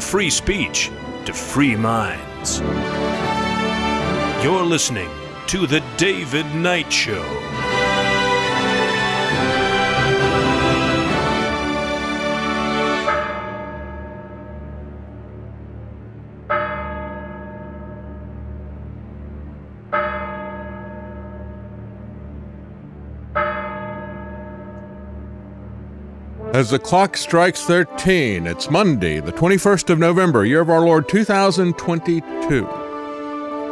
free speech to free minds. You're listening to The David Knight Show. As the clock strikes 13, it's Monday, the 21st of November, year of our Lord 2022.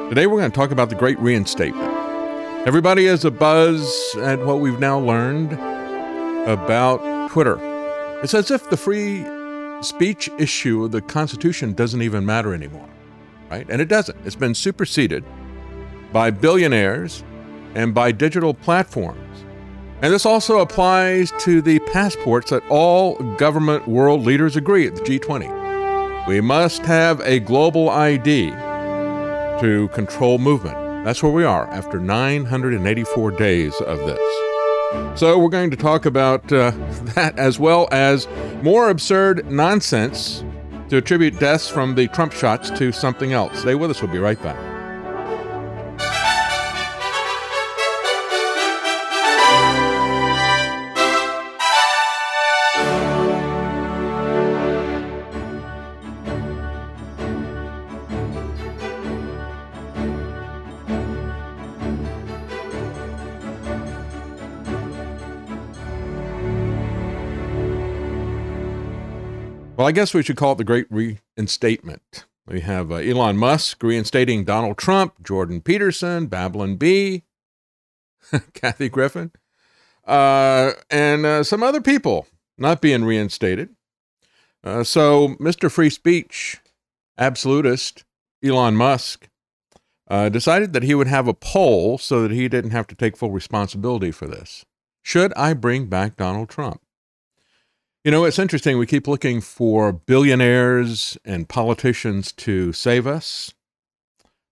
Today we're going to talk about the Great Reinstatement. Everybody a buzz at what we've now learned about Twitter. It's as if the free speech issue of the Constitution doesn't even matter anymore, right? And it doesn't. It's been superseded by billionaires and by digital platforms. And this also applies to the passports that all government world leaders agree at the G20. We must have a global ID to control movement. That's where we are after 984 days of this. So, we're going to talk about uh, that as well as more absurd nonsense to attribute deaths from the Trump shots to something else. Stay with us, we'll be right back. I guess we should call it the Great Reinstatement. We have uh, Elon Musk reinstating Donald Trump, Jordan Peterson, Babylon Bee, Kathy Griffin, uh, and uh, some other people not being reinstated. Uh, so, Mr. Free Speech, absolutist Elon Musk, uh, decided that he would have a poll so that he didn't have to take full responsibility for this. Should I bring back Donald Trump? You know, it's interesting. We keep looking for billionaires and politicians to save us,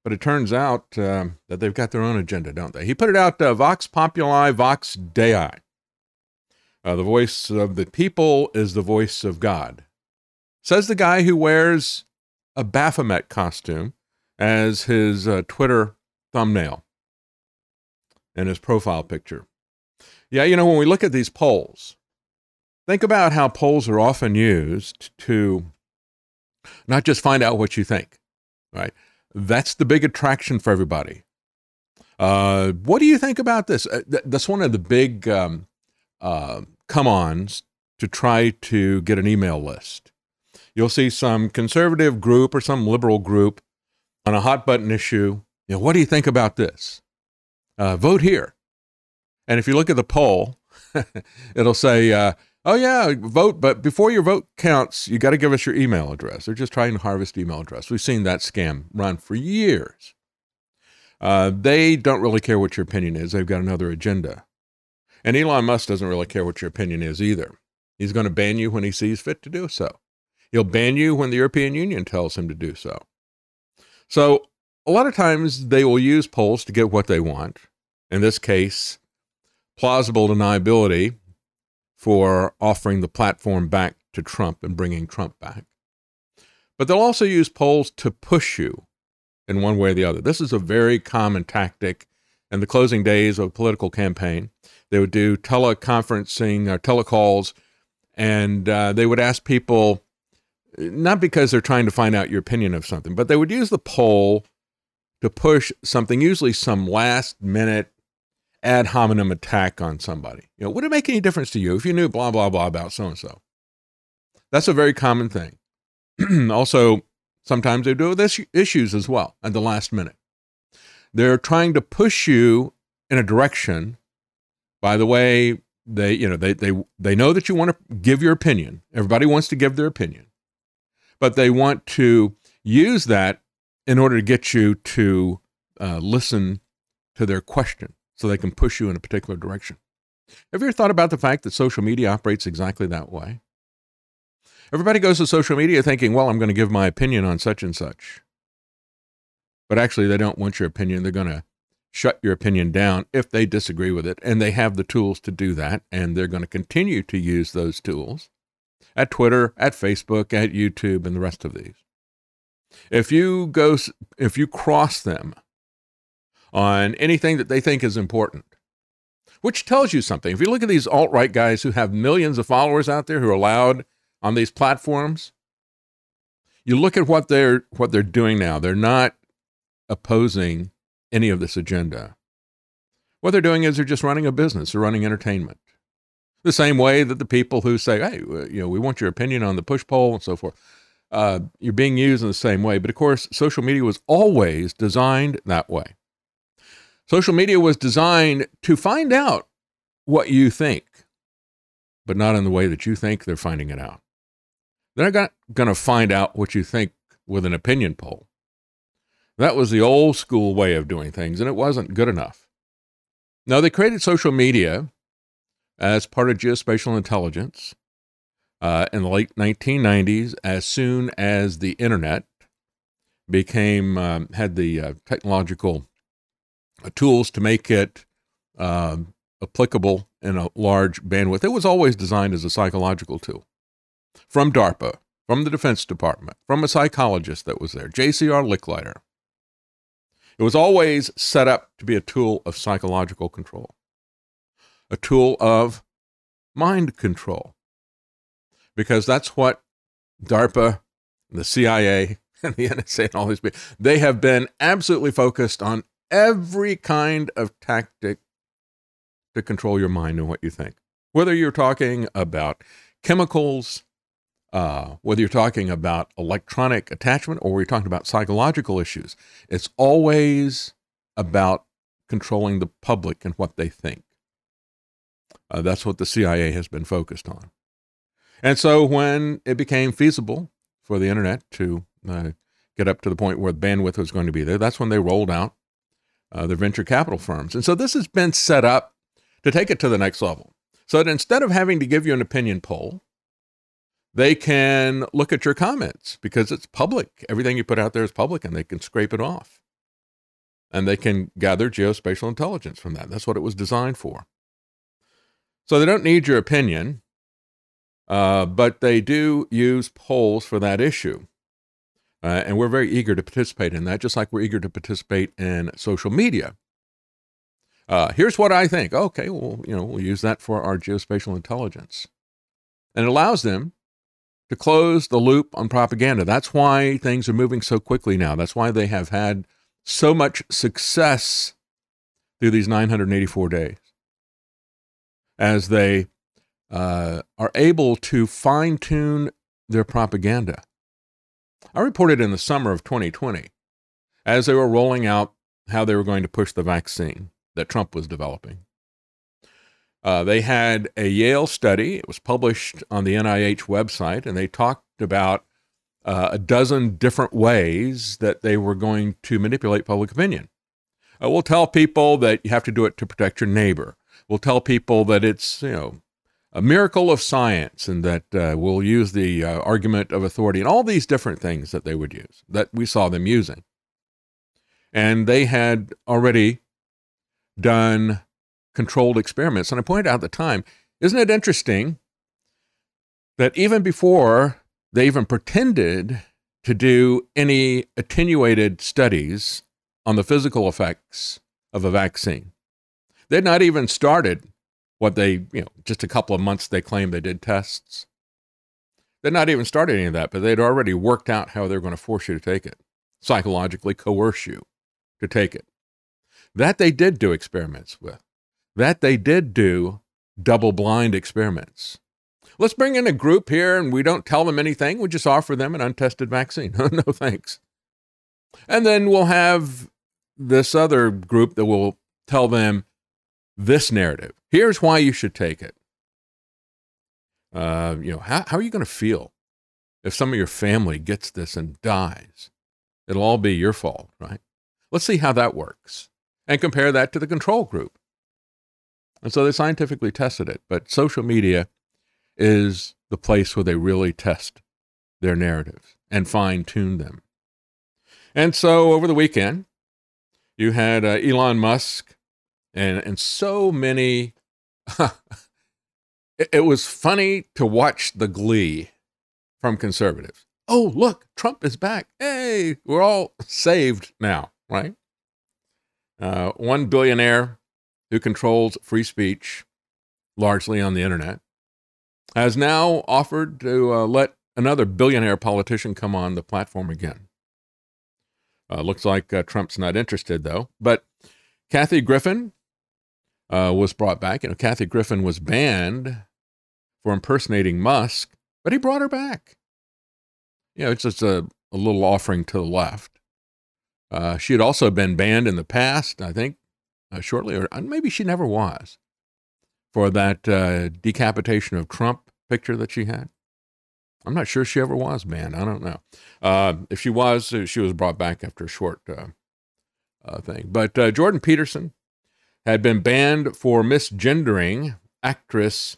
but it turns out uh, that they've got their own agenda, don't they? He put it out uh, Vox Populi, Vox Dei. Uh, the voice of the people is the voice of God. Says the guy who wears a Baphomet costume as his uh, Twitter thumbnail and his profile picture. Yeah, you know, when we look at these polls, Think about how polls are often used to not just find out what you think, right? That's the big attraction for everybody. Uh, what do you think about this? Uh, th- that's one of the big um, uh, come ons to try to get an email list. You'll see some conservative group or some liberal group on a hot button issue. You know, what do you think about this? Uh, vote here. And if you look at the poll, it'll say, uh, Oh yeah, vote, but before your vote counts, you got to give us your email address. They're just trying to harvest email address. We've seen that scam run for years. Uh, they don't really care what your opinion is. They've got another agenda. And Elon Musk doesn't really care what your opinion is either. He's going to ban you when he sees fit to do so. He'll ban you when the European Union tells him to do so. So, a lot of times they will use polls to get what they want. In this case, plausible deniability for offering the platform back to Trump and bringing Trump back. But they'll also use polls to push you in one way or the other. This is a very common tactic in the closing days of a political campaign. They would do teleconferencing or telecalls, and uh, they would ask people, not because they're trying to find out your opinion of something, but they would use the poll to push something, usually some last minute ad hominem attack on somebody. You know, would it make any difference to you if you knew blah, blah, blah about so and so? That's a very common thing. also, sometimes they do with issues as well at the last minute. They're trying to push you in a direction. By the way, they you know they they they know that you want to give your opinion. Everybody wants to give their opinion, but they want to use that in order to get you to uh, listen to their question, so they can push you in a particular direction. Have you ever thought about the fact that social media operates exactly that way? Everybody goes to social media thinking, well, I'm going to give my opinion on such and such. But actually, they don't want your opinion. They're going to shut your opinion down if they disagree with it. And they have the tools to do that. And they're going to continue to use those tools at Twitter, at Facebook, at YouTube, and the rest of these. If you go, if you cross them on anything that they think is important, which tells you something. If you look at these alt right guys who have millions of followers out there who are loud on these platforms, you look at what they're what they're doing now. They're not opposing any of this agenda. What they're doing is they're just running a business, they're running entertainment. The same way that the people who say, hey, you know, we want your opinion on the push poll and so forth, uh, you're being used in the same way. But of course, social media was always designed that way. Social media was designed to find out what you think, but not in the way that you think they're finding it out. They're not going to find out what you think with an opinion poll. That was the old school way of doing things, and it wasn't good enough. Now, they created social media as part of geospatial intelligence uh, in the late 1990s, as soon as the internet became, um, had the uh, technological tools to make it um, applicable in a large bandwidth. It was always designed as a psychological tool from DARPA, from the Defense Department, from a psychologist that was there, J.C.R. Licklider. It was always set up to be a tool of psychological control, a tool of mind control, because that's what DARPA, the CIA, and the NSA and all these people, they have been absolutely focused on every kind of tactic to control your mind and what you think. Whether you're talking about chemicals, uh, whether you're talking about electronic attachment or you're talking about psychological issues, it's always about controlling the public and what they think. Uh, that's what the CIA has been focused on. And so when it became feasible for the internet to uh, get up to the point where the bandwidth was going to be there, that's when they rolled out uh, their venture capital firms. And so this has been set up to take it to the next level. So that instead of having to give you an opinion poll, they can look at your comments because it's public. Everything you put out there is public and they can scrape it off. And they can gather geospatial intelligence from that. That's what it was designed for. So they don't need your opinion, uh, but they do use polls for that issue. Uh, and we're very eager to participate in that, just like we're eager to participate in social media. Uh, here's what I think. Okay, well, you know, we'll use that for our geospatial intelligence. And it allows them to close the loop on propaganda. That's why things are moving so quickly now. That's why they have had so much success through these 984 days as they uh, are able to fine tune their propaganda. I reported in the summer of 2020 as they were rolling out how they were going to push the vaccine that Trump was developing. Uh, they had a Yale study. It was published on the NIH website, and they talked about uh, a dozen different ways that they were going to manipulate public opinion. Uh, we'll tell people that you have to do it to protect your neighbor. We'll tell people that it's you know a miracle of science, and that uh, we'll use the uh, argument of authority, and all these different things that they would use that we saw them using. And they had already done controlled experiments. And I pointed out at the time, isn't it interesting that even before they even pretended to do any attenuated studies on the physical effects of a vaccine, they'd not even started what they, you know, just a couple of months they claimed they did tests. They'd not even started any of that, but they'd already worked out how they're going to force you to take it, psychologically coerce you to take it. That they did do experiments with. That they did do double blind experiments. Let's bring in a group here and we don't tell them anything. We just offer them an untested vaccine. no thanks. And then we'll have this other group that will tell them this narrative. Here's why you should take it. Uh, you know, how, how are you going to feel if some of your family gets this and dies? It'll all be your fault, right? Let's see how that works and compare that to the control group. And so they scientifically tested it, but social media is the place where they really test their narratives and fine tune them. And so over the weekend, you had uh, Elon Musk and, and so many. it, it was funny to watch the glee from conservatives. Oh, look, Trump is back. Hey, we're all saved now, right? Uh, one billionaire who controls free speech largely on the internet has now offered to uh, let another billionaire politician come on the platform again. Uh, looks like uh, Trump's not interested, though. But Kathy Griffin uh, was brought back. You know, Kathy Griffin was banned for impersonating Musk, but he brought her back. You know, it's just a, a little offering to the left. Uh, she had also been banned in the past, I think, uh, shortly, or maybe she never was, for that decapitation of Trump picture that she had. I'm not sure she ever was banned. I don't know. Uh, if she was, uh, she was brought back after a short uh, uh, thing. But uh, Jordan Peterson had been banned for misgendering actress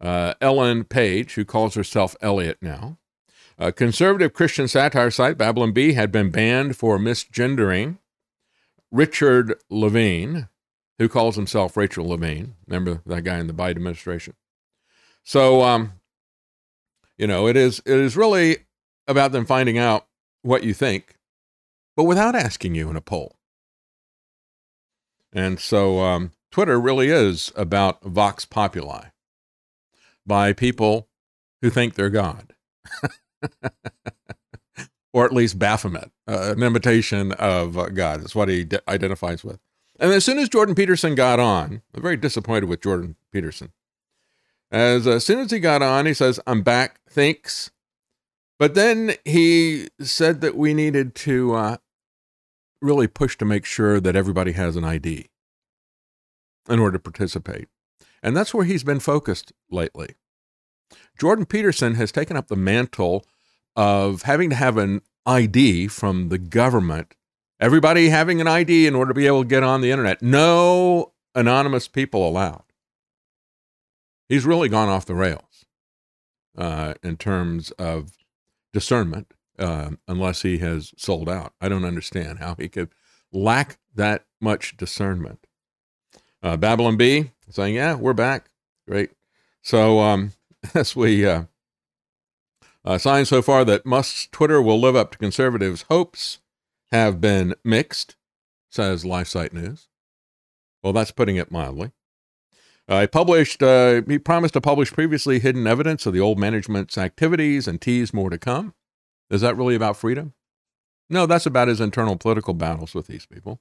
uh, Ellen Page, who calls herself Elliot now. A conservative Christian satire site, Babylon Bee, had been banned for misgendering Richard Levine, who calls himself Rachel Levine. Remember that guy in the Biden administration? So, um, you know, it is it is really about them finding out what you think, but without asking you in a poll. And so, um, Twitter really is about vox populi by people who think they're God, or at least Baphomet, uh, an imitation of uh, God. That's what he de- identifies with. And as soon as Jordan Peterson got on, I'm very disappointed with Jordan Peterson. As, as soon as he got on, he says, I'm back, thanks. But then he said that we needed to uh, really push to make sure that everybody has an ID in order to participate. And that's where he's been focused lately. Jordan Peterson has taken up the mantle of having to have an ID from the government. Everybody having an ID in order to be able to get on the internet. No anonymous people allowed he's really gone off the rails uh, in terms of discernment, uh, unless he has sold out. I don't understand how he could lack that much discernment. Uh, Babylon Bee saying, "Yeah, we're back. Great." So um, as we uh, uh, signs so far that Musk's Twitter will live up to conservatives' hopes have been mixed, says LifeSite News. Well, that's putting it mildly. I published, uh, he promised to publish previously hidden evidence of the old management's activities and teased more to come. Is that really about freedom? No, that's about his internal political battles with these people.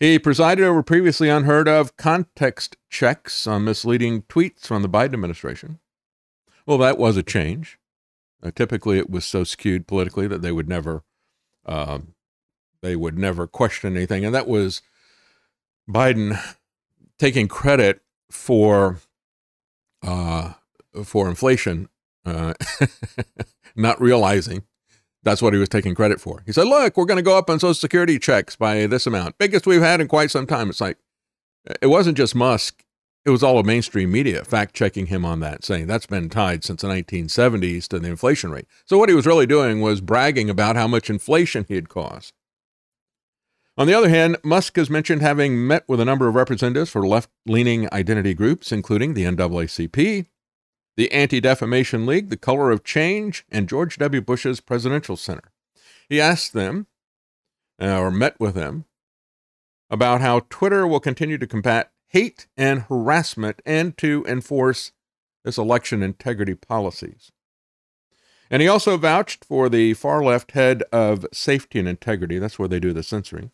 He presided over previously unheard of context checks on misleading tweets from the Biden administration. Well, that was a change. Uh, typically, it was so skewed politically that they would never, uh, they would never question anything, and that was Biden taking credit for uh, for inflation, uh, not realizing that's what he was taking credit for. He said, "Look, we're going to go up on Social Security checks by this amount, biggest we've had in quite some time." It's like it wasn't just Musk; it was all of mainstream media fact checking him on that, saying that's been tied since the 1970s to the inflation rate. So what he was really doing was bragging about how much inflation he had caused. On the other hand, Musk has mentioned having met with a number of representatives for left leaning identity groups, including the NAACP, the Anti Defamation League, the Color of Change, and George W. Bush's Presidential Center. He asked them, uh, or met with them, about how Twitter will continue to combat hate and harassment and to enforce its election integrity policies. And he also vouched for the far left head of safety and integrity. That's where they do the censoring.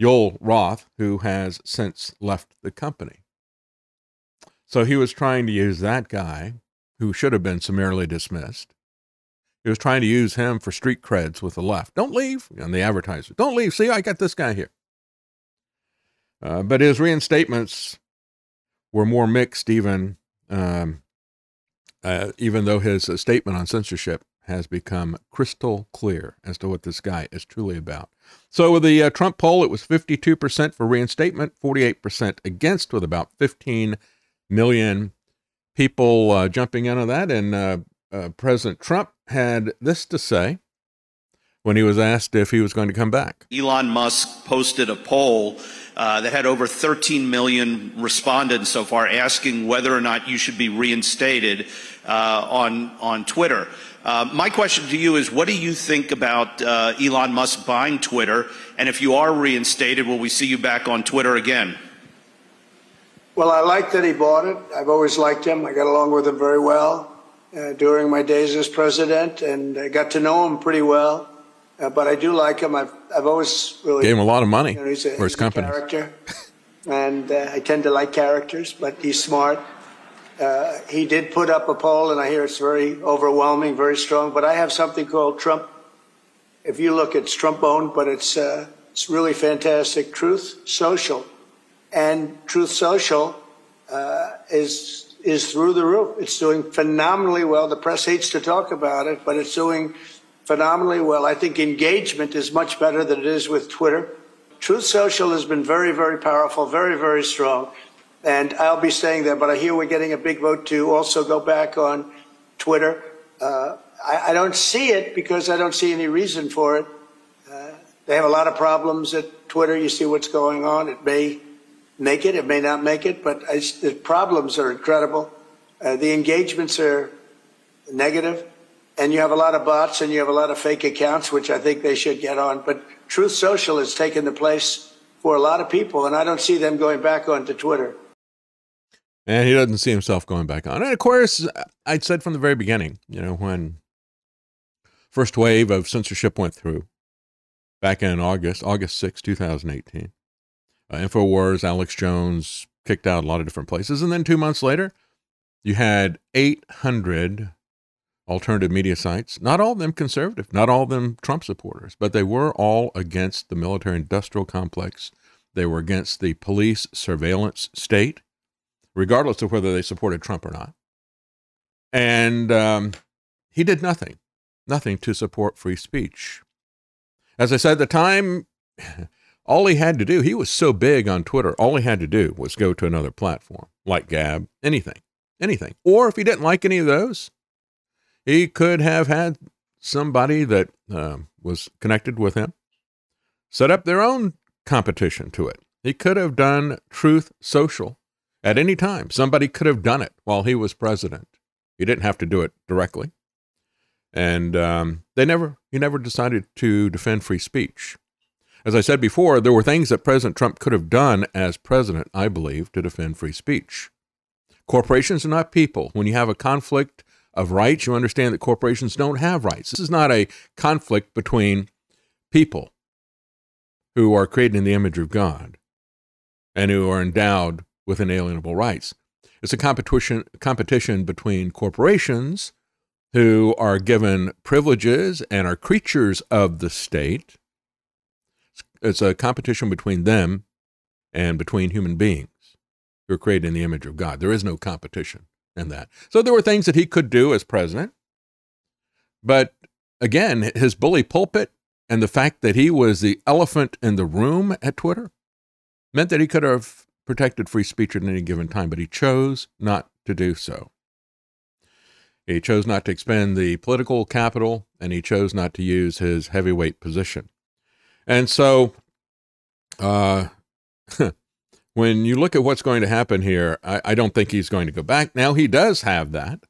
Joel Roth, who has since left the company. So he was trying to use that guy, who should have been summarily dismissed. He was trying to use him for street creds with the left. Don't leave, and the advertiser. Don't leave. See, I got this guy here. Uh, but his reinstatements were more mixed, even um, uh, even though his uh, statement on censorship has become crystal clear as to what this guy is truly about. So, with the uh, Trump poll, it was 52% for reinstatement, 48% against, with about 15 million people uh, jumping into that. And uh, uh, President Trump had this to say when he was asked if he was going to come back. Elon Musk posted a poll uh, that had over 13 million respondents so far asking whether or not you should be reinstated uh, on, on Twitter. Uh, my question to you is what do you think about uh, Elon Musk buying Twitter? And if you are reinstated, will we see you back on Twitter again? Well, I like that he bought it. I've always liked him. I got along with him very well uh, during my days as president, and I got to know him pretty well. Uh, but I do like him. I've I've always really gave him a lot of money you know, he's a, for his company. Character, and uh, I tend to like characters, but he's smart. Uh, he did put up a poll, and I hear it's very overwhelming, very strong. But I have something called Trump. If you look, it's Trump owned, but it's uh, it's really fantastic. Truth Social and Truth Social uh, is is through the roof. It's doing phenomenally well. The press hates to talk about it, but it's doing phenomenally well. I think engagement is much better than it is with Twitter. Truth Social has been very, very powerful, very, very strong, and I'll be staying there. But I hear we're getting a big vote to also go back on Twitter. Uh, I, I, don't see it because I don't see any reason for it. Uh, they have a lot of problems at Twitter. You see what's going on. It may make it, it may not make it, but I, the problems are incredible. Uh, the engagements are negative, and you have a lot of bots and you have a lot of fake accounts, which I think they should get on. But Truth Social has taken the place for a lot of people, and I don't see them going back onto Twitter. And he doesn't see himself going back on. And of course, I'd said from the very beginning, you know, when first wave of censorship went through back in August, August 6, 2018 uh, InfoWars, Alex Jones kicked out a lot of different places. And then two months later, you had 800 alternative media sites, not all of them conservative, not all of them Trump supporters, but they were all against the military industrial complex. They were against the police surveillance state, regardless of whether they supported Trump or not. And um, he did nothing, nothing to support free speech. As I said at the time, all he had to do, he was so big on Twitter, all he had to do was go to another platform like Gab, anything, anything. Or if he didn't like any of those, he could have had somebody that uh, was connected with him set up their own competition to it. He could have done Truth Social at any time. Somebody could have done it while he was president. He didn't have to do it directly. And um, they never, he never decided to defend free speech. As I said before, there were things that President Trump could have done as president, I believe, to defend free speech. Corporations are not people. When you have a conflict of rights, you understand that corporations don't have rights. This is not a conflict between people who are created in the image of God and who are endowed with inalienable rights. It's a competition, competition between corporations who are given privileges and are creatures of the state it's a competition between them and between human beings who are created in the image of God. There is no competition in that. So there were things that he could do as president. But again, his bully pulpit and the fact that he was the elephant in the room at Twitter meant that he could have protected free speech at any given time, but he chose not to do so. He chose not to expend the political capital and he chose not to use his heavyweight position. And so Uh, when you look at what's going to happen here, I, I, don't think he's going to go back. Now he does have that,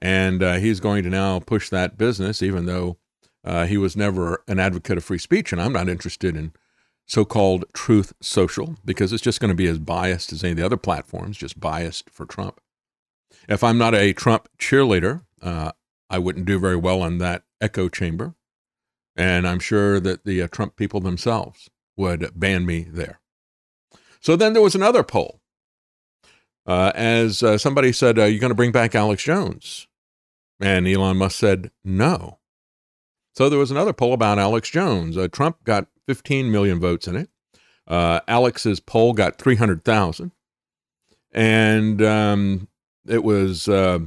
and uh, he's going to now push that business, even though uh, he was never an advocate of free speech, and I'm not interested in so-called Truth Social because it's just going to be as biased as any of the other platforms, just biased for Trump. If I'm not a Trump cheerleader, uh, I wouldn't do very well in that echo chamber, and I'm sure that the uh, Trump people themselves would ban me there. So then there was another poll. Uh, as uh, somebody said, Are you going to bring back Alex Jones? And Elon Musk said, No. So there was another poll about Alex Jones. Uh, Trump got 15 million votes in it. Uh, Alex's poll got 300,000. And um, it was uh,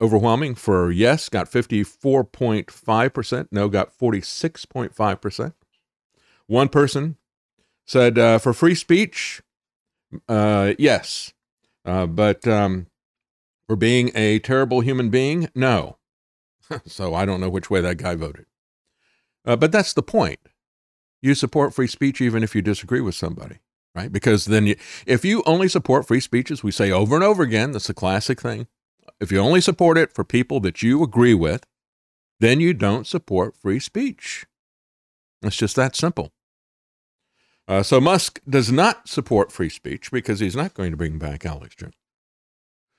overwhelming for yes, got 54.5%. No, got 46.5%. One person said uh, for free speech, uh, yes. Uh, but um, for being a terrible human being, no. so I don't know which way that guy voted. Uh, but that's the point. You support free speech even if you disagree with somebody, right? Because then you, if you only support free speech, as we say over and over again, that's a classic thing. If you only support it for people that you agree with, then you don't support free speech. It's just that simple. Uh, so Musk does not support free speech because he's not going to bring back Alex Jones.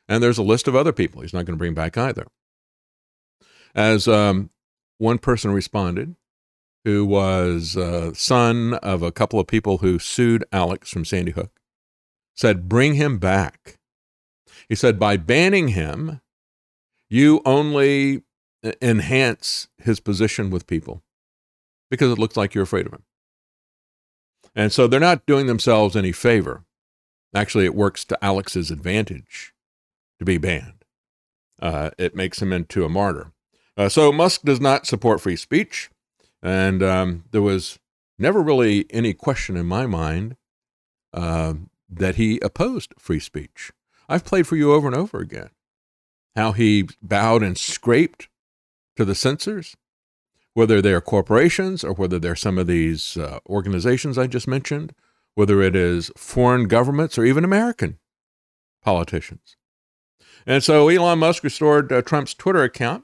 And there's a list of other people he's not going to bring back either. As um, one person responded, who was uh, son of a couple of people who sued Alex from Sandy Hook, said, Bring him back. He said, By banning him, you only enhance his position with people because it looks like you're afraid of him. And so they're not doing themselves any favor. Actually, it works to Alex's advantage to be banned. Uh, it makes him into a martyr. Uh, so Musk does not support free speech. And um, there was never really any question in my mind uh, that he opposed free speech. I've played for you over and over again how he bowed and scraped to the censors, whether they're corporations or whether they're some of these uh, organizations I just mentioned, whether it is foreign governments or even American politicians. And so Elon Musk restored uh, Trump's Twitter account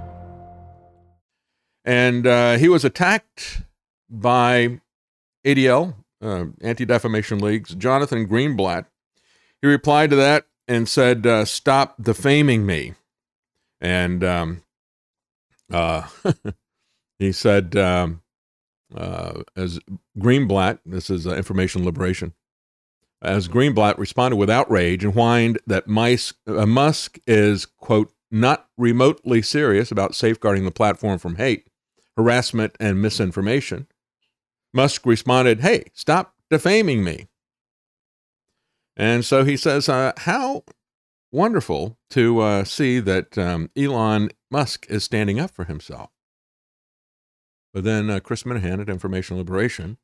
and uh, he was attacked by ADL, uh, Anti Defamation League's Jonathan Greenblatt. He replied to that and said, uh, "Stop defaming me." And um, uh, he said, um, uh, as Greenblatt, this is uh, Information Liberation, as Greenblatt responded with outrage and whined that Musk is quote not remotely serious about safeguarding the platform from hate harassment, and misinformation. Musk responded, Hey, stop defaming me. And so he says, uh, How wonderful to uh, see that um, Elon Musk is standing up for himself. But then uh, Chris Menahan at Information Liberation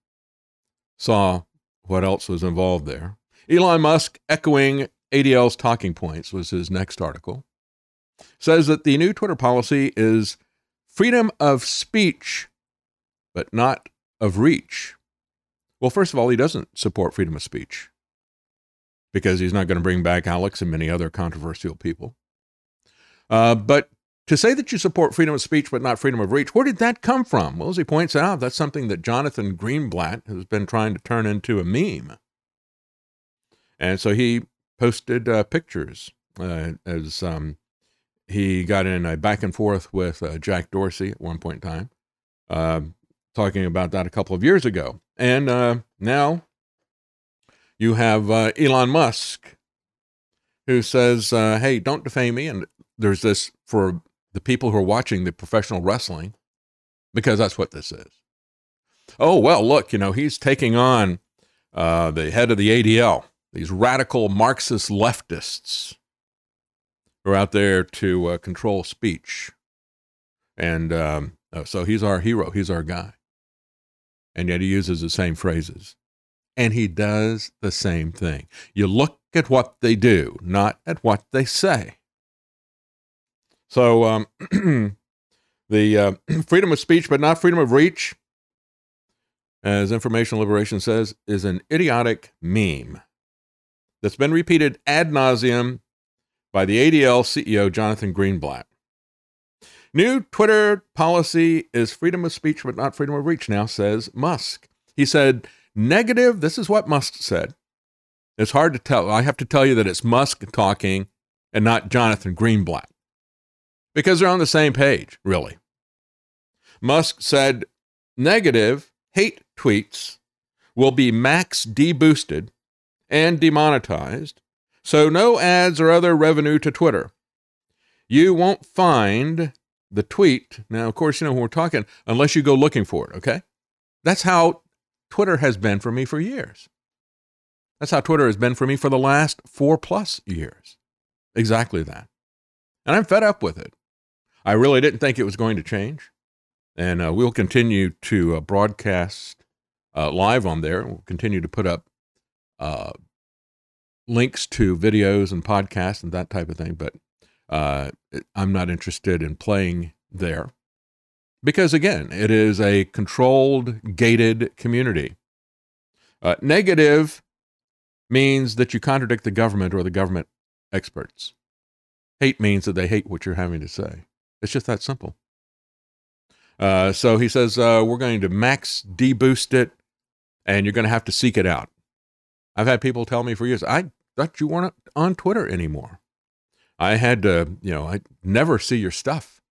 saw what else was involved there. Elon Musk, echoing ADL's talking points, was his next article, says that the new Twitter policy is freedom of speech, but not of reach. Well, first of all, he doesn't support freedom of speech because he's not going to bring back Alex and many other controversial people. Uh, but to say that you support freedom of speech but not freedom of reach, where did that come from? Well, as he points out, that's something that Jonathan Greenblatt has been trying to turn into a meme. And so he posted uh, pictures uh, as um, he got in a back and forth with uh, Jack Dorsey at one point in time, um, talking about that a couple of years ago. And uh, now you have uh, Elon Musk who says, uh, hey, don't defame me. And there's this for the people who are watching the professional wrestling, because that's what this is. Oh, well, look, you know, he's taking on uh, the head of the ADL, these radical Marxist leftists who are out there to uh, control speech. And um, uh, so he's our hero, he's our guy. And yet he uses the same phrases. And he does the same thing. You look at what they do, not at what they say. So um, the uh, freedom of speech, but not freedom of reach, as Information Liberation says, is an idiotic meme that's been repeated ad nauseum by the ADL CEO Jonathan Greenblatt. New Twitter policy is freedom of speech, but not freedom of reach now, says Musk. He said, negative, this is what Musk said. It's hard to tell. I have to tell you that it's Musk talking and not Jonathan Greenblatt because they're on the same page, really. Musk said negative hate tweets will be max deboosted and demonetized, so no ads or other revenue to Twitter. You won't find the tweet. Now, of course, you know, when we're talking, unless you go looking for it, okay? That's how Twitter has been for me for years. That's how Twitter has been for me for the last four plus years. Exactly that. And I'm fed up with it. I really didn't think it was going to change. And uh, we'll continue to uh, broadcast uh, live on there. We'll continue to put up uh, links to videos and podcasts and that type of thing. But uh, I'm not interested in playing there because, again, it is a controlled, gated community. Uh, negative means that you contradict the government or the government experts. Hate means that they hate what you're having to say. It's just that simple. Uh, so he says, uh, we're going to max deboost it and you're going to have to seek it out. I've had people tell me for years, I thought you weren't on Twitter anymore. I had to, you know, I never see your stuff.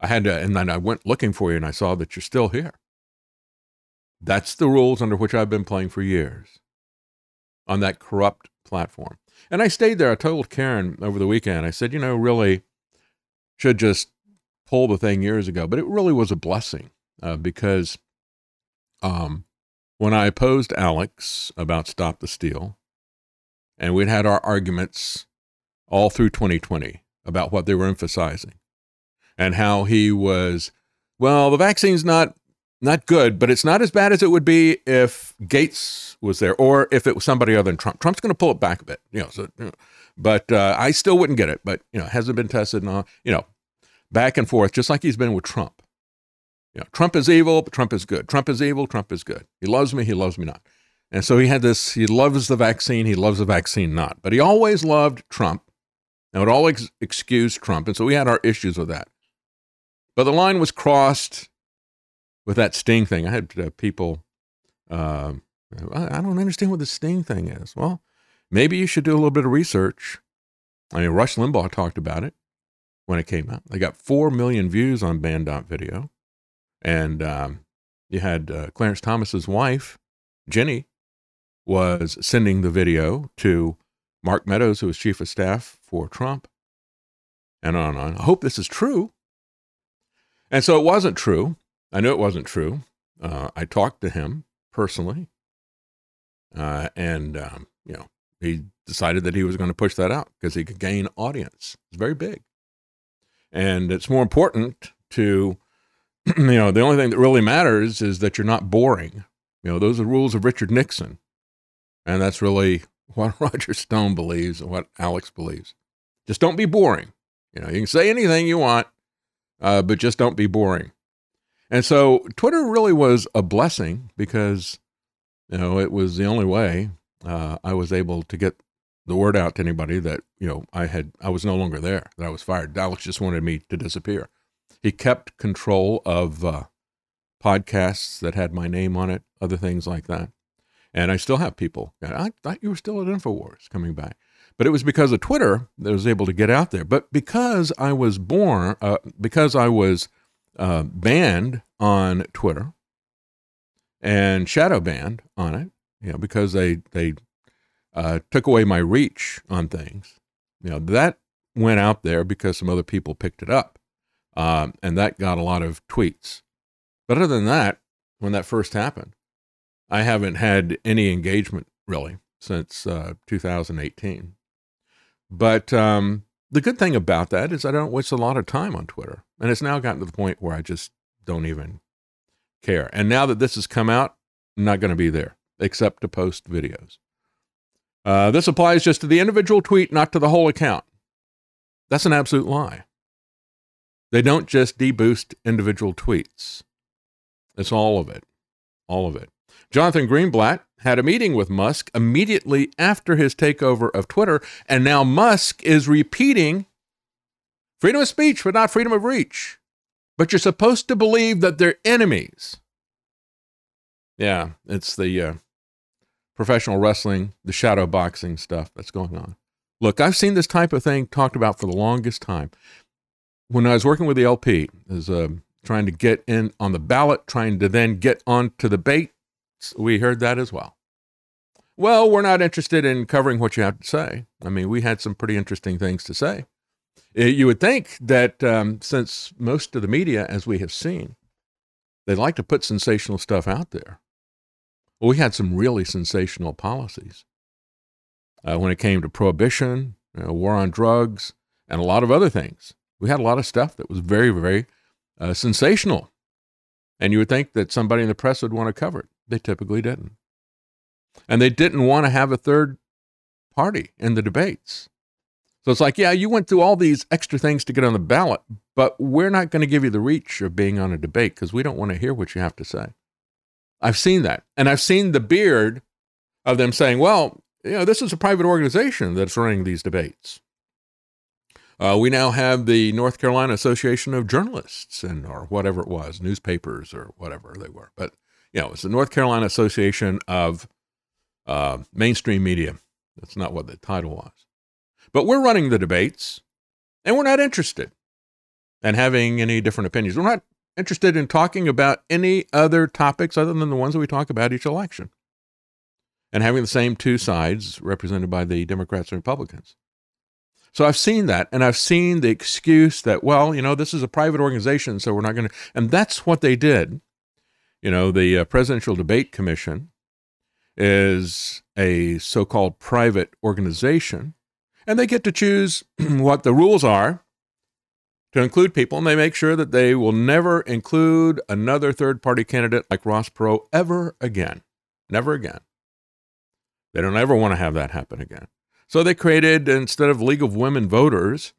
I had to, and then I went looking for you and I saw that you're still here. That's the rules under which I've been playing for years on that corrupt platform. And I stayed there. I told Karen over the weekend, I said, you know, really, should just pull the thing years ago. But it really was a blessing uh, because um, when I opposed Alex about Stop the Steal, and we'd had our arguments all through 2020 about what they were emphasizing and how he was, well, the vaccine's not not good, but it's not as bad as it would be if Gates was there or if it was somebody other than Trump. Trump's going to pull it back a bit, you know. So, you know, but uh, I still wouldn't get it. But you know, hasn't been tested, and all, you know, back and forth, just like he's been with Trump. You know, Trump is evil, but Trump is good. Trump is evil, Trump is good. He loves me, he loves me not. And so he had this. He loves the vaccine, he loves the vaccine not. But he always loved Trump, and would always excuse Trump. And so we had our issues with that. But the line was crossed with that sting thing. I had uh, people. Uh, I don't understand what the sting thing is. Well, maybe you should do a little bit of research. I mean, Rush Limbaugh talked about it when it came out. They got 4 million views on Banned Out Video. And um, you had uh, Clarence Thomas's wife, Ginni, was sending the video to Mark Meadows, who was chief of staff for Trump, and on and on. I hope this is true. And so it wasn't true. I knew it wasn't true. Uh, I talked to him personally, uh, and um, you know, he decided that he was going to push that out because he could gain audience. It's very big. And it's more important to, you know, the only thing that really matters is that you're not boring. You know, those are rules of Richard Nixon. And that's really what Roger Stone believes and what Alex believes. Just don't be boring. You know, you can say anything you want, uh, but just don't be boring. And so Twitter really was a blessing because, you know, it was the only way uh, I was able to get the word out to anybody that you know I had I was no longer there, that I was fired. Alex just wanted me to disappear. He kept control of uh, podcasts that had my name on it, other things like that. And I still have people. I thought you were still at Infowars coming back. But it was because of Twitter that I was able to get out there. But because I was born, uh, because I was uh, banned on Twitter and shadow banned on it, you know, because they they uh, took away my reach on things. You know, that went out there because some other people picked it up, um, and that got a lot of tweets. But other than that, when that first happened, I haven't had any engagement really since uh, 2018. But um, the good thing about that is I don't waste a lot of time on Twitter. And it's now gotten to the point where I just don't even care. And now that this has come out, I'm not going to be there except to post videos. Uh, this applies just to the individual tweet, not to the whole account. That's an absolute lie. They don't just deboost individual tweets. It's all of it. All of it. Jonathan Greenblatt had a meeting with Musk immediately after his takeover of Twitter, and now Musk is repeating freedom of speech, but not freedom of reach. But you're supposed to believe that they're enemies. Yeah, it's the uh, professional wrestling, the shadow boxing stuff that's going on. Look, I've seen this type of thing talked about for the longest time. When I was working with the LP, as uh, trying to get in on the ballot, trying to then get onto the debate, we heard that as well. Well, we're not interested in covering what you have to say. I mean, we had some pretty interesting things to say. Eh, you would think that um, since most of the media, as we have seen, they like to put sensational stuff out there. Well, we had some really sensational policies uh, when it came to prohibition, you know, war on drugs, and a lot of other things. We had a lot of stuff that was very, very uh, sensational. And you would think that somebody in the press would want to cover it. They typically didn't. And they didn't want to have a third party in the debates. So it's like, yeah, you went through all these extra things to get on the ballot, but we're not going to give you the reach of being on a debate because we don't want to hear what you have to say. I've seen that. And I've seen the beard of them saying, well, you know, this is a private organization that's running these debates. Uh, we now have the North Carolina Association of Journalists and or whatever it was, newspapers or whatever they were. But you know, it's the North Carolina Association of uh, Mainstream Media. That's not what the title was. But we're running the debates, and we're not interested in having any different opinions. We're not interested in talking about any other topics other than the ones that we talk about each election and having the same two sides represented by the Democrats and Republicans. So I've seen that, and I've seen the excuse that, well, you know, this is a private organization, so we're not going to. And that's what they did you know, the uh, Presidential Debate Commission is a so called private organization, and they get to choose what the rules are to include people, and they make sure that they will never include another third party candidate like Ross Perot ever again. Never again. They don't ever want to have that happen again. So they created, instead of League of Women Voters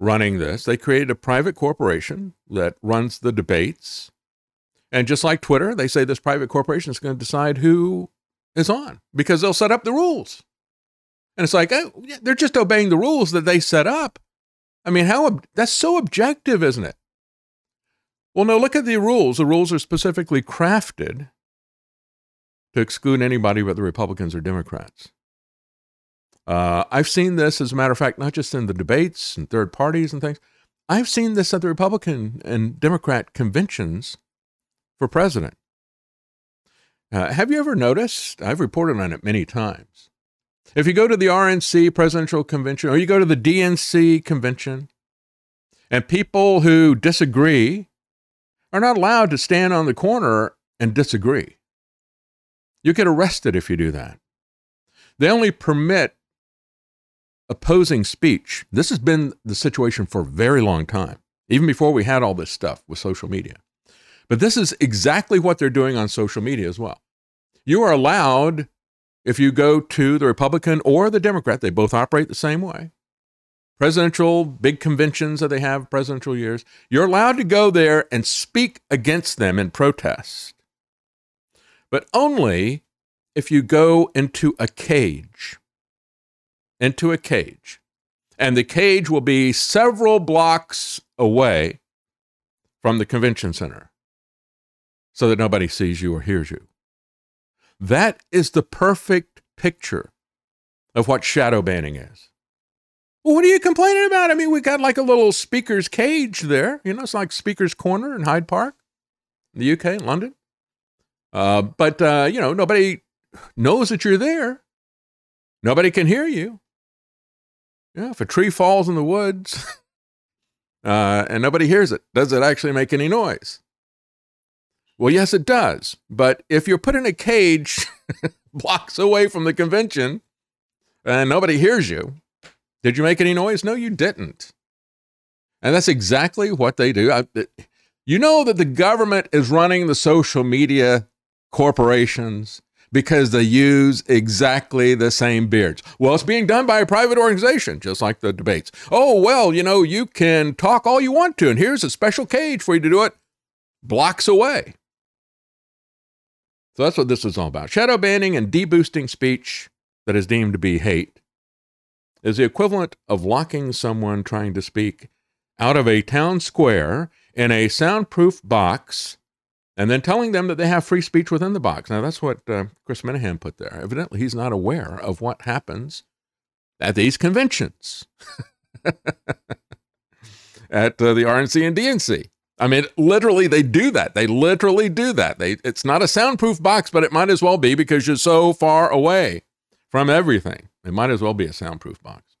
running this, they created a private corporation that runs the debates and just like Twitter, they say this private corporation is going to decide who is on because they'll set up the rules. And it's like, oh, they're just obeying the rules that they set up. I mean, how that's so objective, isn't it? Well, no, look at the rules. The rules are specifically crafted to exclude anybody but the Republicans or Democrats. Uh, I've seen this, as a matter of fact, not just in the debates and third parties and things. I've seen this at the Republican and Democrat conventions for president. Uh, have you ever noticed? I've reported on it many times. If you go to the RNC presidential convention or you go to the DNC convention, and people who disagree are not allowed to stand on the corner and disagree. You get arrested if you do that. They only permit opposing speech. This has been the situation for a very long time, even before we had all this stuff with social media. But this is exactly what they're doing on social media as well. You are allowed, if you go to the Republican or the Democrat, they both operate the same way. Presidential big conventions that they have, presidential years, you're allowed to go there and speak against them in protest. But only if you go into a cage. into a cage, and the cage will be several blocks away from the convention center so that nobody sees you or hears you. That is the perfect picture of what shadow banning is. Well, what are you complaining about? I mean, we got like a little speaker's cage there. You know, it's like Speaker's Corner in Hyde Park, in the UK, London. Uh, but, uh, you know, nobody knows that you're there. Nobody can hear you. Yeah, if a tree falls in the woods uh, and nobody hears it, does it actually make any noise? Well, yes, it does. But if you're put in a cage blocks away from the convention and nobody hears you, did you make any noise? No, you didn't. And that's exactly what they do. I, you know that the government is running the social media corporations because they use exactly the same beards. Well, it's being done by a private organization, just like the debates. Oh, well, you know, you can talk all you want to, and here's a special cage for you to do it blocks away. So that's what this is all about. Shadow banning and deboosting speech that is deemed to be hate is the equivalent of locking someone trying to speak out of a town square in a soundproof box and then telling them that they have free speech within the box. Now, that's what uh, Chris Menahan put there. Evidently, he's not aware of what happens at these conventions at uh, the RNC and DNC. I mean, literally, they do that. They literally do that. They, it's not a soundproof box, but it might as well be because you're so far away from everything. It might as well be a soundproof box.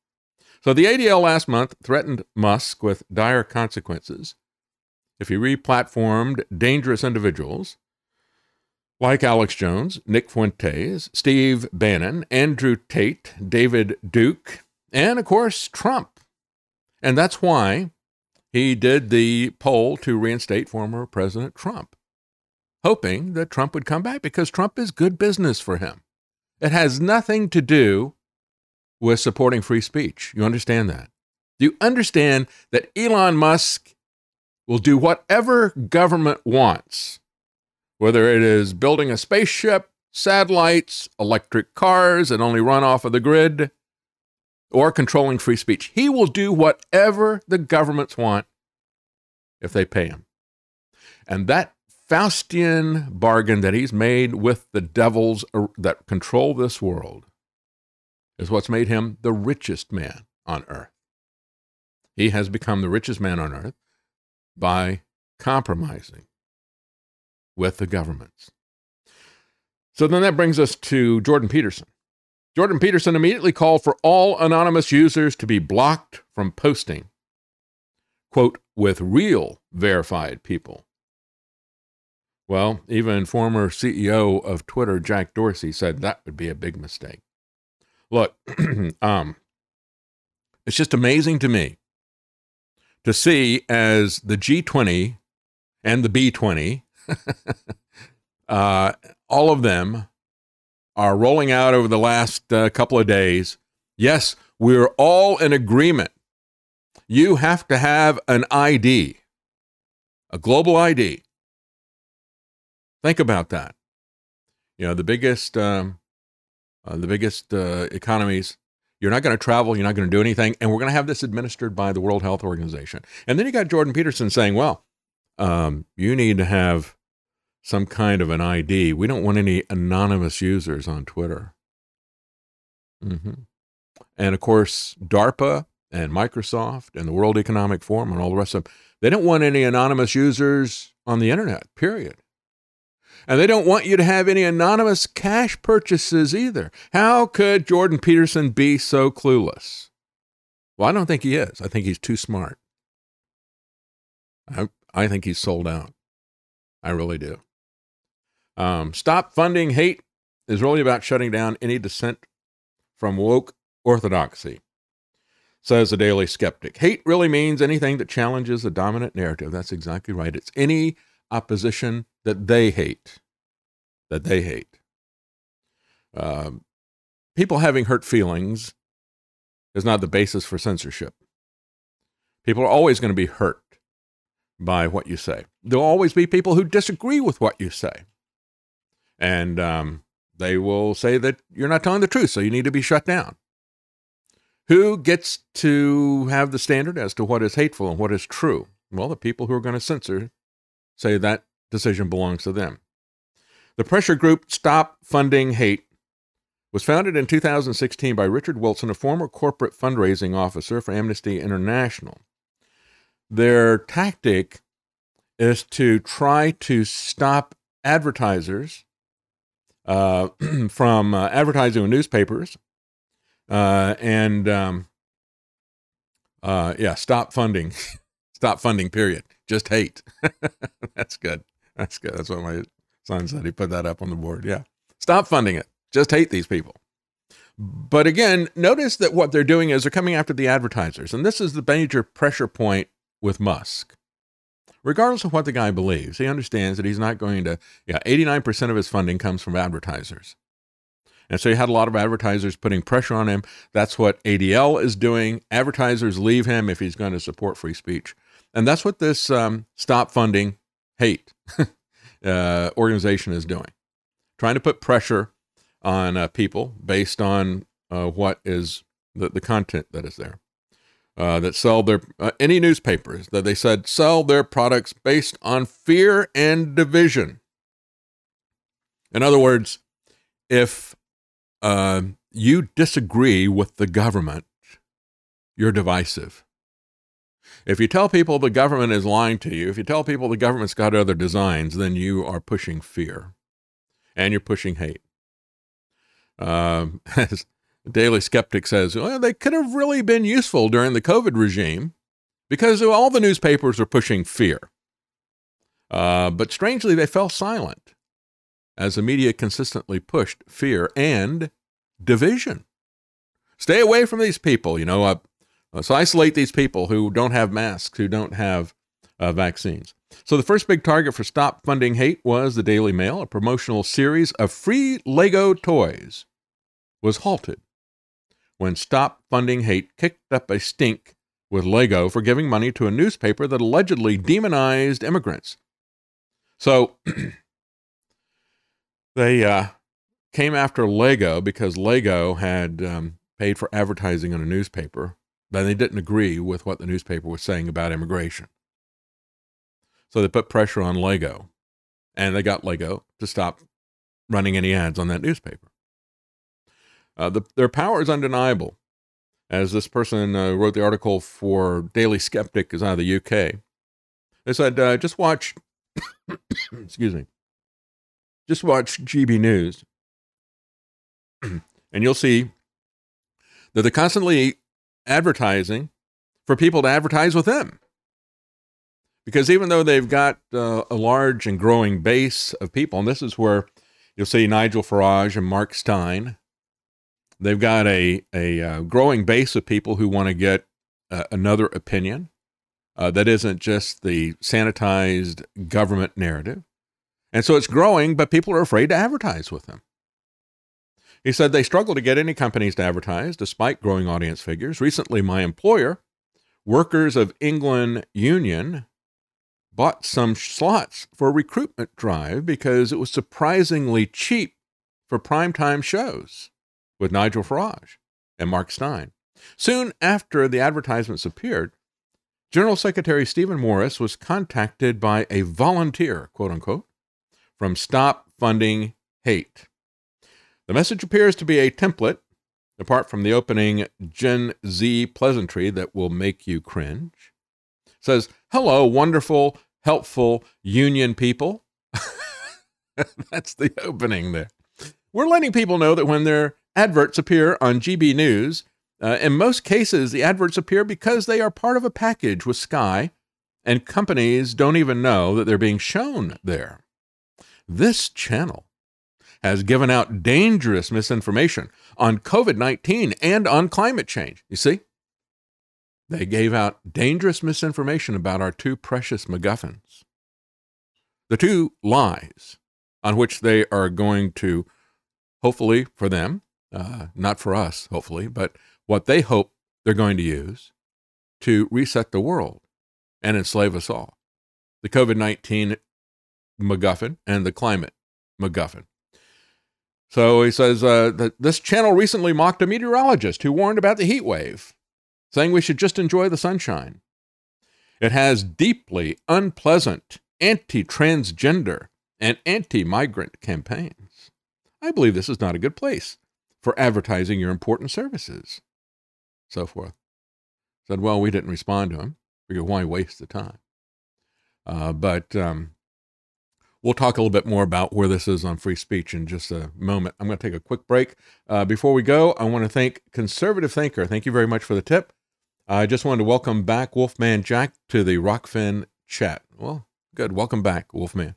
So the ADL last month threatened Musk with dire consequences if he replatformed dangerous individuals like Alex Jones, Nick Fuentes, Steve Bannon, Andrew Tate, David Duke, and of course Trump. And that's why he did the poll to reinstate former President Trump, hoping that Trump would come back because Trump is good business for him. It has nothing to do with supporting free speech. You understand that? Do you understand that Elon Musk will do whatever government wants, whether it is building a spaceship, satellites, electric cars that only run off of the grid, or controlling free speech. He will do whatever the governments want if they pay him. And that Faustian bargain that he's made with the devils that control this world is what's made him the richest man on earth. He has become the richest man on earth by compromising with the governments. So then that brings us to Jordan Peterson. Jordan Peterson immediately called for all anonymous users to be blocked from posting, quote, with real verified people. Well, even former CEO of Twitter, Jack Dorsey, said that would be a big mistake. Look, um, it's just amazing to me to see as the G20 and the B20, uh, all of them are rolling out over the last uh, couple of days. Yes, we're all in agreement. You have to have an ID, a global ID. Think about that. You know, the biggest, um, uh, the biggest uh, economies you're not going to travel. You're not going to do anything. And we're going to have this administered by the World Health Organization. And then you got Jordan Peterson saying, well, um, you need to have some kind of an ID. We don't want any anonymous users on Twitter. Mm-hmm. And of course, DARPA and Microsoft and the World Economic Forum and all the rest of them, they don't want any anonymous users on the internet, period. And they don't want you to have any anonymous cash purchases either. How could Jordan Peterson be so clueless? Well, I don't think he is. I think he's too smart. I, I think he's sold out. I really do. Um, stop funding hate is really about shutting down any dissent from woke orthodoxy, says the Daily Skeptic. Hate really means anything that challenges the dominant narrative. That's exactly right. It's any opposition that they hate, that they hate. Um, people having hurt feelings is not the basis for censorship. People are always going to be hurt by what you say. There'll always be people who disagree with what you say. And um, they will say that you're not telling the truth, so you need to be shut down. Who gets to have the standard as to what is hateful and what is true? Well, the people who are going to censor say that decision belongs to them. The pressure group Stop Funding Hate was founded in 2016 by Richard Wilson, a former corporate fundraising officer for Amnesty International. Their tactic is to try to stop advertisers uh, from uh, advertising in newspapers uh, and um, uh, yeah, stop funding, stop funding. Period. Just hate. That's good. That's good. That's what my son said. He put that up on the board. Yeah, stop funding it. Just hate these people. But again, notice that what they're doing is they're coming after the advertisers, and this is the major pressure point with Musk regardless of what the guy believes, he understands that he's not going to, yeah, 89% of his funding comes from advertisers. And so you had a lot of advertisers putting pressure on him. That's what ADL is doing. Advertisers leave him if he's going to support free speech. And that's what this um, Stop Funding Hate uh, organization is doing, trying to put pressure on uh, people based on uh, what is the, the content that is there uh, that sell their uh, any newspapers that they said sell their products based on fear and division. In other words, if uh, you disagree with the government, you're divisive. If you tell people the government is lying to you, if you tell people the government's got other designs, then you are pushing fear and you're pushing hate. Um, Daily Skeptic says, well, they could have really been useful during the COVID regime because all the newspapers are pushing fear. Uh, but strangely, they fell silent as the media consistently pushed fear and division. Stay away from these people, you know. Uh, let's isolate these people who don't have masks, who don't have uh, vaccines. So the first big target for Stop Funding Hate was the Daily Mail. A promotional series of free Lego toys was halted when Stop Funding Hate kicked up a stink with Lego for giving money to a newspaper that allegedly demonized immigrants. So they uh, came after Lego because Lego had um, paid for advertising on a newspaper, but they didn't agree with what the newspaper was saying about immigration. So they put pressure on Lego, and they got Lego to stop running any ads on that newspaper. Uh, the, their power is undeniable. As this person uh, wrote the article for Daily Skeptic, is out of the UK. They said, uh, just watch, excuse me, just watch GB News, and you'll see that they're constantly advertising for people to advertise with them. Because even though they've got uh, a large and growing base of people, and this is where you'll see Nigel Farage and Mark Steyn They've got a, a uh, growing base of people who want to get uh, another opinion uh, that isn't just the sanitized government narrative. And so it's growing, but people are afraid to advertise with them. He said they struggle to get any companies to advertise despite growing audience figures. Recently, my employer, Workers of England Union, bought some slots for a recruitment drive because it was surprisingly cheap for primetime shows with Nigel Farage and Mark Steyn. Soon after the advertisements appeared, General Secretary Stephen Morris was contacted by a volunteer, quote unquote, from Stop Funding Hate. The message appears to be a template, apart from the opening Gen Z pleasantry that will make you cringe. It says, Hello, wonderful, helpful union people. That's the opening there. We're letting people know that when they're adverts appear on GB News. Uh, in most cases, the adverts appear because they are part of a package with Sky, and companies don't even know that they're being shown there. This channel has given out dangerous misinformation on COVID 19 and on climate change. You see? They gave out dangerous misinformation about our two precious MacGuffins. The two lies on which they are going to, hopefully for them, uh, not for us, hopefully, but what they hope they're going to use to reset the world and enslave us all. The COVID 19 MacGuffin and the climate MacGuffin. So he says uh, that this channel recently mocked a meteorologist who warned about the heat wave, saying we should just enjoy the sunshine. It has deeply unpleasant anti transgender and anti migrant campaigns. I believe this is not a good place for advertising your important services. So forth. Said, well, we didn't respond to him. Figure why waste the time? Uh, but um, we'll talk a little bit more about where this is on free speech in just a moment. I'm going to take a quick break. Uh, before we go, I want to thank Conservative Thinker. Thank you very much for the tip. I just wanted to welcome back Wolfman Jack to the Rokfin chat. Well, good. Welcome back, Wolfman.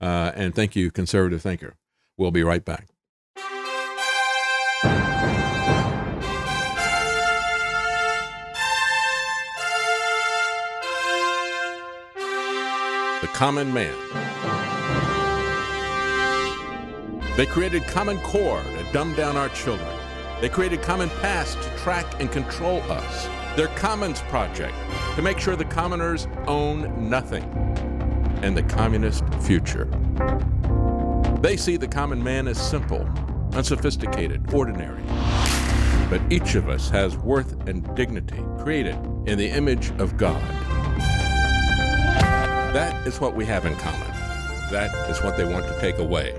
Uh, and thank you, conservative thinker. We'll be right back. The Common Man. They created Common Core to dumb down our children. They created Common Pass to track and control us. Their Commons Project to make sure the commoners own nothing and the communist future. They see the common man as simple, unsophisticated, ordinary. But each of us has worth and dignity created in the image of God. That is what we have in common. That is what they want to take away.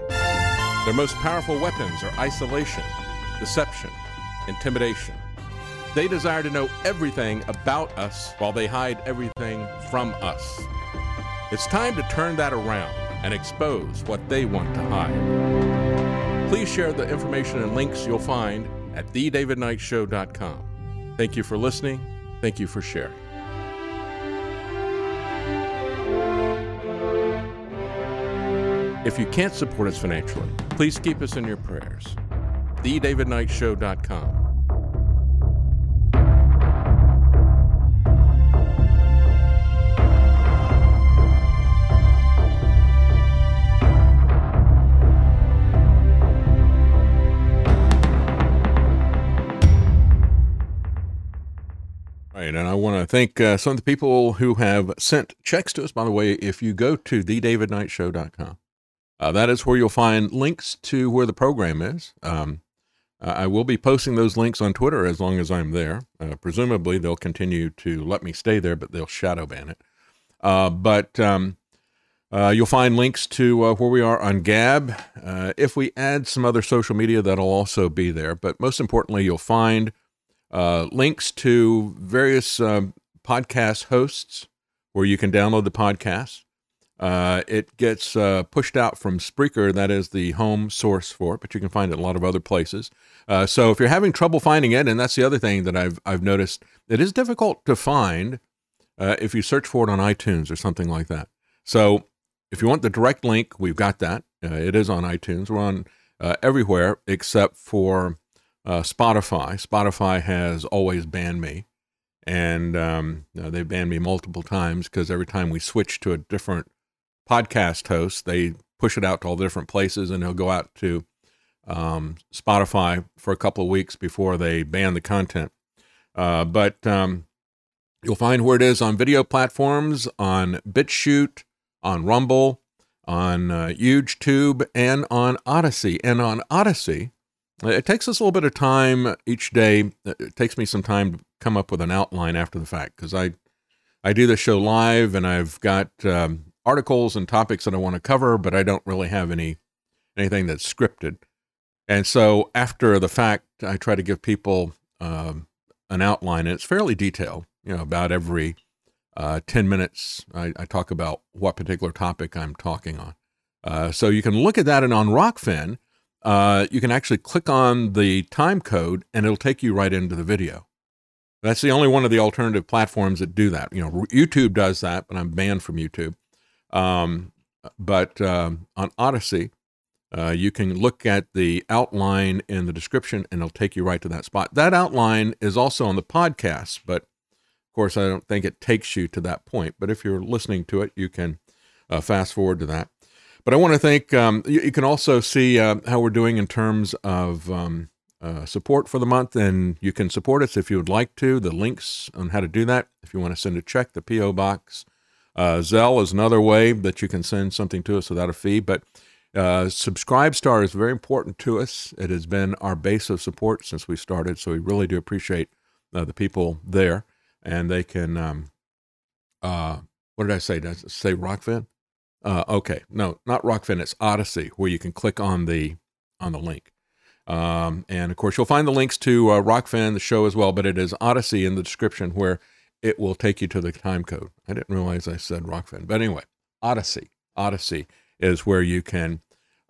Their most powerful weapons are isolation, deception, intimidation. They desire to know everything about us while they hide everything from us. It's time to turn that around and expose what they want to hide. Please share the information and links you'll find at thedavidknightshow.com. Thank you for listening. Thank you for sharing. If you can't support us financially, please keep us in your prayers. TheDavidKnightShow.com. Right, and I want to thank uh, some of the people who have sent checks to us. By the way, if you go to thedavidknightshow.com, uh, that is where you'll find links to where the program is. Um, I will be posting those links on Twitter as long as I'm there. Uh, presumably, they'll continue to let me stay there, but they'll shadow ban it. Uh, but um, uh, you'll find links to uh, where we are on Gab. Uh, if we add some other social media, that'll also be there. But most importantly, you'll find uh, links to various um, podcast hosts where you can download the podcast. Uh, it gets uh, pushed out from Spreaker, that is the home source for it, but you can find it a lot of other places. Uh, so if you're having trouble finding it, and that's the other thing that I've I've noticed, it is difficult to find uh, if you search for it on iTunes or something like that. So if you want the direct link, we've got that. Uh, it is on iTunes. We're on uh, everywhere except for uh, Spotify. Spotify has always banned me, and um, they banned me multiple times because every time we switch to a different podcast host, they push it out to all the different places, and he'll go out to um, Spotify for a couple of weeks before they ban the content. Uh, but um, you'll find where it is on video platforms, on BitChute, on Rumble, on uh, YouTube, and on Odysee. And on Odysee, it takes us a little bit of time each day. It takes me some time to come up with an outline after the fact because I I do the show live and I've got um, articles and topics that I want to cover, but I don't really have any anything that's scripted. And so after the fact, I try to give people um, an outline, and it's fairly detailed. You know, about every uh, 10 minutes, I, I, talk about what particular topic I'm talking on. Uh, so you can look at that, and on Rokfin, uh, you can actually click on the time code, and it'll take you right into the video. That's the only one of the alternative platforms that do that. You know, YouTube does that, but I'm banned from YouTube. Um, but um, on Odysee, uh, you can look at the outline in the description and it'll take you right to that spot. That outline is also on the podcast, but of course, I don't think it takes you to that point. But if you're listening to it, you can uh, fast forward to that. But I want to thank, um, you, you, can also see uh, how we're doing in terms of um, uh, support for the month, and you can support us if you would like to. The links on how to do that, if you want to send a check, the P.O. Box. Uh, Zelle is another way that you can send something to us without a fee. But uh, Subscribe Star is very important to us. It has been our base of support since we started, so we really do appreciate uh, the people there. And they can, um, uh, what did I say? Did I say Rokfin? Uh, okay, no, not Rokfin. It's Odysee, where you can click on the on the link. Um, and of course, you'll find the links to uh, Rokfin, the show as well. But it is Odysee in the description where it will take you to the time code. I didn't realize I said Rokfin, but anyway, Odysee. Odysee is where you can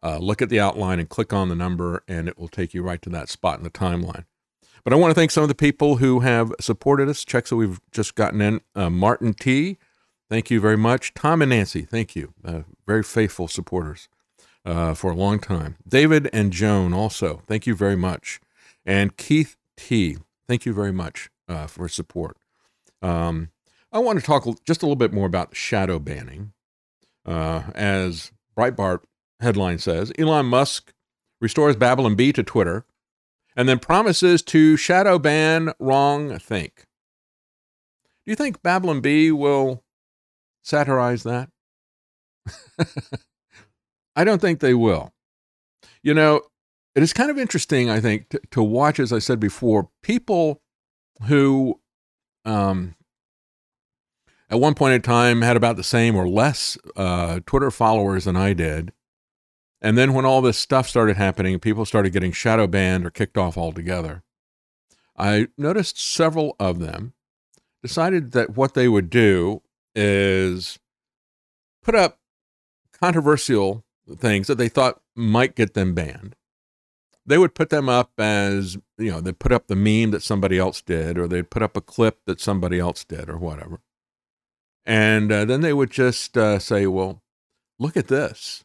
uh, look at the outline and click on the number, and it will take you right to that spot in the timeline. But I want to thank some of the people who have supported us. Checks that we've just gotten in. Uh, Martin T. Thank you very much. Tom and Nancy, thank you. Uh, very faithful supporters uh, for a long time. David and Joan also, thank you very much. And Keith T. Thank you very much uh, for support. Um, I want to talk just a little bit more about shadow banning. Uh, as Breitbart headline says, Elon Musk restores Babylon Bee to Twitter and then promises to shadow ban wrong think. Do you think Babylon Bee will satirize that? I don't think they will. You know, it is kind of interesting, I think, to, to watch, as I said before, people who um, at one point in time had about the same or less uh, Twitter followers than I did. And then when all this stuff started happening, people started getting shadow banned or kicked off altogether. I noticed several of them decided that what they would do is put up controversial things that they thought might get them banned. They would put them up as, you know, they'd put up the meme that somebody else did, or they'd put up a clip that somebody else did, or whatever. And uh, then they would just uh, say, well, look at this.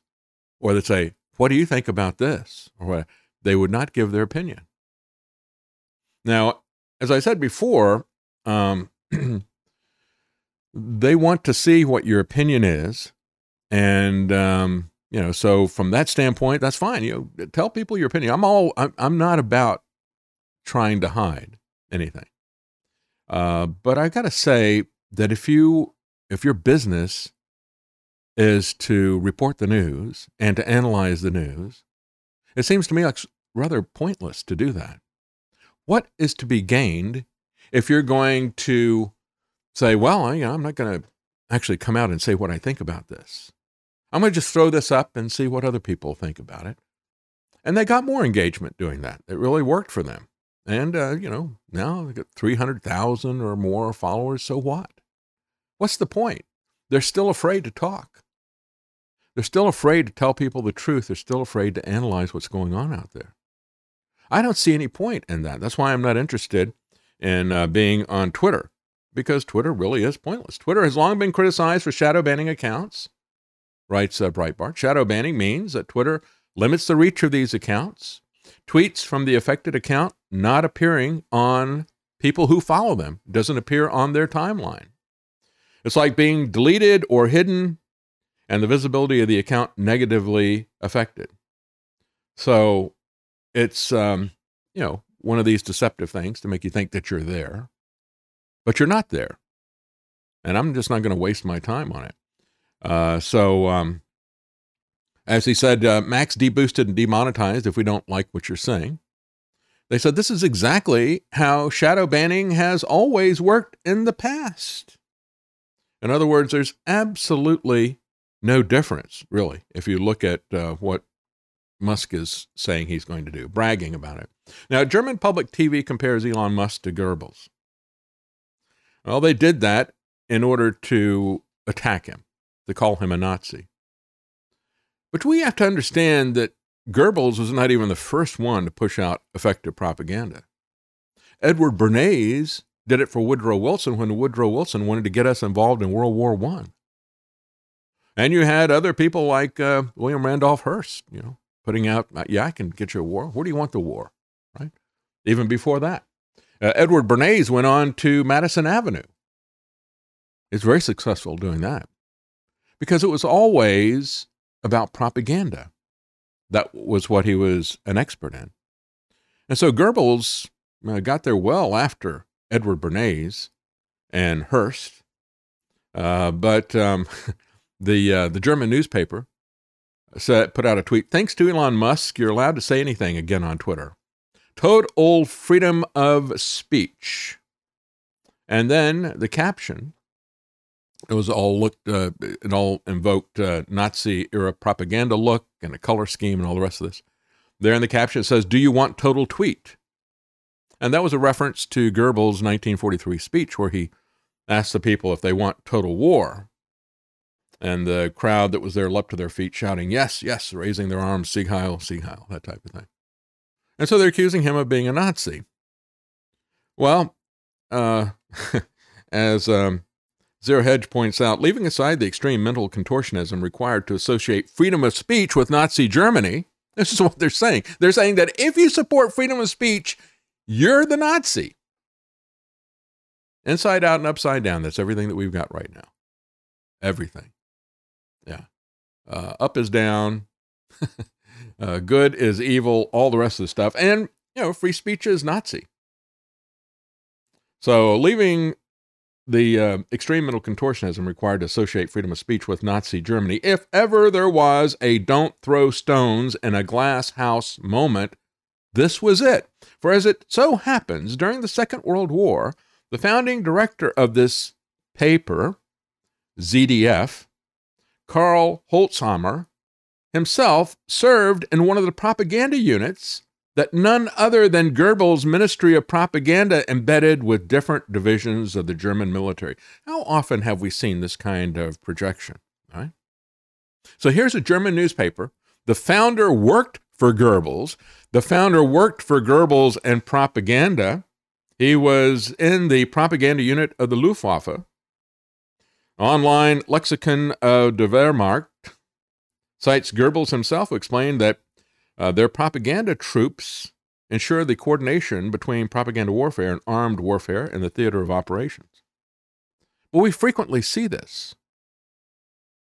Or they'd say, what do you think about this? Or? They would not give their opinion. Now, as I said before, um, they want to see what your opinion is. And, um, you know, so from that standpoint, that's fine. You know, tell people your opinion. I'm all, I'm, I'm not about trying to hide anything. Uh, but I got to say that if you if your business is to report the news and to analyze the news, it seems to me like rather pointless to do that. What is to be gained if you're going to say, well, you know, I'm not going to actually come out and say what I think about this. I'm going to just throw this up and see what other people think about it. And they got more engagement doing that. It really worked for them. And, uh, you know, now they got 300,000 or more followers. So what? What's the point? They're still afraid to talk. They're still afraid to tell people the truth. They're still afraid to analyze what's going on out there. I don't see any point in that. That's why I'm not interested in uh, being on Twitter because Twitter really is pointless. Twitter has long been criticized for shadow banning accounts, writes uh, Breitbart. Shadow banning means that Twitter limits the reach of these accounts. Tweets from the affected account not appearing on people who follow them doesn't appear on their timeline. It's like being deleted or hidden and the visibility of the account negatively affected. So it's, um, you know, one of these deceptive things to make you think that you're there, but you're not there. And I'm just not going to waste my time on it. Uh, so, um, as he said, uh, Max deboosted and demonetized if we don't like what you're saying. They said this is exactly how shadow banning has always worked in the past. In other words, there's absolutely no difference, really, if you look at uh, what Musk is saying he's going to do, bragging about it. Now, German public TV compares Elon Musk to Goebbels. Well, they did that in order to attack him, to call him a Nazi. But we have to understand that Goebbels was not even the first one to push out effective propaganda. Edward Bernays did it for Woodrow Wilson when Woodrow Wilson wanted to get us involved in World War One. And you had other people like uh, William Randolph Hearst, you know, putting out, yeah, I can get you a war. Where do you want the war? Right? Even before that. Uh, Edward Bernays went on to Madison Avenue. He's very successful doing that because it was always about propaganda. That was what he was an expert in. And so Goebbels uh, got there well after Edward Bernays and Hearst. Uh, but um, the uh, the German newspaper said, put out a tweet. Thanks to Elon Musk, you're allowed to say anything again on Twitter. Total freedom of speech. And then the caption. It was all looked. Uh, it all invoked uh, Nazi era propaganda look and a color scheme and all the rest of this. There in the caption it says, "Do you want total tweet?" And that was a reference to Goebbels' 1943 speech, where he asked the people if they want total war. And the crowd that was there leapt to their feet, shouting, Yes, yes, raising their arms, Sieg Heil, Sieg Heil, that type of thing. And so they're accusing him of being a Nazi. Well, uh, as um, Zero Hedge points out, leaving aside the extreme mental contortionism required to associate freedom of speech with Nazi Germany, this is what they're saying. They're saying that if you support freedom of speech, you're the Nazi. Inside out and upside down. That's everything that we've got right now. Everything. Yeah. Uh, up is down. uh, good is evil. All the rest of the stuff. And, you know, free speech is Nazi. So leaving the uh, extreme mental contortionism required to associate freedom of speech with Nazi Germany, if ever there was a don't throw stones in a glass house moment, this was it. For as it so happens, during the Second World War, the founding director of this paper, ZDF, Karl Holzamer, himself served in one of the propaganda units that none other than Goebbels' Ministry of Propaganda embedded with different divisions of the German military. How often have we seen this kind of projection? Right? So here's a German newspaper. The founder worked for Goebbels. The founder worked for Goebbels and propaganda. He was in the propaganda unit of the Luftwaffe. Online lexicon of der Wehrmacht cites Goebbels himself, who explained that uh, their propaganda troops ensure the coordination between propaganda warfare and armed warfare in the theater of operations. But we frequently see this.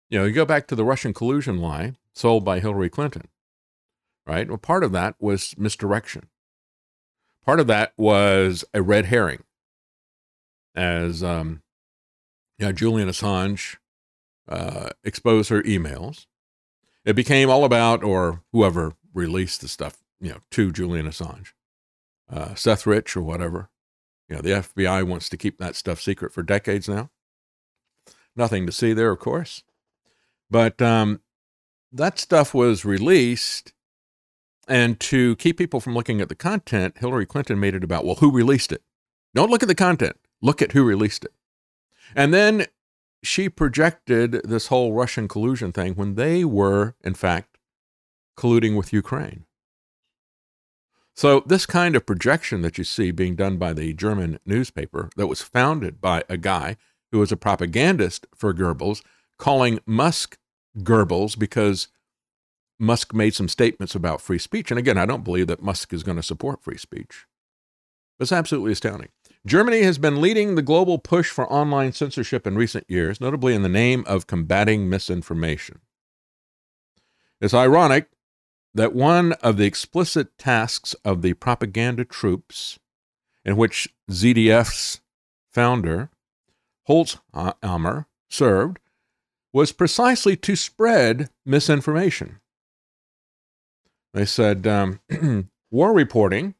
You know, you go back to the Russian collusion lie sold by Hillary Clinton, right? Well, part of that was misdirection. Part of that was a red herring, as um, yeah, Julian Assange uh, exposed her emails. It became all about, or whoever released the stuff, you know, to Julian Assange, uh, Seth Rich or whatever. You know, the FBI wants to keep that stuff secret for decades now. Nothing to see there, of course. But um, that stuff was released. And to keep people from looking at the content, Hillary Clinton made it about, well, who released it? Don't look at the content, look at who released it. And then she projected this whole Russian collusion thing when they were, in fact, colluding with Ukraine. So, this kind of projection that you see being done by the German newspaper that was founded by a guy who was a propagandist for Goebbels, calling Musk Goebbels because Musk made some statements about free speech. And again, I don't believe that Musk is going to support free speech. It's absolutely astounding. Germany has been leading the global push for online censorship in recent years, notably in the name of combating misinformation. It's ironic that one of the explicit tasks of the propaganda troops, in which ZDF's founder, Holzamer, served, was precisely to spread misinformation. They said um, war reporting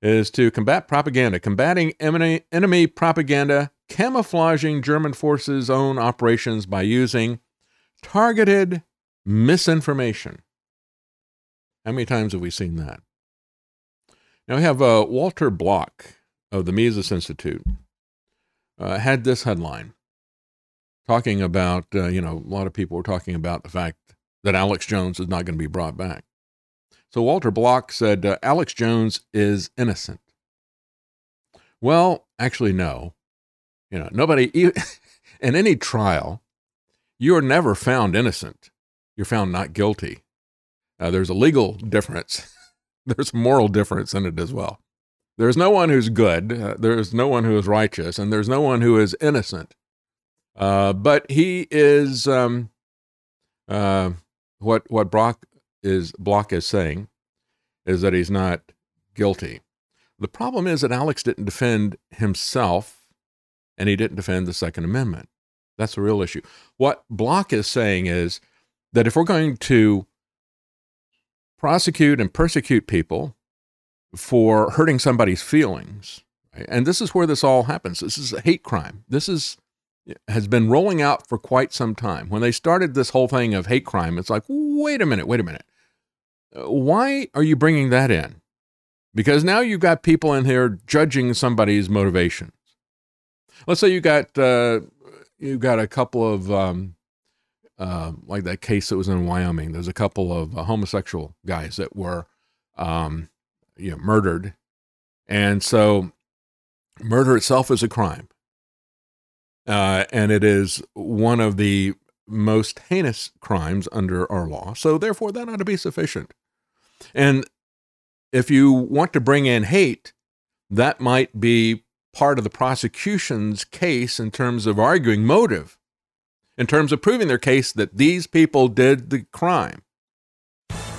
is to combat propaganda, combating enemy propaganda, camouflaging German forces' own operations by using targeted misinformation. How many times have we seen that? Now we have uh, Walter Block of the Mises Institute uh, had this headline talking about, uh, you know, a lot of people were talking about the fact that Alex Jones is not going to be brought back. So Walter Block said uh, Alex Jones is innocent. Well, actually, no. You know, nobody, in any trial, you are never found innocent. You're found not guilty. Uh, there's a legal difference, there's a moral difference in it as well. There's no one who's good, uh, there's no one who is righteous, and there's no one who is innocent. Uh, but he is um, uh, what what Brock is Block is saying is that he's not guilty. The problem is that Alex didn't defend himself, and he didn't defend the Second Amendment. That's the real issue. What Block is saying is that if we're going to prosecute and persecute people for hurting somebody's feelings, right? and this is where this all happens. This is a hate crime. This is has been rolling out for quite some time. When they started this whole thing of hate crime, it's like, wait a minute, wait a minute. Why are you bringing that in? Because now you've got people in here judging somebody's motivations. Let's say you got uh, you got a couple of um, uh, like that case that was in Wyoming. There's a couple of uh, homosexual guys that were, um, you know, murdered, and so murder itself is a crime, uh, and it is one of the most heinous crimes under our law. So therefore, that ought to be sufficient. And if you want to bring in hate, that might be part of the prosecution's case in terms of arguing motive in terms of proving their case that these people did the crime.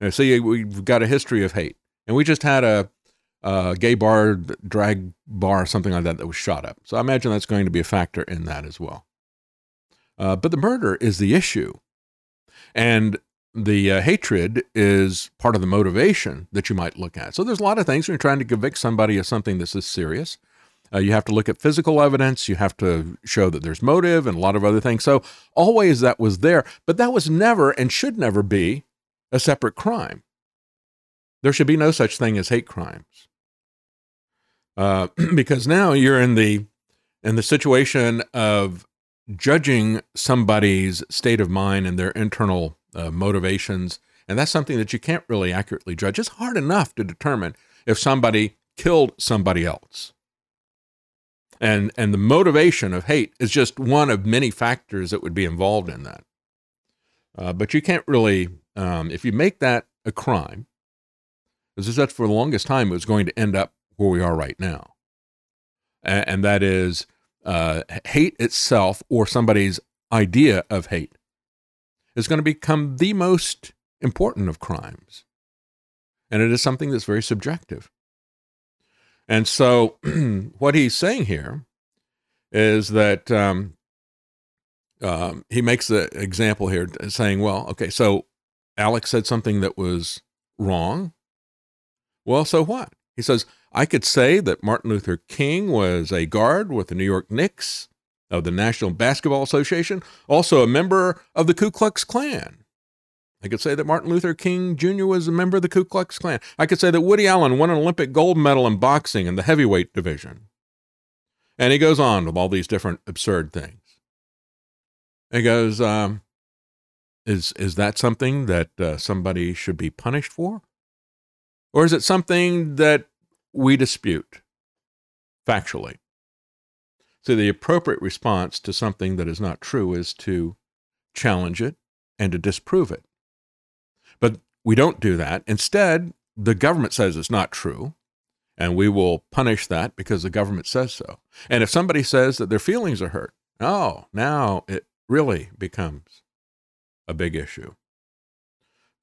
Now, see, we've got a history of hate, and we just had a, a gay bar, drag bar, something like that that was shot up. So I imagine that's going to be a factor in that as well. Uh, but the murder is the issue, and the uh, hatred is part of the motivation that you might look at. So there's a lot of things when you're trying to convict somebody of something that's this serious. Uh, you have to look at physical evidence. You have to show that there's motive and a lot of other things. So, always that was there, but that was never and should never be a separate crime. There should be no such thing as hate crimes. Uh, because now you're in the in the situation of judging somebody's state of mind and their internal uh, motivations, and that's something that you can't really accurately judge. It's hard enough to determine if somebody killed somebody else and and the motivation of hate is just one of many factors that would be involved in that. Uh, but you can't really, um, if you make that a crime, as I said for the longest time, it was going to end up where we are right now, and, and that is uh, hate itself or somebody's idea of hate is going to become the most important of crimes, and it is something that's very subjective. And so, what he's saying here is that um, um, he makes the example here saying, well, okay, so Alex said something that was wrong. Well, so what? He says, I could say that Martin Luther King was a guard with the New York Knicks of the National Basketball Association, also a member of the Ku Klux Klan. I could say that Martin Luther King Jr. was a member of the Ku Klux Klan. I could say that Woody Allen won an Olympic gold medal in boxing in the heavyweight division. And he goes on with all these different absurd things. He goes, um, is is that something that uh, somebody should be punished for, or is it something that we dispute factually? So the appropriate response to something that is not true is to challenge it and to disprove it. But we don't do that. Instead, the government says it's not true, and we will punish that because the government says so. And if somebody says that their feelings are hurt, oh, now it really becomes a big issue.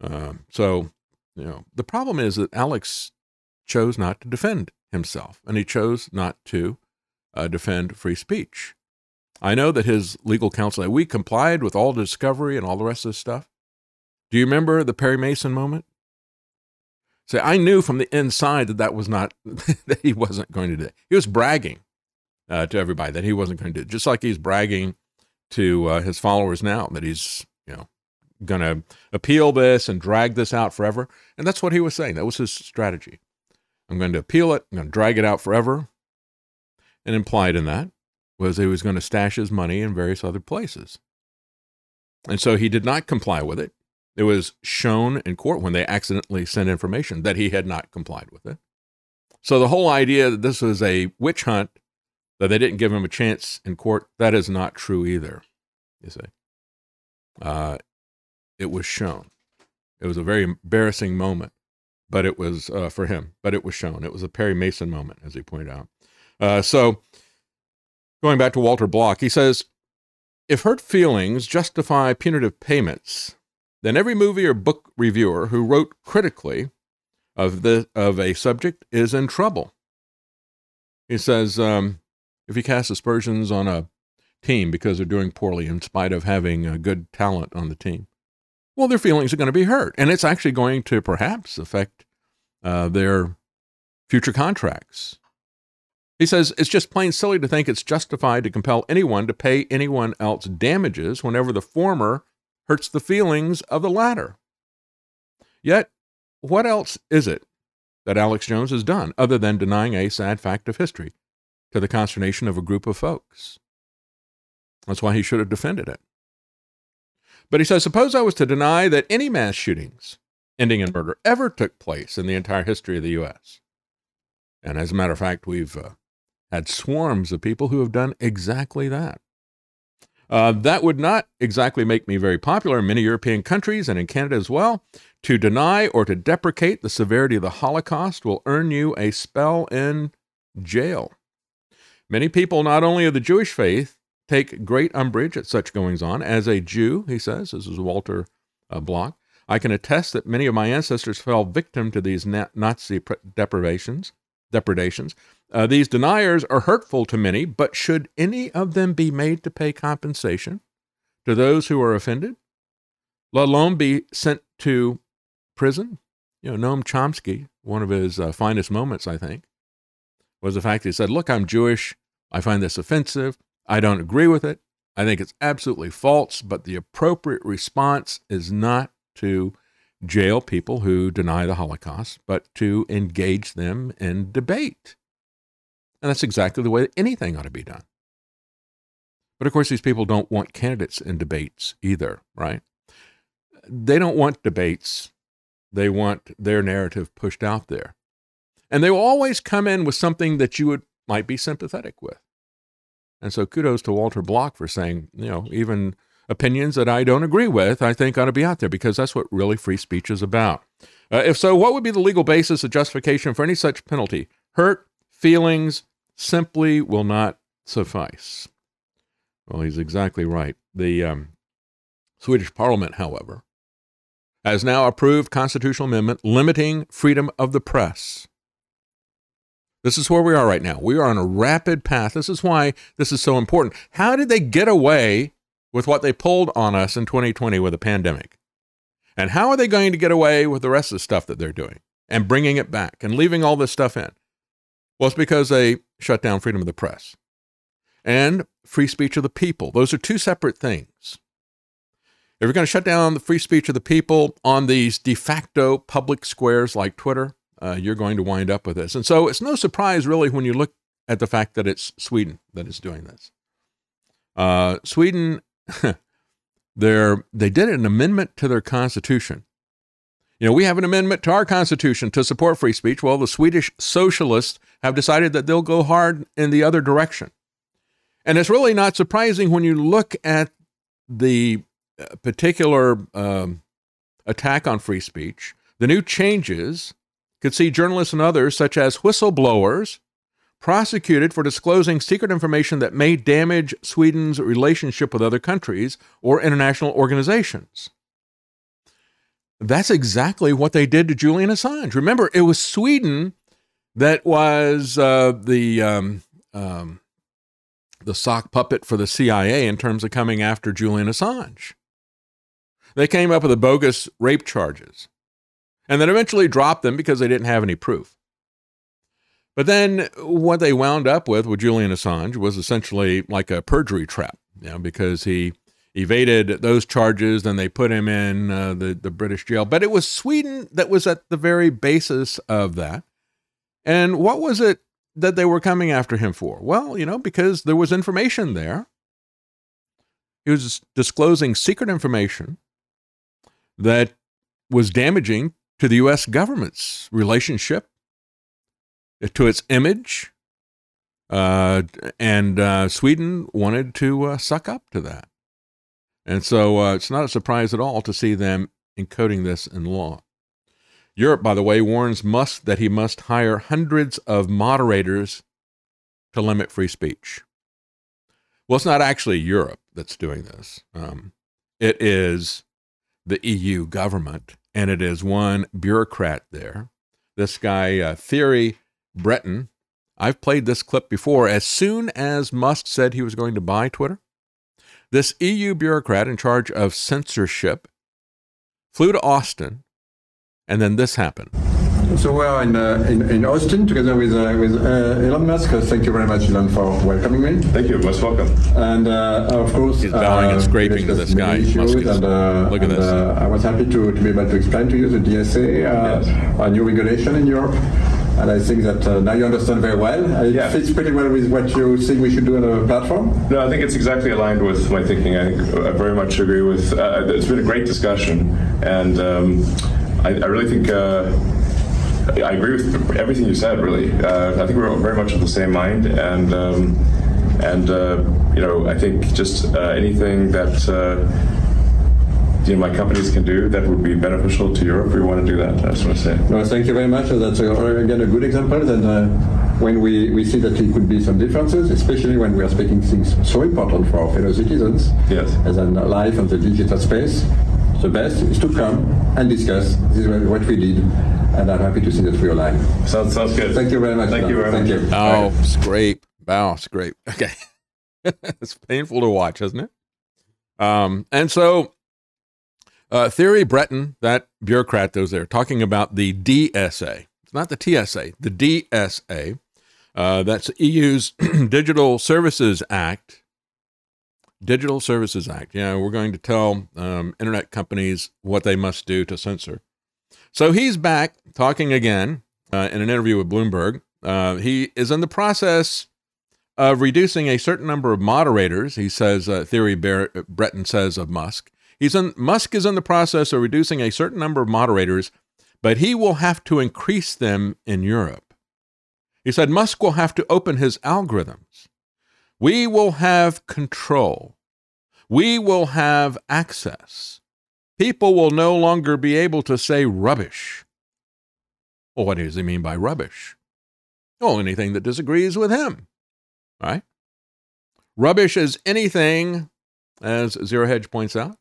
Um, so, you know, the problem is that Alex chose not to defend himself, and he chose not to uh, defend free speech. I know that his legal counsel, we complied with all the discovery and all the rest of this stuff. Do you remember the Perry Mason moment? Say, I knew from the inside that that was not, that he wasn't going to do it. He was bragging uh, to everybody that he wasn't going to do it, just like he's bragging to uh, his followers now that he's, you know, going to appeal this and drag this out forever. And that's what he was saying. That was his strategy. I'm going to appeal it. I'm going to drag it out forever. And implied in that was he was going to stash his money in various other places. And so he did not comply with it. It was shown in court when they accidentally sent information that he had not complied with it. So the whole idea that this was a witch hunt, that they didn't give him a chance in court, that is not true either, you see. Uh, it was shown. It was a very embarrassing moment, but it was uh, for him, but it was shown. It was a Perry Mason moment, as he pointed out. Uh, so, going back to Walter Block, he says if hurt feelings justify punitive payments, then every movie or book reviewer who wrote critically of the of a subject is in trouble. He says um, if you cast aspersions on a team because they're doing poorly in spite of having a good talent on the team, well, their feelings are going to be hurt, and it's actually going to perhaps affect uh, their future contracts. He says it's just plain silly to think it's justified to compel anyone to pay anyone else damages whenever the former hurts the feelings of the latter. Yet, what else is it that Alex Jones has done other than denying a sad fact of history to the consternation of a group of folks? That's why he should have defended it. But he says, suppose I was to deny that any mass shootings ending in murder ever took place in the entire history of the U.S. And as a matter of fact, we've uh, had swarms of people who have done exactly that. Uh, that would not exactly make me very popular in many European countries and in Canada as well. To deny or to deprecate the severity of the Holocaust will earn you a spell in jail. Many people, not only of the Jewish faith, take great umbrage at such goings on. As a Jew, he says, this is Walter uh, Block, I can attest that many of my ancestors fell victim to these Nazi deprivations, depredations. Uh, these deniers are hurtful to many, but should any of them be made to pay compensation to those who are offended, let alone be sent to prison? You know, Noam Chomsky, one of his uh, finest moments, I think, was the fact that he said, Look, I'm Jewish. I find this offensive. I don't agree with it. I think it's absolutely false, but the appropriate response is not to jail people who deny the Holocaust, but to engage them in debate. And that's exactly the way anything ought to be done. But of course, these people don't want candidates in debates either, right? They don't want debates. They want their narrative pushed out there. And they will always come in with something that you would might be sympathetic with. And so kudos to Walter Block for saying, you know, even opinions that I don't agree with, I think ought to be out there because that's what really free speech is about. Uh, if so, what would be the legal basis of justification for any such penalty? Hurt feelings, simply will not suffice. Well, he's exactly right. The um, Swedish parliament, however, has now approved constitutional amendment limiting freedom of the press. This is where we are right now. We are on a rapid path. This is why this is so important. How did they get away with what they pulled on us in 2020 with a pandemic? And how are they going to get away with the rest of the stuff that they're doing and bringing it back and leaving all this stuff in? Well, it's because they shut down freedom of the press and free speech of the people. Those are two separate things. If you're going to shut down the free speech of the people on these de facto public squares like Twitter, uh, you're going to wind up with this. And so it's no surprise, really, when you look at the fact that it's Sweden that is doing this. Uh, Sweden They're, they did an amendment to their constitution. You know, we have an amendment to our constitution to support free speech. Well, the Swedish socialists have decided that they'll go hard in the other direction. And it's really not surprising when you look at the uh, particular um, attack on free speech. The new changes could see journalists and others, such as whistleblowers, prosecuted for disclosing secret information that may damage Sweden's relationship with other countries or international organizations. That's exactly what they did to Julian Assange. Remember, it was Sweden that was uh, the um, um, the sock puppet for the CIA in terms of coming after Julian Assange. They came up with the bogus rape charges and then eventually dropped them because they didn't have any proof. But then what they wound up with with Julian Assange was essentially like a perjury trap, you know, because he evaded those charges. Then they put him in uh, the, the British jail. But it was Sweden that was at the very basis of that. And what was it that they were coming after him for? Well, you know, because there was information there. He was disclosing secret information that was damaging to the U.S. government's relationship to its image. Uh, and uh, Sweden wanted to uh, suck up to that. And so uh, it's not a surprise at all to see them encoding this in law. Europe, by the way, warns Musk that he must hire hundreds of moderators to limit free speech. Well, it's not actually Europe that's doing this. Um, it is the EU government, and it is one bureaucrat there. This guy, uh, Thierry Breton. I've played this clip before. As soon as Musk said he was going to buy Twitter, this EU bureaucrat in charge of censorship flew to Austin, and then this happened. So we are in, uh, in, in, Austin together with, uh, with uh, Elon Musk. Thank you very much, Elon, for welcoming me. Thank you. Most welcome. And uh, of course, he's bowing and uh, scraping to this guy. Musk is, and, uh, look at and, this. I was happy to, to be able to explain to you the DSA, yes. a new regulation in Europe. And I think that uh, now you understand very well. It yeah. fits pretty well with what you think we should do on a platform. No, I think it's exactly aligned with my thinking. I, I very much agree with. Uh, it's been a great discussion, and um, I, I, really think. Uh, I agree with everything you said. Really, uh, I think we're very much of the same mind, and um, and uh, you know, I think just uh, anything that you know, my companies can do that would be beneficial to Europe, we want to do that. I just want to say. No, thank you very much. That's uh, again a good example. And uh, when we, we see that there could be some differences, especially when we are speaking things so important for our fellow citizens, yes, as in life and the digital space, the best is to come and discuss. This is what we did, and I'm happy to see that we align. Sounds sounds good. Thank you very much. Thank you very Thank much. You. Oh, right. scrape. Bow, scrape. Okay. it's painful to watch, isn't it? Um, and so uh, Thierry Breton, that bureaucrat that was there, talking about the DSA. It's not the TSA, the DSA. Uh, that's EU's Digital Services Act. Digital Services Act. Yeah, we're going to tell um, internet companies what they must do to censor. So he's back talking again uh, in an interview with Bloomberg. Uh, he is in the process of reducing a certain number of moderators. He says, uh, Thierry Bar- Breton says of Musk. He's in, Musk is in the process of reducing a certain number of moderators, but he will have to increase them in Europe. He said Musk will have to open his algorithms. We will have control. We will have access. People will no longer be able to say rubbish. Well, what does he mean by rubbish? Oh, anything that disagrees with him. Right? Rubbish is anything, as Zero Hedge points out,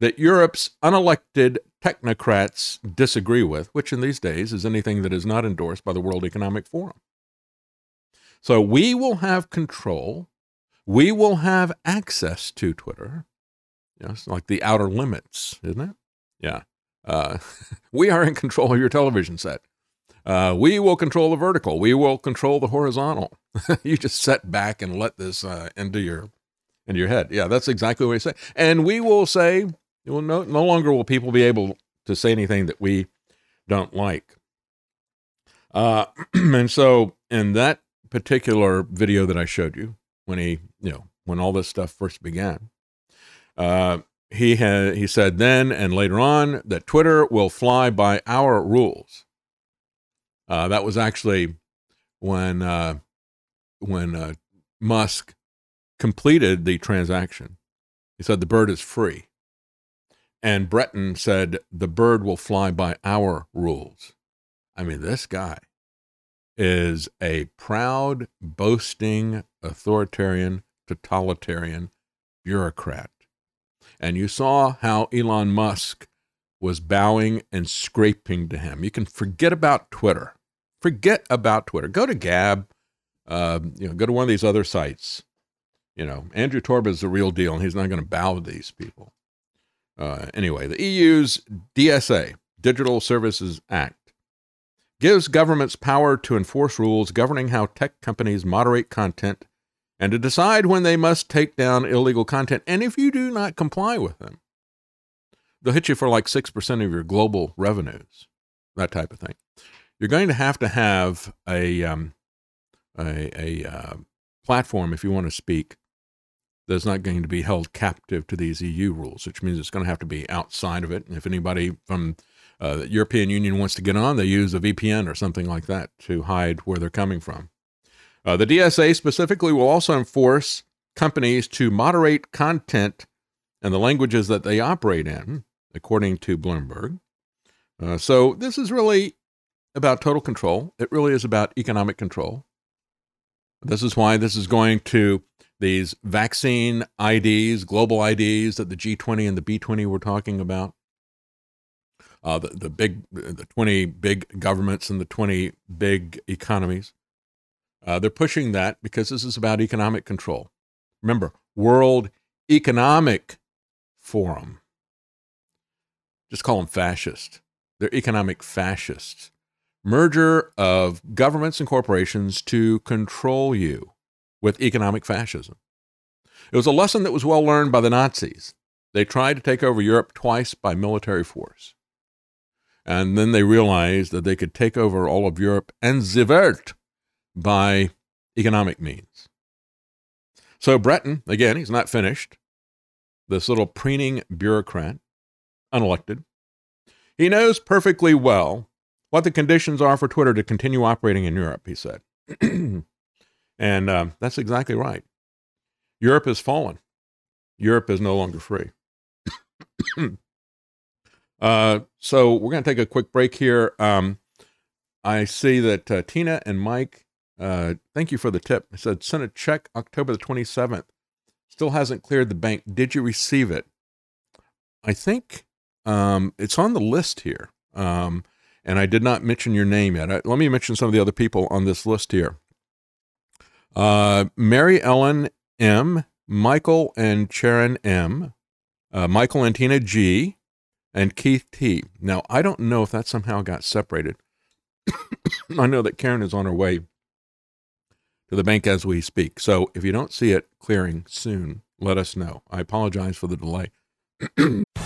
that Europe's unelected technocrats disagree with, which in these days is anything that is not endorsed by the World Economic Forum. So we will have control. We will have access to Twitter. It's like the outer limits, isn't it? Yeah. Uh, we are in control of your television set. Uh, we will control the vertical. We will control the horizontal. you just set back and let this uh, into your into your head. Yeah, that's exactly what we say. And we will say will no, no longer will people be able to say anything that we don't like. Uh, and so in that particular video that I showed you, when he, you know, when all this stuff first began, uh, he had he said then and later on that Twitter will fly by our rules. Uh, that was actually when uh, when uh, Musk completed the transaction. He said the bird is free, and Breton said the bird will fly by our rules. I mean, this guy is a proud, boasting, authoritarian, totalitarian bureaucrat. And you saw how Elon Musk was bowing and scraping to him. You can forget about Twitter. Forget about Twitter. Go to Gab. Uh, you know, go to one of these other sites. You know, Andrew Torba is the real deal, and he's not going to bow to these people. Uh, anyway, the EU's DSA, Digital Services Act, gives governments power to enforce rules governing how tech companies moderate content and to decide when they must take down illegal content. And if you do not comply with them, they'll hit you for like 6% of your global revenues, that type of thing. You're going to have to have a, um, a, a uh, platform if you want to speak that's not going to be held captive to these EU rules, which means it's going to have to be outside of it. And if anybody from uh, the European Union wants to get on, they use a VPN or something like that to hide where they're coming from. Uh, the DSA specifically will also enforce companies to moderate content and the languages that they operate in, according to Bloomberg. Uh, so this is really about total control. It really is about economic control. This is why this is going to these vaccine IDs, global IDs that the G20 and the B20 were talking about. Uh, the, the big, the 20 big governments and the 20 big economies. Uh, they're pushing that because this is about economic control. Remember, World Economic Forum. Just call them fascist. They're economic fascists. Merger of governments and corporations to control you with economic fascism. It was a lesson that was well learned by the Nazis. They tried to take over Europe twice by military force. And then they realized that they could take over all of Europe and zivert by economic means. So Breton, again, he's not finished. This little preening bureaucrat, unelected. He knows perfectly well what the conditions are for Twitter to continue operating in Europe, he said. and um, that's exactly right. Europe has fallen. Europe is no longer free. uh, so we're going to take a quick break here. Um, I see that uh, Tina and Mike uh, thank you for the tip. I said, sent a check October the 27th. Still hasn't cleared the bank. Did you receive it? I think um, it's on the list here. Um, and I did not mention your name yet. Let me mention some of the other people on this list here. Uh, Mary Ellen M., Michael and Sharon M., uh, Michael and Tina G., and Keith T. Now, I don't know if that somehow got separated. I know that Karen is on her way to the bank as we speak. So if you don't see it clearing soon, let us know. I apologize for the delay.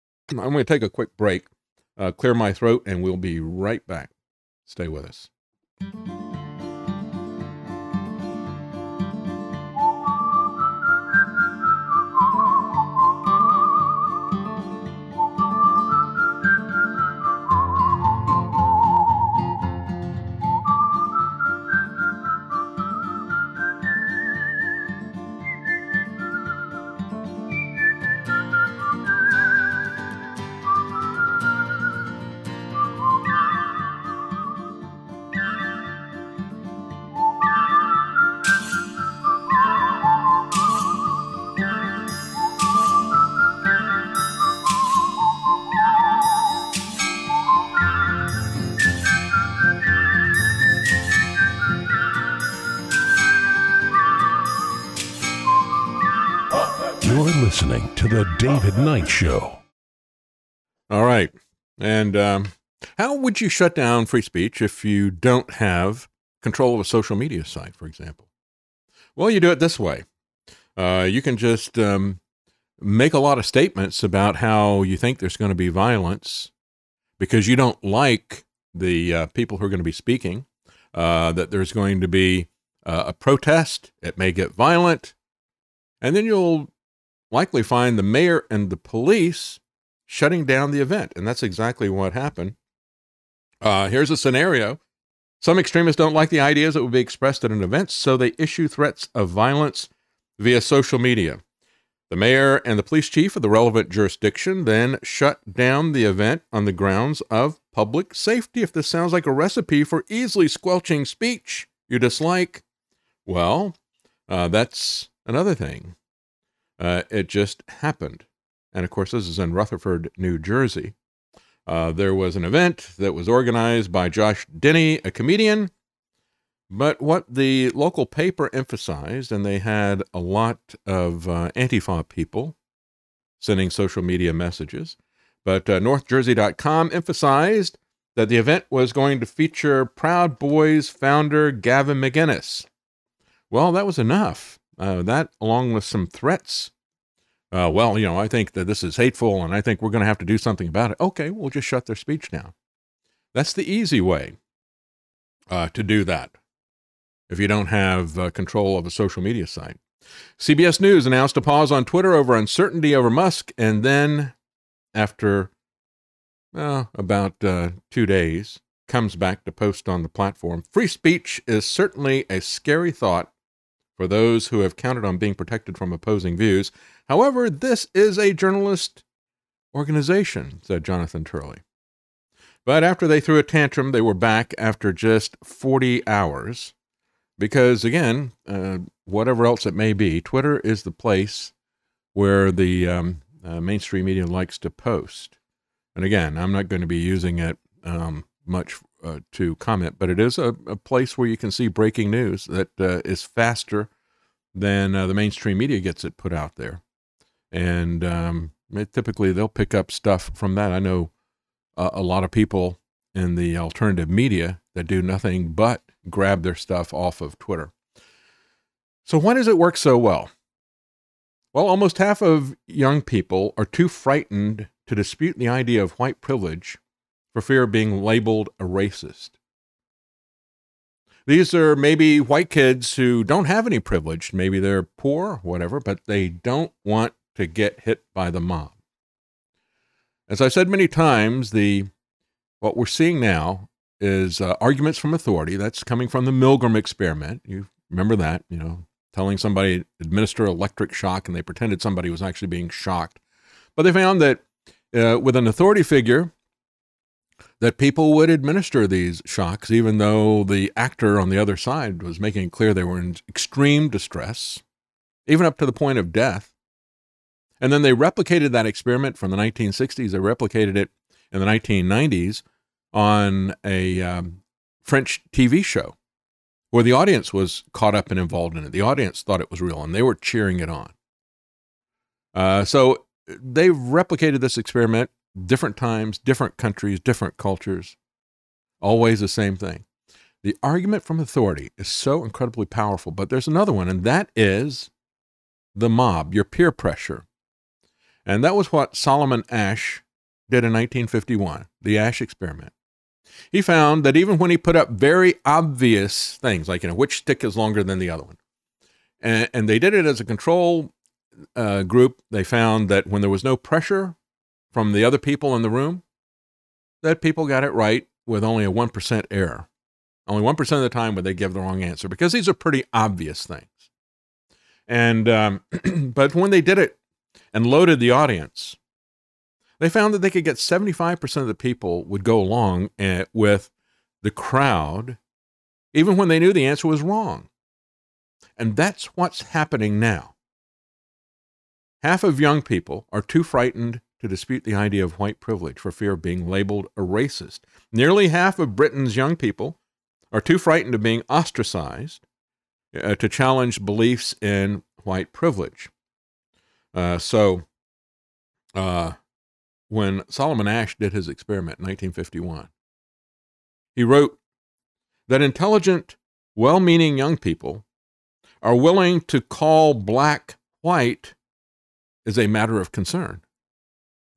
I'm going to take a quick break, uh, clear my throat, and we'll be right back. Stay with us. The David Knight Show. All right. And um, how would you shut down free speech if you don't have control of a social media site, for example? Well, you do it this way. Uh, you can just um, make a lot of statements about how you think there's going to be violence because you don't like the uh, people who are going to be speaking, uh, that there's going to be uh, a protest. It may get violent. And then you'll likely find the mayor and the police shutting down the event. And that's exactly what happened. Uh, here's a scenario. Some extremists don't like the ideas that would be expressed at an event, so they issue threats of violence via social media. The mayor and the police chief of the relevant jurisdiction then shut down the event on the grounds of public safety. If this sounds like a recipe for easily squelching speech you dislike, well, uh, that's another thing. Uh, it just happened. And of course, this is in Rutherford, New Jersey. Uh, there was an event that was organized by Josh Denny, a comedian. But what the local paper emphasized, and they had a lot of uh, Antifa people sending social media messages, but uh, NorthJersey.com emphasized that the event was going to feature Proud Boys founder Gavin McInnes. Well, that was enough. Uh, that, along with some threats uh, well, you know, I think that this is hateful and I think we're going to have to do something about it. Okay, we'll just shut their speech down. That's the easy way uh, to do that if you don't have uh, control of a social media site. CBS News announced a pause on Twitter over uncertainty over Musk, and then after about uh, two days, comes back to post on the platform. Free speech is certainly a scary thought for those who have counted on being protected from opposing views. However, this is a journalist organization, said Jonathan Turley. But after they threw a tantrum, they were back after just 40 hours. Because again, uh, whatever else it may be, Twitter is the place where the um, uh, mainstream media likes to post. And again, I'm not going to be using it um, much uh, to comment, but it is a, a, place where you can see breaking news that uh, is faster than uh, the mainstream media gets it put out there and um, it, typically they'll pick up stuff from that. I know a lot of people in the alternative media that do nothing but grab their stuff off of Twitter. So, why does it work so well? Well, almost half of young people are too frightened to dispute the idea of white privilege for fear of being labeled a racist. These are maybe white kids who don't have any privilege. Maybe they're poor, whatever, but they don't want to get hit by the mob. As I've said many times, the what we're seeing now is uh, arguments from authority. That's coming from the Milgram experiment. You remember that, you know, telling somebody administer electric shock, and they pretended somebody was actually being shocked. But they found that uh, with an authority figure, that people would administer these shocks, even though the actor on the other side was making it clear they were in extreme distress, even up to the point of death. And then they replicated that experiment from the 1960s. They replicated it in the 1990s on a um, French TV show where the audience was caught up and involved in it. The audience thought it was real and they were cheering it on. Uh, so they replicated this experiment different times, different countries, different cultures, always the same thing. The argument from authority is so incredibly powerful, but there's another one, and that is the mob, your peer pressure. And that was what Solomon Asch did in 1951, the Asch experiment. He found that even when he put up very obvious things, like, you know, which stick is longer than the other one, and, and they did it as a control uh, group, they found that when there was no pressure from the other people in the room, that people got it right with only a 1% error. Only 1% of the time would they give the wrong answer because these are pretty obvious things. And, um, but when they did it and loaded the audience, they found that they could get 75% of the people would go along eh, with the crowd, even when they knew the answer was wrong. And that's what's happening now. Half of young people are too frightened to dispute the idea of white privilege for fear of being labeled a racist. Nearly half of Britain's young people are too frightened of being ostracized uh, to challenge beliefs in white privilege. Uh, so, uh, when Solomon Asch did his experiment in 1951, he wrote that intelligent, well meaning young people are willing to call black white is a matter of concern.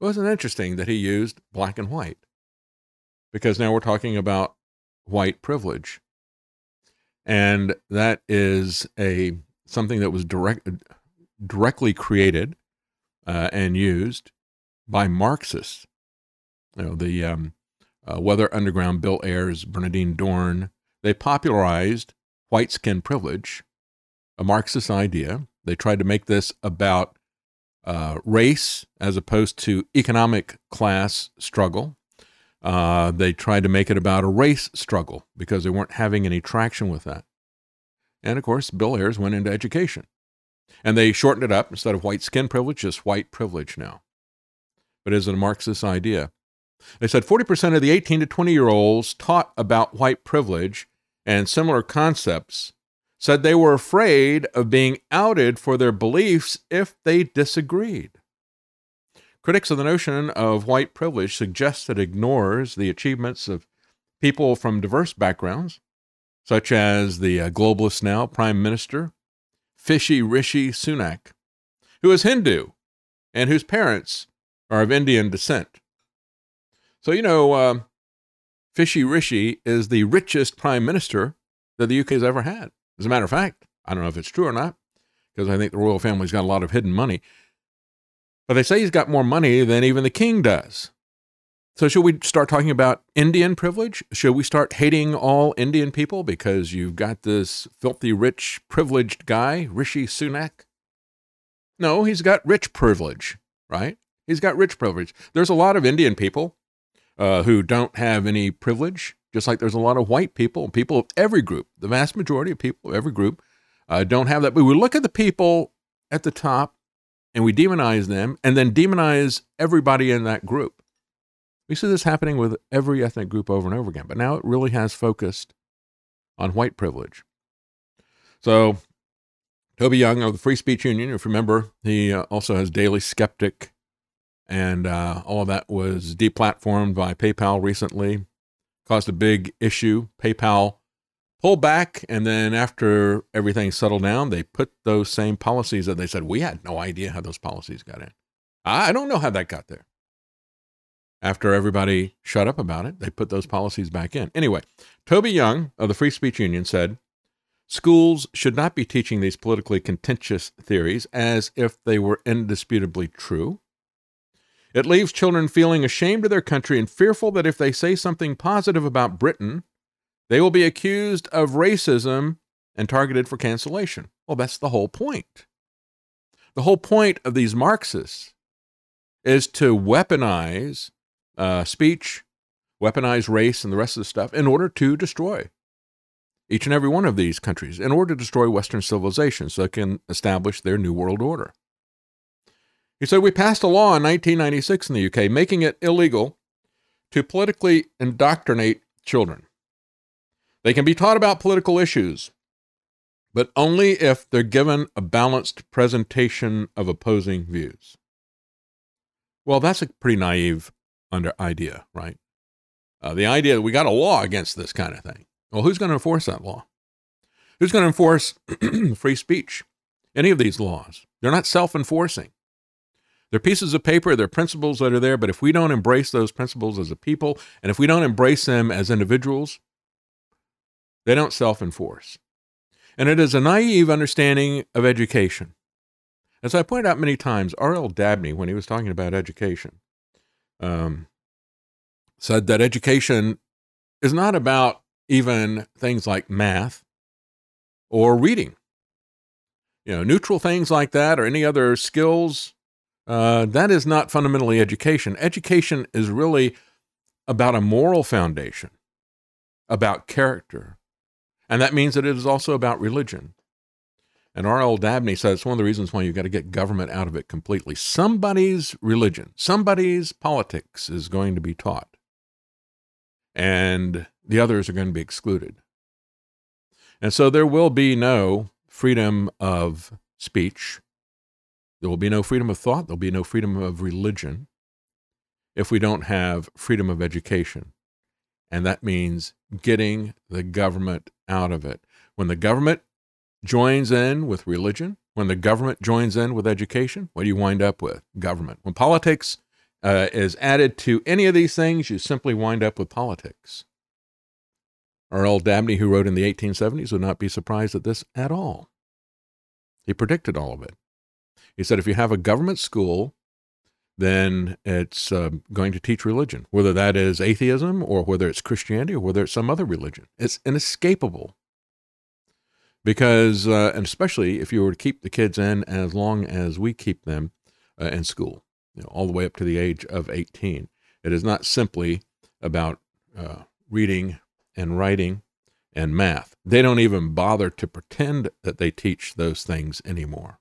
Wasn't interesting that he used black and white because now we're talking about white privilege. And that is a something that was direct, directly created uh, and used by Marxists. You know, the um, uh, Weather Underground, Bill Ayers, Bernardine Dohrn, they popularized white skin privilege, a Marxist idea. They tried to make this about uh, race as opposed to economic class struggle. Uh, they tried to make it about a race struggle because they weren't having any traction with that. And of course, Bill Ayers went into education. And they shortened it up instead of white skin privilege, just white privilege now. But is it a Marxist idea? They said 40% of the 18 to 20 year olds taught about white privilege and similar concepts said they were afraid of being outed for their beliefs if they disagreed. Critics of the notion of white privilege suggest it ignores the achievements of people from diverse backgrounds, such as the uh, globalist now Prime Minister, Fishy Rishi Sunak, who is Hindu and whose parents are of Indian descent. So, you know, uh, Fishy Rishi is the richest prime minister that the UK has ever had. As a matter of fact, I don't know if it's true or not, because I think the royal family's got a lot of hidden money. But they say he's got more money than even the king does. So, should we start talking about Indian privilege? Should we start hating all Indian people because you've got this filthy, rich, privileged guy, Rishi Sunak? No, he's got rich privilege, right? He's got rich privilege. There's a lot of Indian people uh, who don't have any privilege, just like there's a lot of white people, and people of every group, the vast majority of people of every group uh, don't have that. But we look at the people at the top and we demonize them and then demonize everybody in that group. We see this happening with every ethnic group over and over again, but now it really has focused on white privilege. So, Toby Young of the Free Speech Union, if you remember, he uh, also has Daily Skeptic and uh, all of that was deplatformed by PayPal recently. Caused a big issue. PayPal pulled back, and then after everything settled down, they put those same policies that they said we had no idea how those policies got in. I don't know how that got there. After everybody shut up about it, they put those policies back in. Anyway, Toby Young of the Free Speech Union said schools should not be teaching these politically contentious theories as if they were indisputably true. It leaves children feeling ashamed of their country and fearful that if they say something positive about Britain, they will be accused of racism and targeted for cancellation. Well, that's the whole point. The whole point of these Marxists is to weaponize uh, speech, weaponize race, and the rest of the stuff in order to destroy each and every one of these countries, in order to destroy Western civilization so they can establish their New World Order. He said, We passed a law in 1996 in the UK making it illegal to politically indoctrinate children. They can be taught about political issues, but only if they're given a balanced presentation of opposing views. Well, that's a pretty naive under idea, right? Uh, the idea that we got a law against this kind of thing. Well, who's going to enforce that law? Who's going to enforce free speech? Any of these laws? They're not self enforcing. They're pieces of paper, they're principles that are there, but if we don't embrace those principles as a people, and if we don't embrace them as individuals, they don't self enforce. And it is a naive understanding of education. As I pointed out many times, R.L. Dabney, when he was talking about education, um, said that education is not about even things like math or reading. You know, neutral things like that or any other skills uh, that is not fundamentally education. Education is really about a moral foundation, about character. And that means that it is also about religion. And R.L. Dabney says it's one of the reasons why you've got to get government out of it completely. Somebody's religion, somebody's politics is going to be taught, and the others are going to be excluded. And so there will be no freedom of speech There will be no freedom of thought, there'll be no freedom of religion if we don't have freedom of education. And that means getting the government out of it. When the government joins in with religion, when the government joins in with education, what do you wind up with? Government. When politics uh, is added to any of these things, you simply wind up with politics. R.L. Dabney, who wrote in the 1870s, would not be surprised at this at all. He predicted all of it. He said if you have a government school, then it's uh, going to teach religion, whether that is atheism or whether it's Christianity or whether it's some other religion. It's inescapable. Because, uh, and especially if you were to keep the kids in as long as we keep them uh, in school, you know, all the way up to the age of 18, it is not simply about uh, reading and writing and math. They don't even bother to pretend that they teach those things anymore.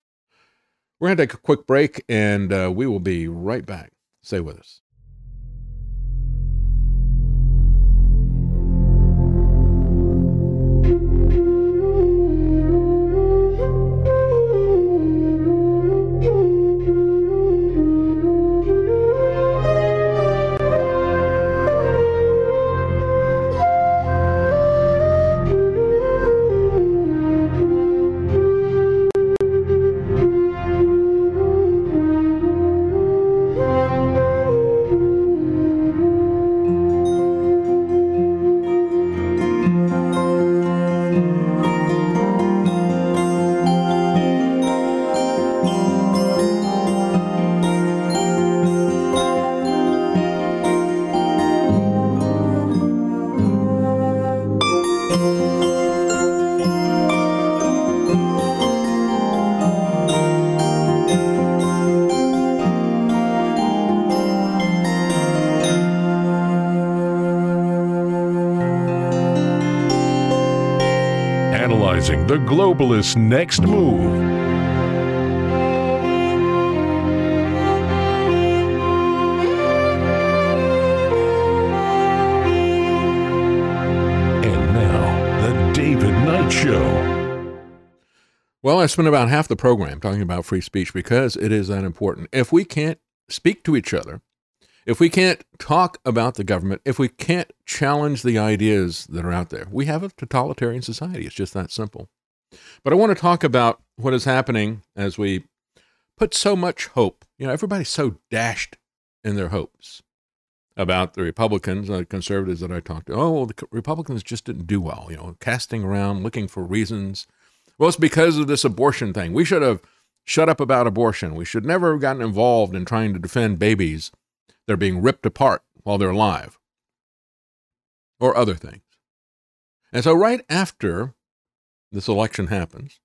We're going to take a quick break and uh, we will be right back. Stay with us. The globalists' next move. And now, the David Knight Show. Well, I spent about half the program talking about free speech because it is that important. If we can't speak to each other, if we can't talk about the government, if we can't challenge the ideas that are out there, we have a totalitarian society. It's just that simple. But I want to talk about what is happening as we put so much hope. You know, everybody's so dashed in their hopes about the Republicans, the conservatives that I talked to. Oh, well, the Republicans just didn't do well, you know, casting around, looking for reasons. Well, it's because of this abortion thing. We should have shut up about abortion. We should never have gotten involved in trying to defend babies they're being ripped apart while they're alive, or other things. And so, right after this election happens,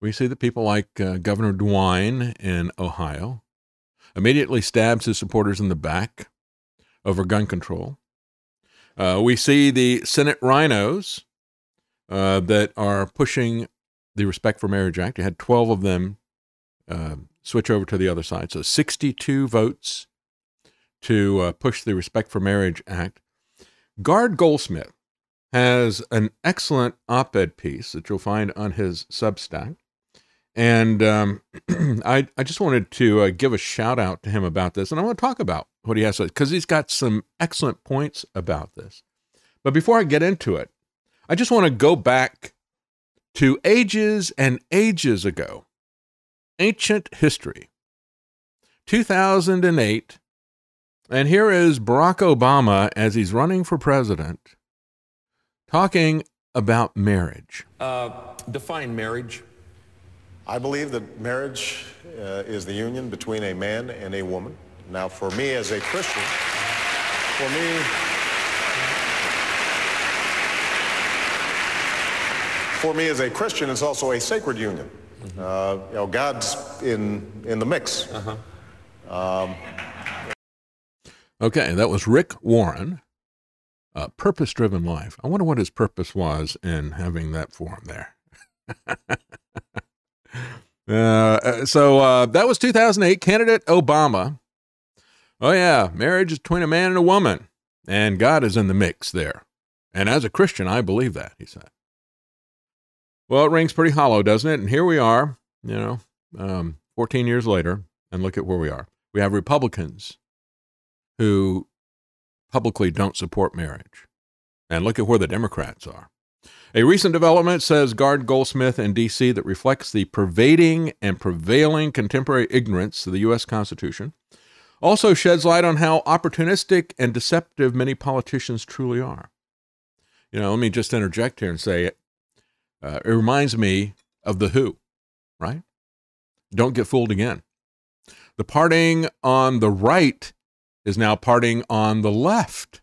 we see that people like uh, Governor DeWine in Ohio immediately stabs his supporters in the back over gun control. Uh, we see the Senate RINOs uh, that are pushing the Respect for Marriage Act. You had 12 of them uh, switch over to the other side. So 62 votes to uh, push the Respect for Marriage Act. Gard Goldsmith has an excellent op ed piece that you'll find on his Substack. And um, I, I just wanted to uh, give a shout out to him about this. And I want to talk about what he has to because he's got some excellent points about this. But before I get into it, I just want to go back to ages and ages ago ancient history. 2008, and here is Barack Obama as he's running for president talking about marriage. Uh, define marriage. I believe that marriage uh, is the union between a man and a woman. Now, for me as a Christian, for me, for me as a Christian, it's also a sacred union. Mm-hmm. Uh, you know, God's in in the mix. Uh-huh. Um, okay, that was Rick Warren, uh, Purpose Driven Life. I wonder what his purpose was in having that forum there. uh, so uh, that was 2008. Candidate Obama. Oh, yeah, marriage is between a man and a woman, and God is in the mix there. And as a Christian, I believe that, he said. Well, it rings pretty hollow, doesn't it? And here we are, you know, um, 14 years later, and look at where we are. We have Republicans who publicly don't support marriage. And look at where the Democrats are. A recent development says Gard Goldsmith in D.C. that reflects the pervading and prevailing contemporary ignorance of the U.S. Constitution. Also sheds light on how opportunistic and deceptive many politicians truly are. You know, let me just interject here and say uh, it reminds me of The Who, right? Don't get fooled again. The parting on the right is now parting on the left.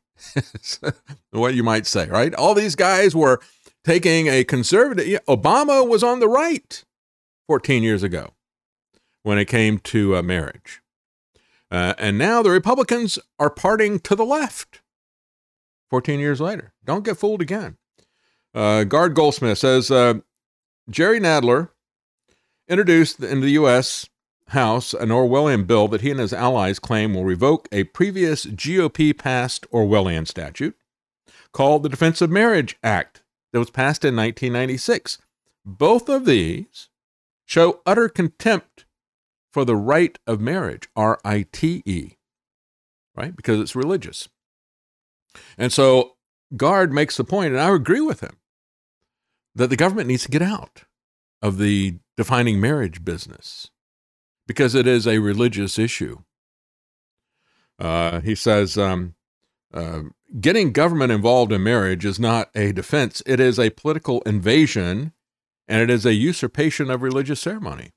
what you might say, right? All these guys were taking a conservative. Obama was on the right 14 years ago when it came to uh, marriage. Uh, and now the Republicans are parting to the left 14 years later. Don't get fooled again. Uh, Gard Goldsmith says uh, Jerry Nadler introduced in the U.S. House an Orwellian bill that he and his allies claim will revoke a previous GOP passed Orwellian statute called the Defense of Marriage Act that was passed in 1996. Both of these show utter contempt for the right of marriage, R I T E, right? Because it's religious. And so Gard makes the point, and I agree with him, that the government needs to get out of the defining marriage business because it is a religious issue. Uh, he says, um, uh, getting government involved in marriage is not a defense, it is a political invasion and it is a usurpation of religious ceremony.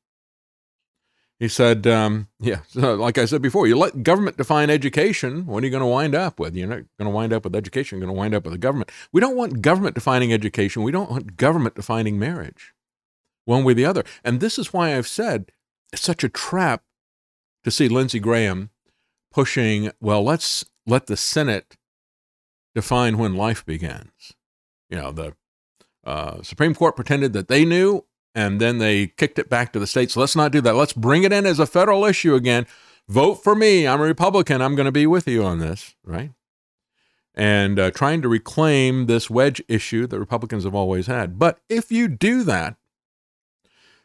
He said, um, yeah, so like I said before, you let government define education, what are you going to wind up with? You're not going to wind up with education, you're going to wind up with the government. We don't want government defining education. We don't want government defining marriage, one way or the other. And this is why I've said such a trap to see Lindsey Graham pushing, well, let's let the Senate define when life begins. You know, the uh, Supreme Court pretended that they knew and then they kicked it back to the states. Let's not do that. Let's bring it in as a federal issue again. Vote for me. I'm a Republican. I'm going to be with you on this, right? And uh, trying to reclaim this wedge issue that Republicans have always had. But if you do that,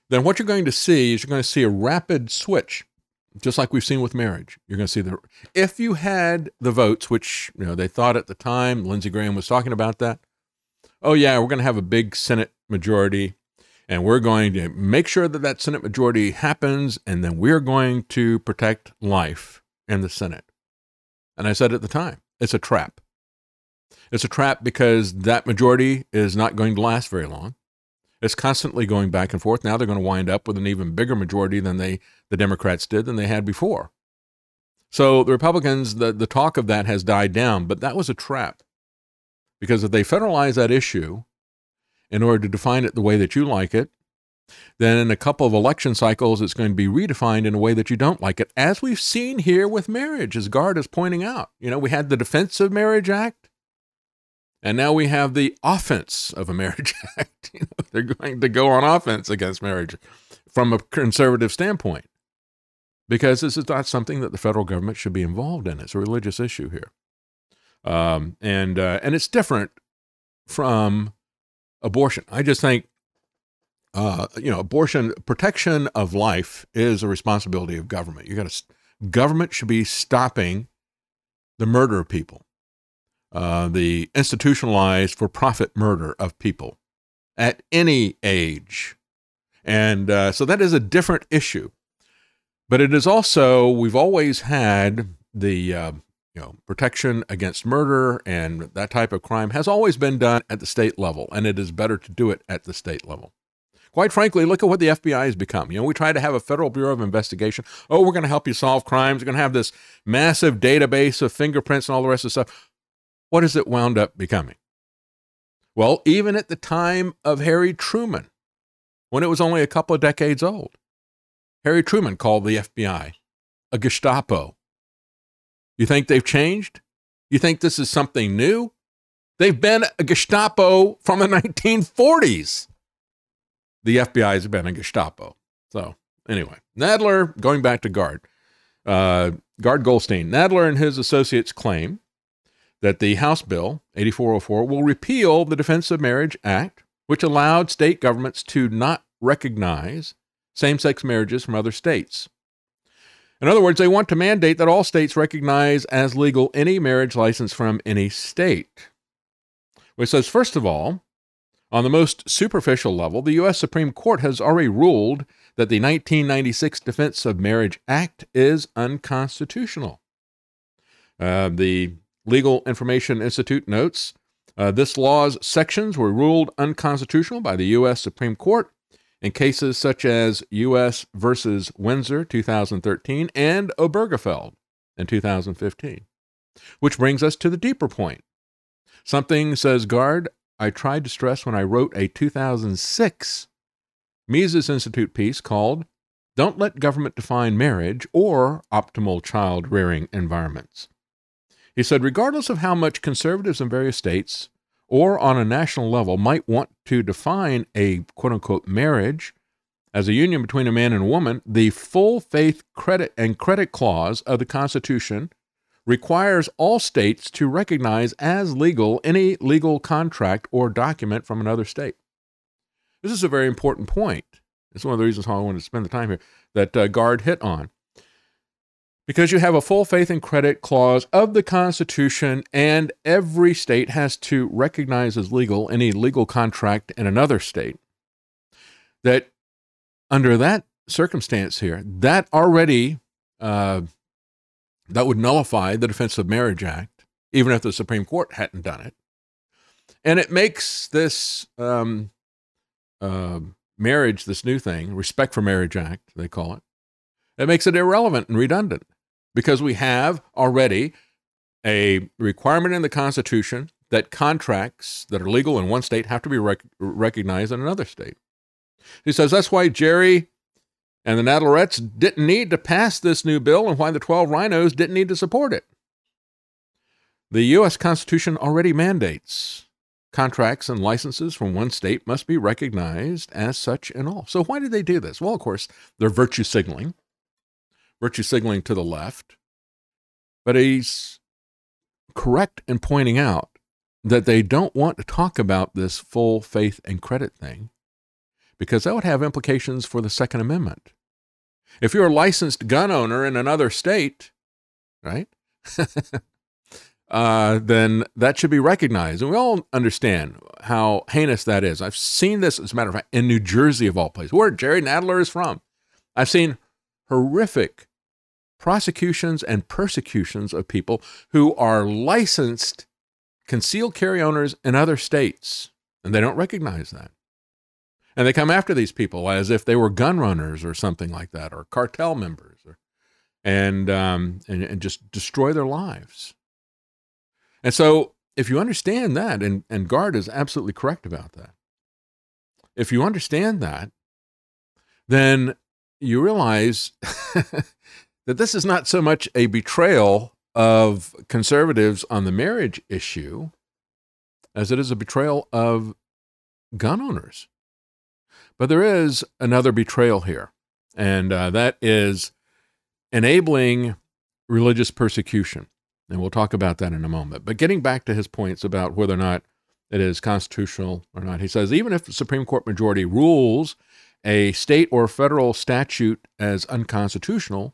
then what you're going to see is you're going to see a rapid switch, just like we've seen with marriage. You're going to see the if you had the votes, which you know they thought at the time, Lindsey Graham was talking about that. Oh yeah, we're going to have a big Senate majority, and we're going to make sure that that Senate majority happens, and then we're going to protect life in the Senate. And I said at the time, it's a trap. It's a trap because that majority is not going to last very long. It's constantly going back and forth. Now they're going to wind up with an even bigger majority than they the Democrats did than they had before. So the Republicans, the, the talk of that has died down, but that was a trap. Because if they federalize that issue in order to define it the way that you like it, then in a couple of election cycles, it's going to be redefined in a way that you don't like it, as we've seen here with marriage, as Gard is pointing out. You know, we had the Defense of Marriage Act, and now we have the offense of a marriage act. You know, they're going to go on offense against marriage from a conservative standpoint because this is not something that the federal government should be involved in. It's a religious issue here. Um, and, uh, and it's different from abortion. I just think, uh, you know, abortion, protection of life is a responsibility of government. You got to, government should be stopping the murder of people uh, the institutionalized for profit murder of people at any age. And uh, so that is a different issue. But it is also, we've always had the uh, you know, protection against murder and that type of crime has always been done at the state level, and it is better to do it at the state level. Quite frankly, look at what the FBI has become. You know, we try to have a federal bureau of investigation. Oh, we're going to help you solve crimes. We're going to have this massive database of fingerprints and all the rest of stuff. What has it wound up becoming? Well, even at the time of Harry Truman, when it was only a couple of decades old, Harry Truman called the FBI a Gestapo. You think they've changed? You think this is something new? They've been a Gestapo from the 1940s. The FBI has been a Gestapo. So, anyway, Nadler, going back to Gard, uh, Gard Goldstein, Nadler and his associates claim that the House Bill 8404 will repeal the Defense of Marriage Act, which allowed state governments to not recognize same sex marriages from other states. In other words, they want to mandate that all states recognize as legal any marriage license from any state. Which says, first of all, on the most superficial level, the U.S. Supreme Court has already ruled that the 1996 Defense of Marriage Act is unconstitutional. Uh, the Legal Information Institute notes uh, this law's sections were ruled unconstitutional by the U.S. Supreme Court in cases such as U.S. versus Windsor 2013 and Obergefell in 2015. Which brings us to the deeper point. Something, says Gard, I tried to stress when I wrote a 2006 Mises Institute piece called Don't Let Government Define Marriage or Optimal Child Rearing Environments. He said, regardless of how much conservatives in various states or on a national level might want to define a quote unquote marriage as a union between a man and a woman, the full faith credit and credit clause of the Constitution requires all states to recognize as legal any legal contract or document from another state. This is a very important point. It's one of the reasons why I wanted to spend the time here that uh, Gard hit on because you have a full faith and credit clause of the Constitution, and every state has to recognize as legal any legal contract in another state. That under that circumstance here, that already uh, that would nullify the Defense of Marriage Act, even if the Supreme Court hadn't done it, and it makes this um, uh, marriage, this new thing, Respect for Marriage Act, they call it. It makes it irrelevant and redundant because we have already a requirement in the Constitution that contracts that are legal in one state have to be rec- recognized in another state. He says that's why Jerry and the Nadlerettes didn't need to pass this new bill and why the 12 RINOs didn't need to support it. The U.S. Constitution already mandates contracts and licenses from one state must be recognized as such in all. So, why did they do this? Well, of course, they're virtue signaling virtue signaling to the left, but he's correct in pointing out that they don't want to talk about this full faith and credit thing because that would have implications for the Second Amendment. If you're a licensed gun owner in another state, right? uh, then that should be recognized. And we all understand how heinous that is. I've seen this, as a matter of fact, in New Jersey, of all places, where Jerry Nadler is from. I've seen horrific prosecutions and persecutions of people who are licensed concealed carry owners in other states, and they don't recognize that. And they come after these people as if they were gun runners or something like that, or cartel members, or, and, um, and, and just destroy their lives. And so, if you understand that, and, and Gard is absolutely correct about that, if you understand that, then you realize that this is not so much a betrayal of conservatives on the marriage issue as it is a betrayal of gun owners. But there is another betrayal here, and uh, that is enabling religious persecution. And we'll talk about that in a moment. But getting back to his points about whether or not it is constitutional or not, he says even if the Supreme Court majority rules a state or federal statute as unconstitutional,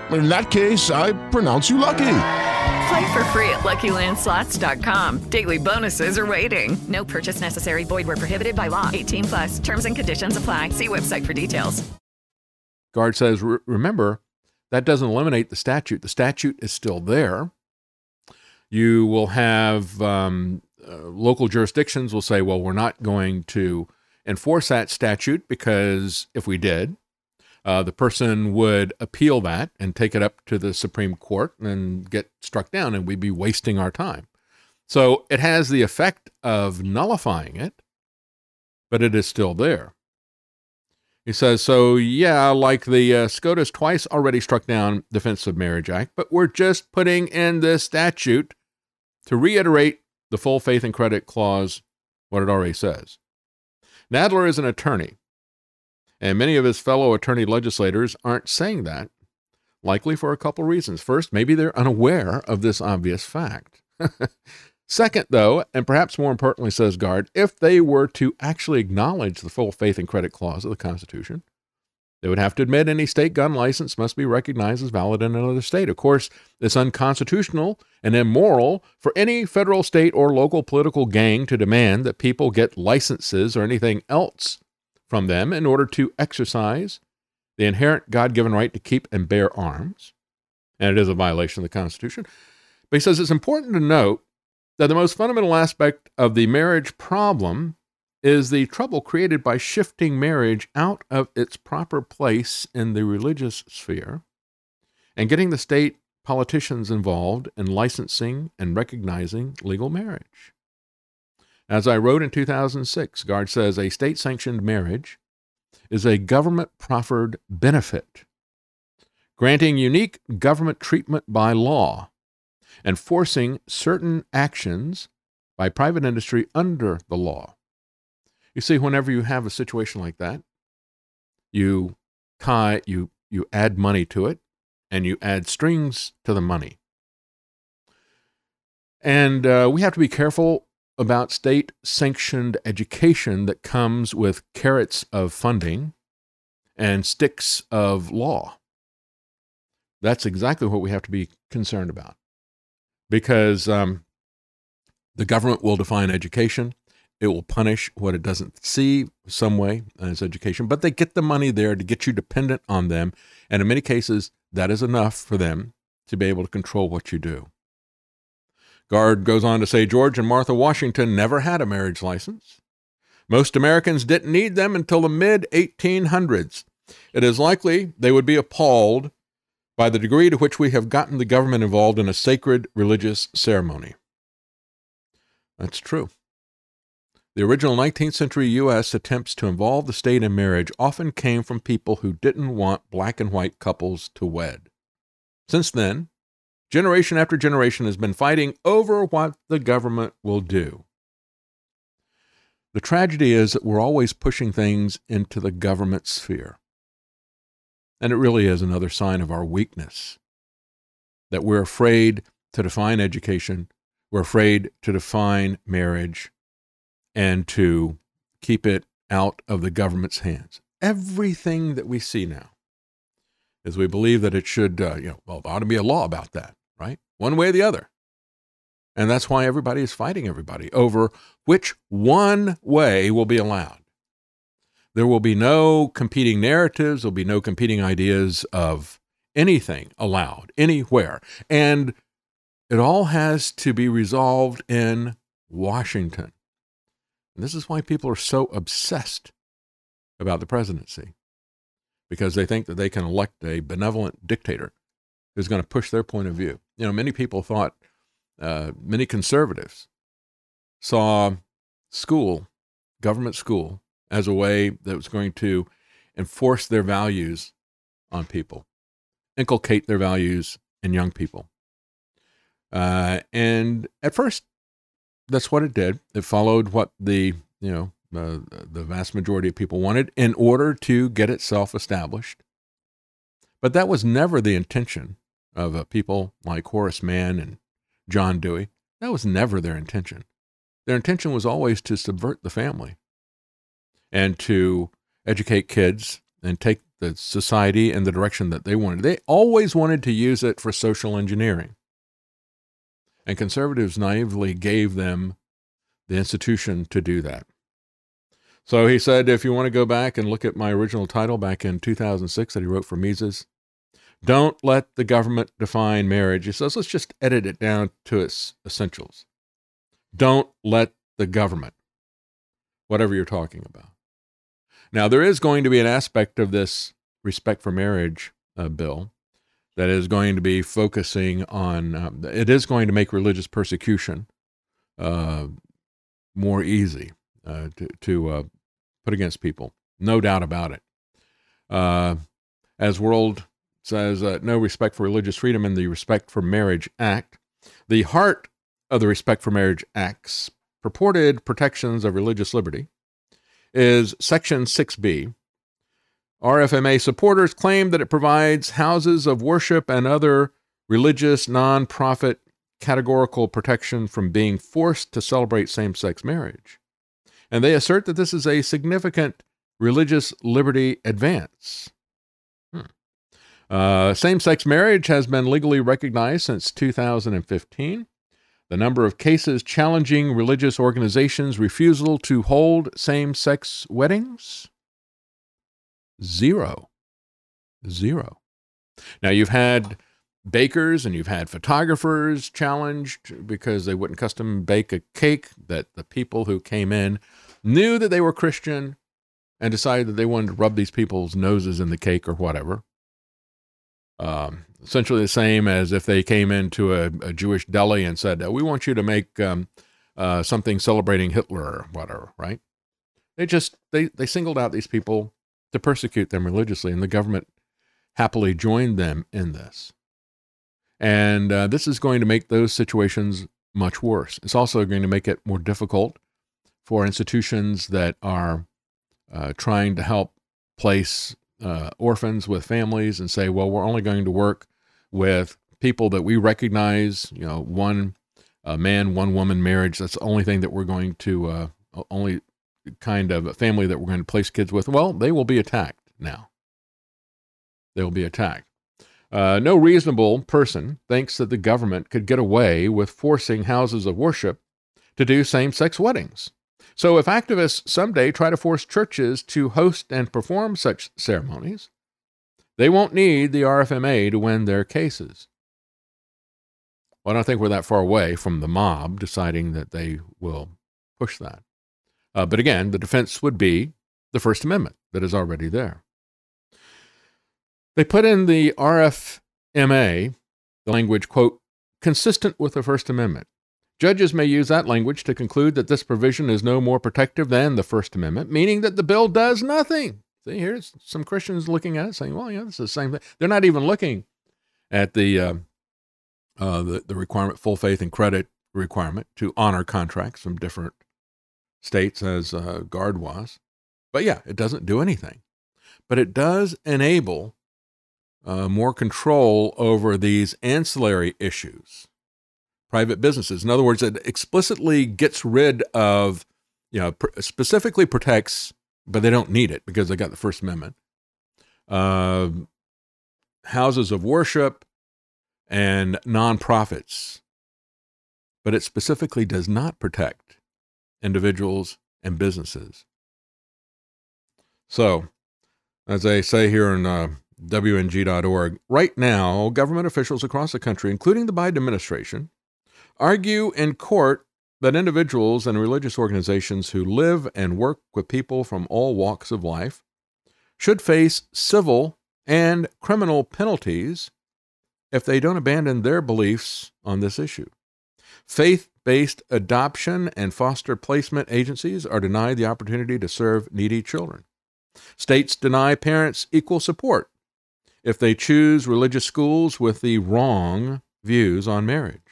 In that case, I pronounce you lucky. Play for free at LuckyLandSlots.com. Daily bonuses are waiting. No purchase necessary. Void were prohibited by law. 18 plus. Terms and conditions apply. See website for details. Gard says, remember, that doesn't eliminate the statute. The statute is still there. You will have um, uh, local jurisdictions will say, well, we're not going to enforce that statute because if we did, uh, the person would appeal that and take it up to the Supreme Court and get struck down, and we'd be wasting our time. So it has the effect of nullifying it, but it is still there. He says, so yeah, like the uh, SCOTUS twice already struck down Defense of Marriage Act, but we're just putting in this statute to reiterate the full faith and credit clause, what it already says. Nadler is an attorney. And many of his fellow attorney legislators aren't saying that, likely for a couple reasons. First, maybe they're unaware of this obvious fact. Second, though, and perhaps more importantly, says Gard, if they were to actually acknowledge the full faith and credit clause of the Constitution, they would have to admit any state gun license must be recognized as valid in another state. Of course, it's unconstitutional and immoral for any federal, state, or local political gang to demand that people get licenses or anything else from them in order to exercise the inherent God given right to keep and bear arms. And it is a violation of the Constitution. But he says it's important to note that the most fundamental aspect of the marriage problem is the trouble created by shifting marriage out of its proper place in the religious sphere and getting the state politicians involved in licensing and recognizing legal marriage. As I wrote in 2006, Gard says a state sanctioned marriage is a government proffered benefit, granting unique government treatment by law and forcing certain actions by private industry under the law. You see, whenever you have a situation like that, you tie, you, you add money to it, and you add strings to the money. And uh, we have to be careful about state sanctioned education that comes with carrots of funding and sticks of law. That's exactly what we have to be concerned about because um, the government will define education. It will punish what it doesn't see some way as education, but they get the money there to get you dependent on them. And in many cases, that is enough for them to be able to control what you do. Gard goes on to say George and Martha Washington never had a marriage license. Most Americans didn't need them until the mid 1800s. It is likely they would be appalled by the degree to which we have gotten the government involved in a sacred religious ceremony. That's true. The original 19th century U.S. attempts to involve the state in marriage often came from people who didn't want black and white couples to wed. Since then, Generation after generation has been fighting over what the government will do. The tragedy is that we're always pushing things into the government sphere. And it really is another sign of our weakness that we're afraid to define education, we're afraid to define marriage, and to keep it out of the government's hands. Everything that we see now is we believe that it should, uh, you know, well, there ought to be a law about that right? One way or the other. And that's why everybody is fighting everybody over which one way will be allowed. There will be no competing narratives, there'll be no competing ideas of anything allowed anywhere. And it all has to be resolved in Washington. And this is why people are so obsessed about the presidency. because they think that they can elect a benevolent dictator who's going to push their point of view. You know, many people thought, uh, many conservatives saw school, government school, as a way that was going to enforce their values on people, inculcate their values in young people. Uh, and at first, that's what it did. It followed what the you know uh, the vast majority of people wanted in order to get itself established. But that was never the intention of uh, people like Horace Mann and John Dewey. That was never their intention. Their intention was always to subvert the family and to educate kids and take the society in the direction that they wanted. They always wanted to use it for social engineering. And conservatives naively gave them the institution to do that. So he said, if you want to go back and look at my original title back in 2006 that he wrote for Mises, don't let the government define marriage. He says, let's just edit it down to its essentials. Don't let the government, whatever you're talking about. Now, there is going to be an aspect of this respect for marriage uh, bill that is going to be focusing on, uh, it is going to make religious persecution uh, more easy uh, to, to uh, put against people. No doubt about it. Uh, as World says, uh, no respect for religious freedom in the Respect for Marriage Act. The heart of the Respect for Marriage Act's purported protections of religious liberty is Section 6B. RFMA supporters claim that it provides houses of worship and other religious nonprofit categorical protection from being forced to celebrate same sex marriage. And they assert that this is a significant religious liberty advance. Uh, same sex marriage has been legally recognized since 2015. The number of cases challenging religious organizations' refusal to hold same sex weddings? Zero. Zero. Now, you've had bakers and you've had photographers challenged because they wouldn't custom bake a cake that the people who came in knew that they were Christian and decided that they wanted to rub these people's noses in the cake or whatever. Um, essentially the same as if they came into a, a Jewish deli and said, "We want you to make um, uh, something celebrating Hitler or whatever." Right? They just they they singled out these people to persecute them religiously, and the government happily joined them in this. And uh, this is going to make those situations much worse. It's also going to make it more difficult for institutions that are uh, trying to help place uh, orphans with families and say, well, we're only going to work with people that we recognize, you know, one uh, man, one woman marriage. That's the only thing that we're going to, uh, only kind of family that we're going to place kids with. Well, they will be attacked now. They will be attacked. Uh, no reasonable person thinks that the government could get away with forcing houses of worship to do same sex weddings. So, if activists someday try to force churches to host and perform such ceremonies, they won't need the RFMA to win their cases. Well, I don't think we're that far away from the mob deciding that they will push that. Uh, but again, the defense would be the First Amendment that is already there. They put in the RFMA the language, quote, consistent with the First Amendment. Judges may use that language to conclude that this provision is no more protective than the First Amendment, meaning that the bill does nothing. See, here's some Christians looking at it saying, well, yeah, this is the same thing. They're not even looking at the, uh, uh, the, the requirement, full faith and credit requirement to honor contracts from different states as uh, Gard was. But yeah, it doesn't do anything. But it does enable uh, more control over these ancillary issues private businesses. In other words, it explicitly gets rid of, you know, pr- specifically protects, but they don't need it because they got the First Amendment. Uh, houses of worship and nonprofits, but it specifically does not protect individuals and businesses. So, as they say here in uh, WNG.org, right now, government officials across the country, including the Biden administration, argue in court that individuals and religious organizations who live and work with people from all walks of life should face civil and criminal penalties if they don't abandon their beliefs on this issue. Faith based adoption and foster placement agencies are denied the opportunity to serve needy children. States deny parents equal support if they choose religious schools with the wrong views on marriage.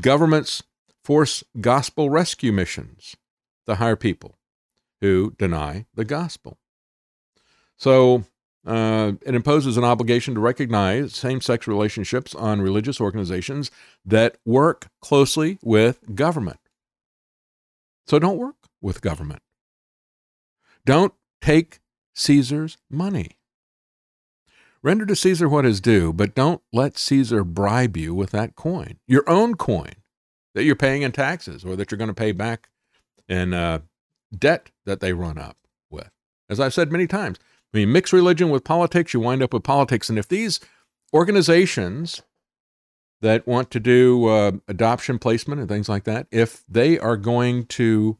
Governments force gospel rescue missions to hire people who deny the gospel. So uh, it imposes an obligation to recognize same sex relationships on religious organizations that work closely with government. So don't work with government. Don't take Caesar's money. Render to Caesar what is due, but don't let Caesar bribe you with that coin, your own coin that you're paying in taxes or that you're going to pay back in uh, debt that they run up with. As I've said many times, I mean, mix religion with politics, you wind up with politics. And if these organizations that want to do uh, adoption placement and things like that, if they are going to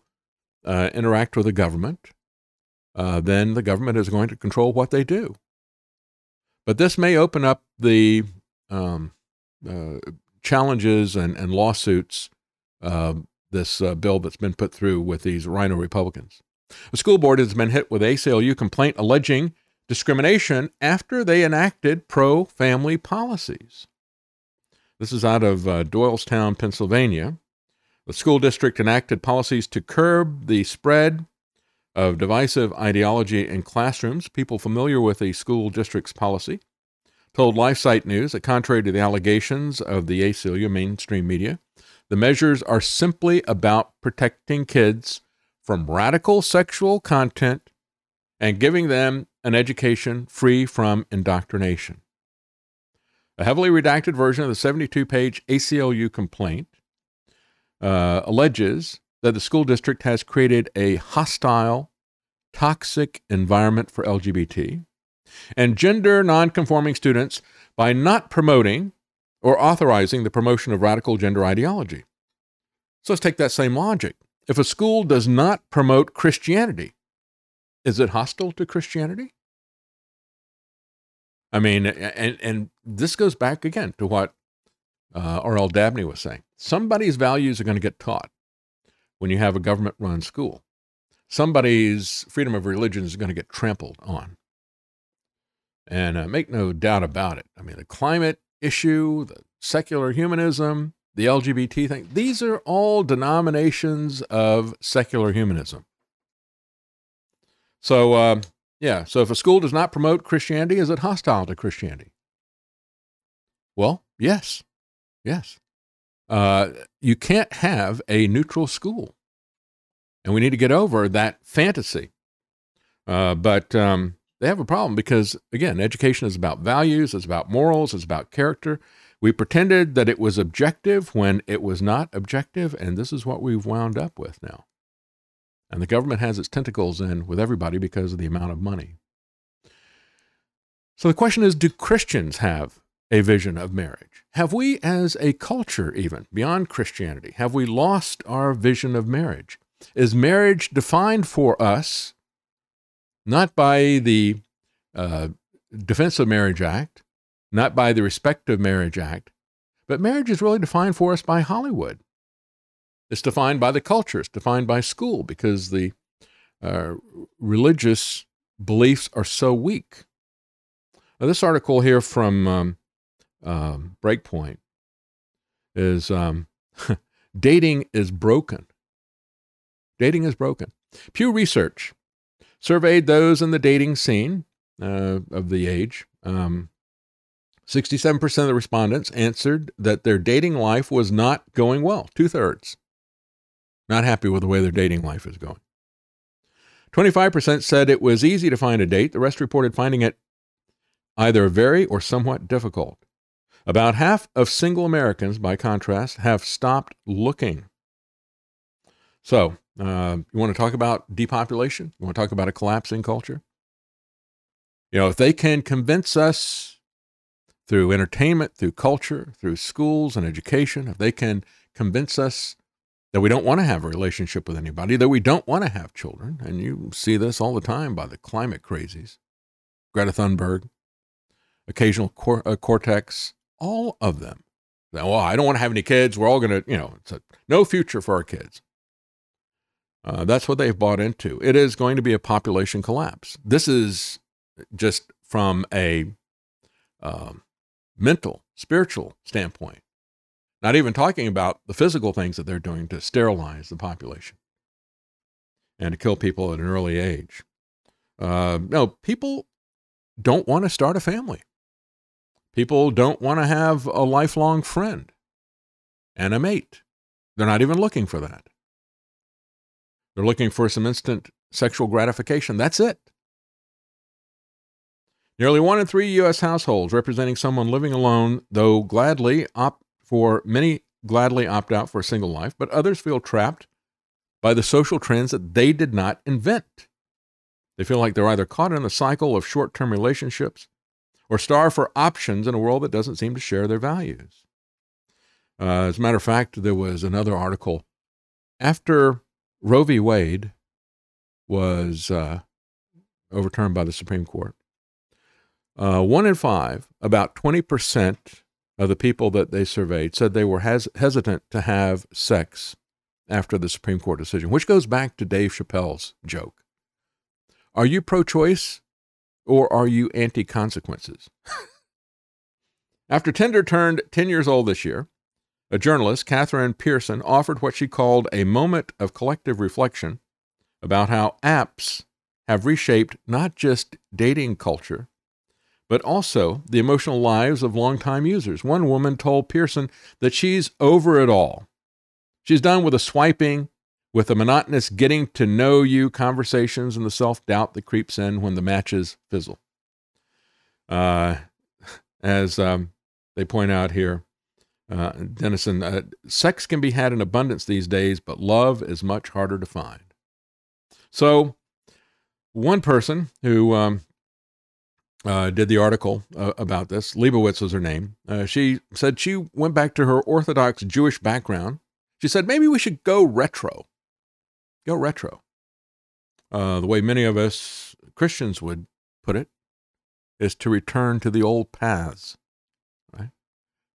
uh, interact with the government, uh, then the government is going to control what they do. But this may open up the um, uh, challenges and, and lawsuits, uh, this uh, bill that's been put through with these RINO Republicans. The school board has been hit with ACLU complaint alleging discrimination after they enacted pro family policies. This is out of uh, Doylestown, Pennsylvania. The school district enacted policies to curb the spread of divisive ideology in classrooms. People familiar with the school district's policy told LifeSite News that, contrary to the allegations of the ACLU mainstream media, the measures are simply about protecting kids from radical sexual content and giving them an education free from indoctrination. A heavily redacted version of the 72 page ACLU complaint uh, alleges that the school district has created a hostile, toxic environment for LGBT and gender nonconforming students by not promoting or authorizing the promotion of radical gender ideology. So let's take that same logic. If a school does not promote Christianity, is it hostile to Christianity? I mean, and, and this goes back again to what uh, R.L. Dabney was saying. Somebody's values are going to get taught when you have a government run school. Somebody's freedom of religion is going to get trampled on. And uh, make no doubt about it. I mean, the climate issue, the secular humanism, the LGBT thing, these are all denominations of secular humanism. So, uh, yeah, so if a school does not promote Christianity, is it hostile to Christianity? Well, yes, yes. Uh, you can't have a neutral school. And we need to get over that fantasy. Uh, but um, they have a problem because, again, education is about values, it's about morals, it's about character. We pretended that it was objective when it was not objective, and this is what we've wound up with now. And the government has its tentacles in with everybody because of the amount of money. So the question is do Christians have a vision of marriage? Have we, as a culture, even beyond Christianity, have we lost our vision of marriage? Is marriage defined for us not by the uh, Defense of Marriage Act, not by the Respect of Marriage Act, but marriage is really defined for us by Hollywood. It's defined by the culture, it's defined by school because the uh, religious beliefs are so weak. Now, this article here from um, um, Breakpoint is um, Dating is Broken. Dating is broken. Pew Research surveyed those in the dating scene uh, of the age. Um, 67% of the respondents answered that their dating life was not going well, two thirds. Not happy with the way their dating life is going. 25% said it was easy to find a date. The rest reported finding it either very or somewhat difficult. About half of single Americans, by contrast, have stopped looking. So, uh, you want to talk about depopulation? You want to talk about a collapsing culture? You know, if they can convince us through entertainment, through culture, through schools and education, if they can convince us that we don't want to have a relationship with anybody, that we don't want to have children, and you see this all the time by the climate crazies, Greta Thunberg, occasional cor- uh, Cortex, all of them. Well, I don't want to have any kids. We're all going to, you know, it's a, no future for our kids. Uh, that's what they've bought into. It is going to be a population collapse. This is just from a um, mental, spiritual standpoint. Not even talking about the physical things that they're doing to sterilize the population and to kill people at an early age. Uh, no, people don't want to start a family. People don't want to have a lifelong friend and a mate. They're not even looking for that. They're looking for some instant sexual gratification. That's it. Nearly one in three U.S. households representing someone living alone, though gladly opt for many gladly opt out for a single life, but others feel trapped by the social trends that they did not invent. They feel like they're either caught in the cycle of short term relationships or starve for options in a world that doesn't seem to share their values. Uh, as a matter of fact, there was another article after Roe v. Wade was uh, overturned by the Supreme Court. Uh, one in five, about 20% of the people that they surveyed said they were hes- hesitant to have sex after the Supreme Court decision, which goes back to Dave Chappelle's joke. Are you pro choice or are you anti consequences? after Tinder turned 10 years old this year, a journalist, Catherine Pearson, offered what she called a moment of collective reflection about how apps have reshaped not just dating culture, but also the emotional lives of longtime users. One woman told Pearson that she's over it all. She's done with the swiping, with the monotonous getting to know you conversations and the self doubt that creeps in when the matches fizzle. Uh, as um, they point out here, uh, Denison, uh, sex can be had in abundance these days, but love is much harder to find. So, one person who um, uh, did the article uh, about this. Leibowitz was her name. Uh, she said she went back to her Orthodox Jewish background. She said maybe we should go retro. Go retro. Uh, the way many of us Christians would put it is to return to the old paths, right?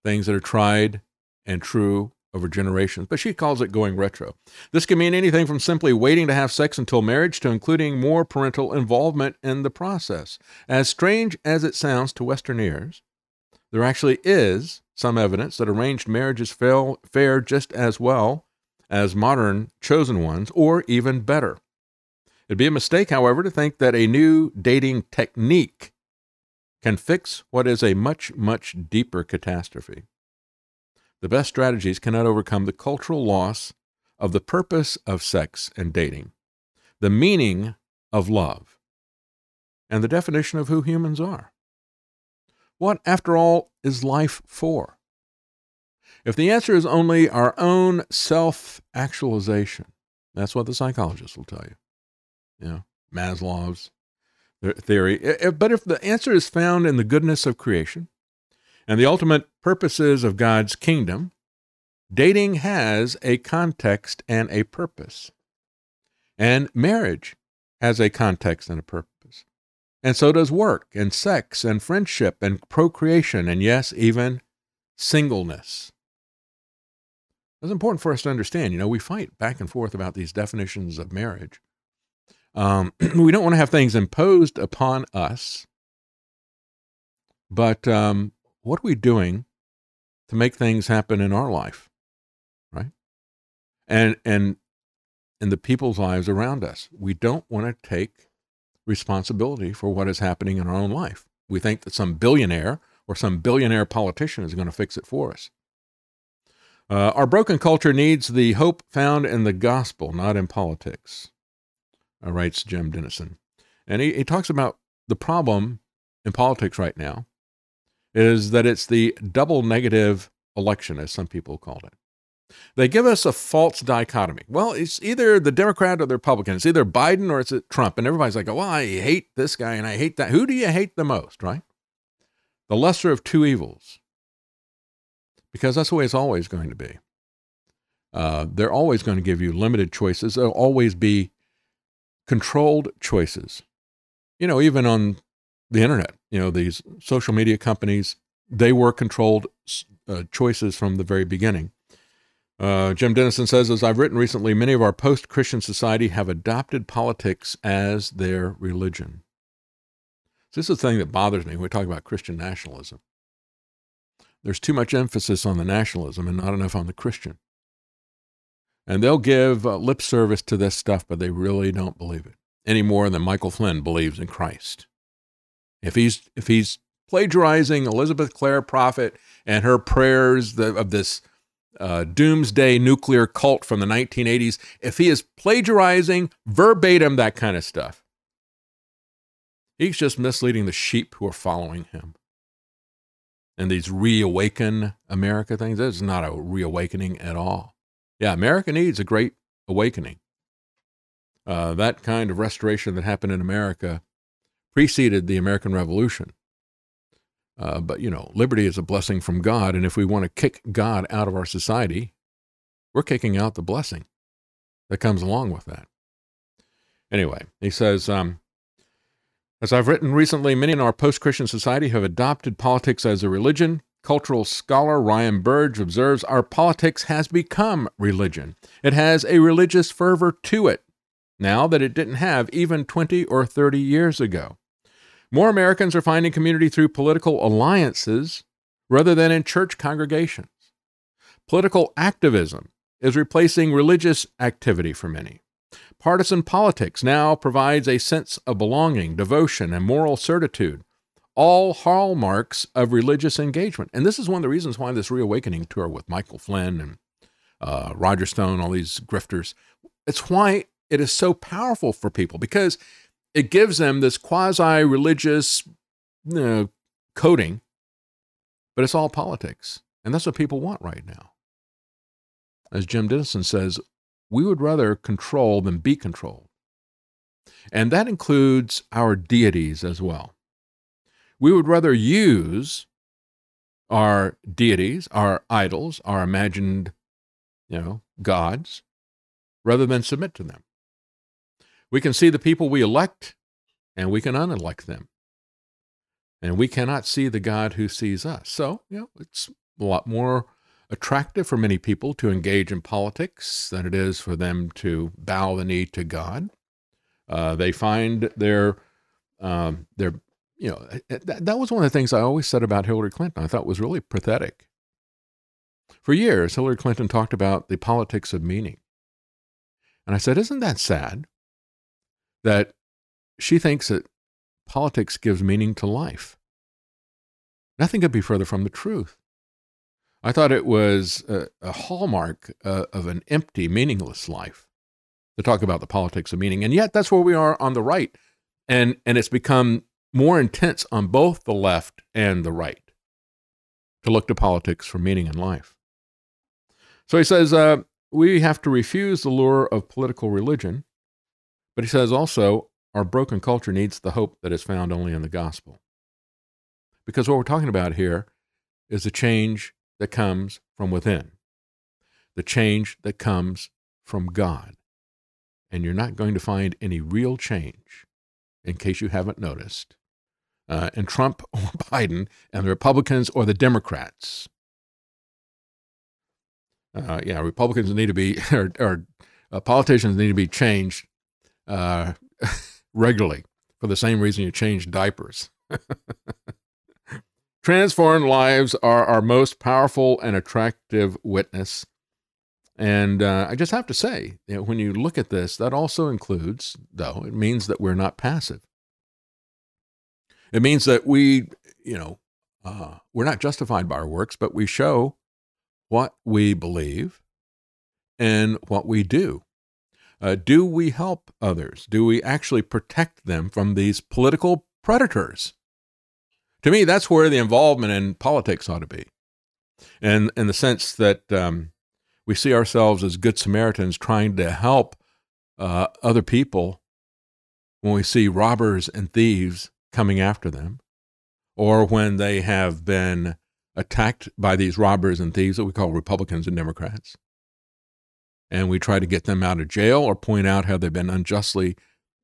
Things that are tried and true over generations, but she calls it going retro. This can mean anything from simply waiting to have sex until marriage to including more parental involvement in the process. As strange as it sounds to Western ears, there actually is some evidence that arranged marriages fail, fare just as well as modern chosen ones, or even better. It'd be a mistake, however, to think that a new dating technique can fix what is a much, much deeper catastrophe. The best strategies cannot overcome the cultural loss of the purpose of sex and dating, the meaning of love, and the definition of who humans are. What, after all, is life for? If the answer is only our own self actualization, that's what the psychologists will tell you. You know, Maslow's theory. But if the answer is found in the goodness of creation, and the ultimate purposes of God's kingdom, dating has a context and a purpose. And marriage has a context and a purpose. And so does work and sex and friendship and procreation and, yes, even singleness. It's important for us to understand. You know, we fight back and forth about these definitions of marriage. Um, we don't want to have things imposed upon us, but um, what are we doing to make things happen in our life right and and in the people's lives around us we don't want to take responsibility for what is happening in our own life we think that some billionaire or some billionaire politician is going to fix it for us uh, our broken culture needs the hope found in the gospel not in politics uh, writes jim denison and he, he talks about the problem in politics right now is that it's the double negative election, as some people called it. They give us a false dichotomy. Well, it's either the Democrat or the Republican. It's either Biden or it's Trump. And everybody's like, well, I hate this guy and I hate that. Who do you hate the most, right? The lesser of two evils. Because that's the way it's always going to be. Uh, they're always going to give you limited choices. There'll always be controlled choices. You know, even on the internet. You know, these social media companies, they were controlled uh, choices from the very beginning. Uh, Jim Denison says, as I've written recently, many of our post Christian society have adopted politics as their religion. So this is the thing that bothers me when we talk about Christian nationalism. There's too much emphasis on the nationalism and not enough on the Christian. And they'll give uh, lip service to this stuff, but they really don't believe it any more than Michael Flynn believes in Christ. If he's if he's plagiarizing Elizabeth Clare Prophet and her prayers of this uh, doomsday nuclear cult from the 1980s, if he is plagiarizing verbatim that kind of stuff, he's just misleading the sheep who are following him. And these reawaken America things, this is not a reawakening at all. Yeah, America needs a great awakening. Uh, that kind of restoration that happened in America preceded the American Revolution. Uh, but, you know, liberty is a blessing from God. And if we want to kick God out of our society, we're kicking out the blessing that comes along with that. Anyway, he says, um, as I've written recently, many in our post Christian society have adopted politics as a religion. Cultural scholar Ryan Burge observes our politics has become religion. It has a religious fervor to it now that it didn't have even 20 or 30 years ago. More Americans are finding community through political alliances rather than in church congregations. Political activism is replacing religious activity for many. Partisan politics now provides a sense of belonging, devotion, and moral certitude, all hallmarks of religious engagement. And this is one of the reasons why this reawakening tour with Michael Flynn and uh, Roger Stone, all these grifters, it's why it is so powerful for people because it gives them this quasi religious you know, coding, but it's all politics. And that's what people want right now. As Jim Denison says, we would rather control than be controlled. And that includes our deities as well. We would rather use our deities, our idols, our imagined, you know, gods, rather than submit to them. We can see the people we elect and we can unelect them. And we cannot see the God who sees us. So, you know, it's a lot more attractive for many people to engage in politics than it is for them to bow the knee to God. Uh, they find their, um, their, you know, that, that was one of the things I always said about Hillary Clinton. I thought was really pathetic. For years, Hillary Clinton talked about the politics of meaning. And I said, Isn't that sad? that she thinks that politics gives meaning to life. Nothing could be further from the truth. I thought it was a, a hallmark uh, of an empty, meaningless life to talk about the politics of meaning. And yet, that's where we are on the right. And, and it's become more intense on both the left and the right to look to politics for meaning in life. So he says, uh, we have to refuse the lure of political religion but he says also, our broken culture needs the hope that is found only in the gospel. Because what we're talking about here is a change that comes from within, the change that comes from God. And you're not going to find any real change, in case you haven't noticed, uh, in Trump or Biden and the Republicans or the Democrats. Uh, yeah, Republicans need to be, or, or uh, politicians need to be changed uh, regularly for the same reason you change diapers. Transformed lives are our most powerful and attractive witness. And uh, I just have to say, you know, when you look at this, that also includes, though, it means that we're not passive. It means that we, you know, uh, we're not justified by our works, but we show what we believe and what we do. Uh, do we help others? Do we actually protect them from these political predators? To me, that's where the involvement in politics ought to be. And in the sense that um, we see ourselves as good Samaritans trying to help uh, other people when we see robbers and thieves coming after them, or when they have been attacked by these robbers and thieves that we call Republicans and Democrats and we try to get them out of jail or point out how they've been unjustly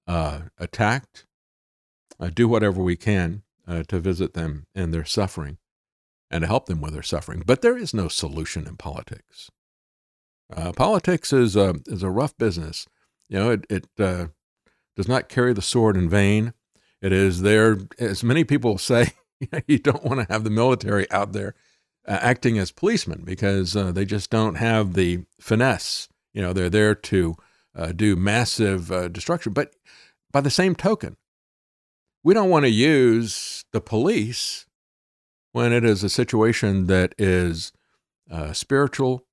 uh, attacked. uh, do whatever we can uh, to visit them in their suffering and to help them with their suffering. But there is no solution in politics. Uh, politics is a, is a rough business. You know, it, it uh, does not carry the sword in vain. It is there, as many people say, you don't want to have the military out there uh, acting as policemen because uh, they just don't have the finesse. You know, they're there to uh, do massive uh, destruction. But by the same token, we don't want to use the police when it is a situation that is uh, spiritual,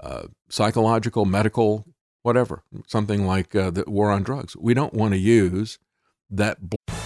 uh, psychological, medical, whatever, something like the war on drugs. We don't want to use that. Bl-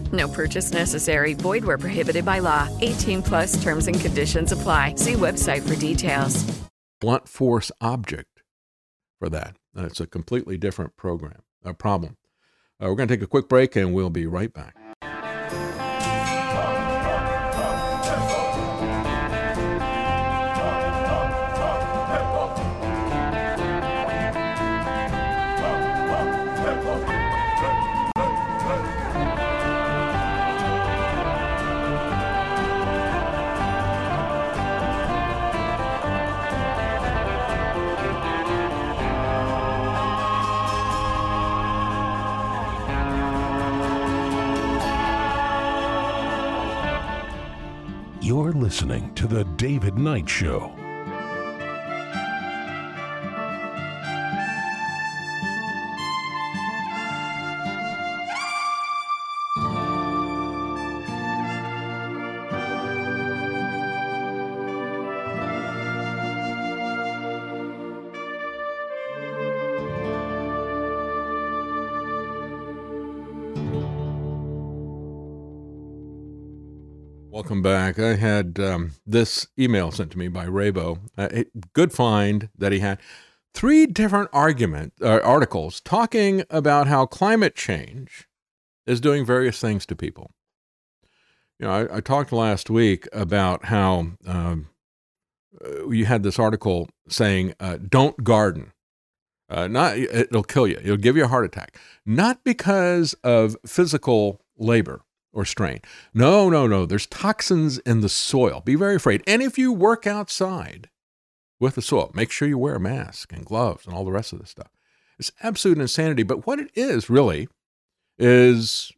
No purchase necessary. Void where prohibited by law. 18 plus terms and conditions apply. See website for details. Blunt force object for that. It's a completely different program, a problem. Uh, we're going to take a quick break and we'll be right back. Listening to The David Knight Show. Welcome back. I had um, this email sent to me by Raybo. Uh, good find that he had three different argument uh, articles talking about how climate change is doing various things to people. You know, I, I talked last week about how um, uh, you had this article saying, uh, "Don't garden." Uh, not it'll kill you. It'll give you a heart attack. Not because of physical labor or strain. No, no, no. There's toxins in the soil. Be very afraid. And if you work outside with the soil, make sure you wear a mask and gloves and all the rest of this stuff. It's absolute insanity. But what it is really is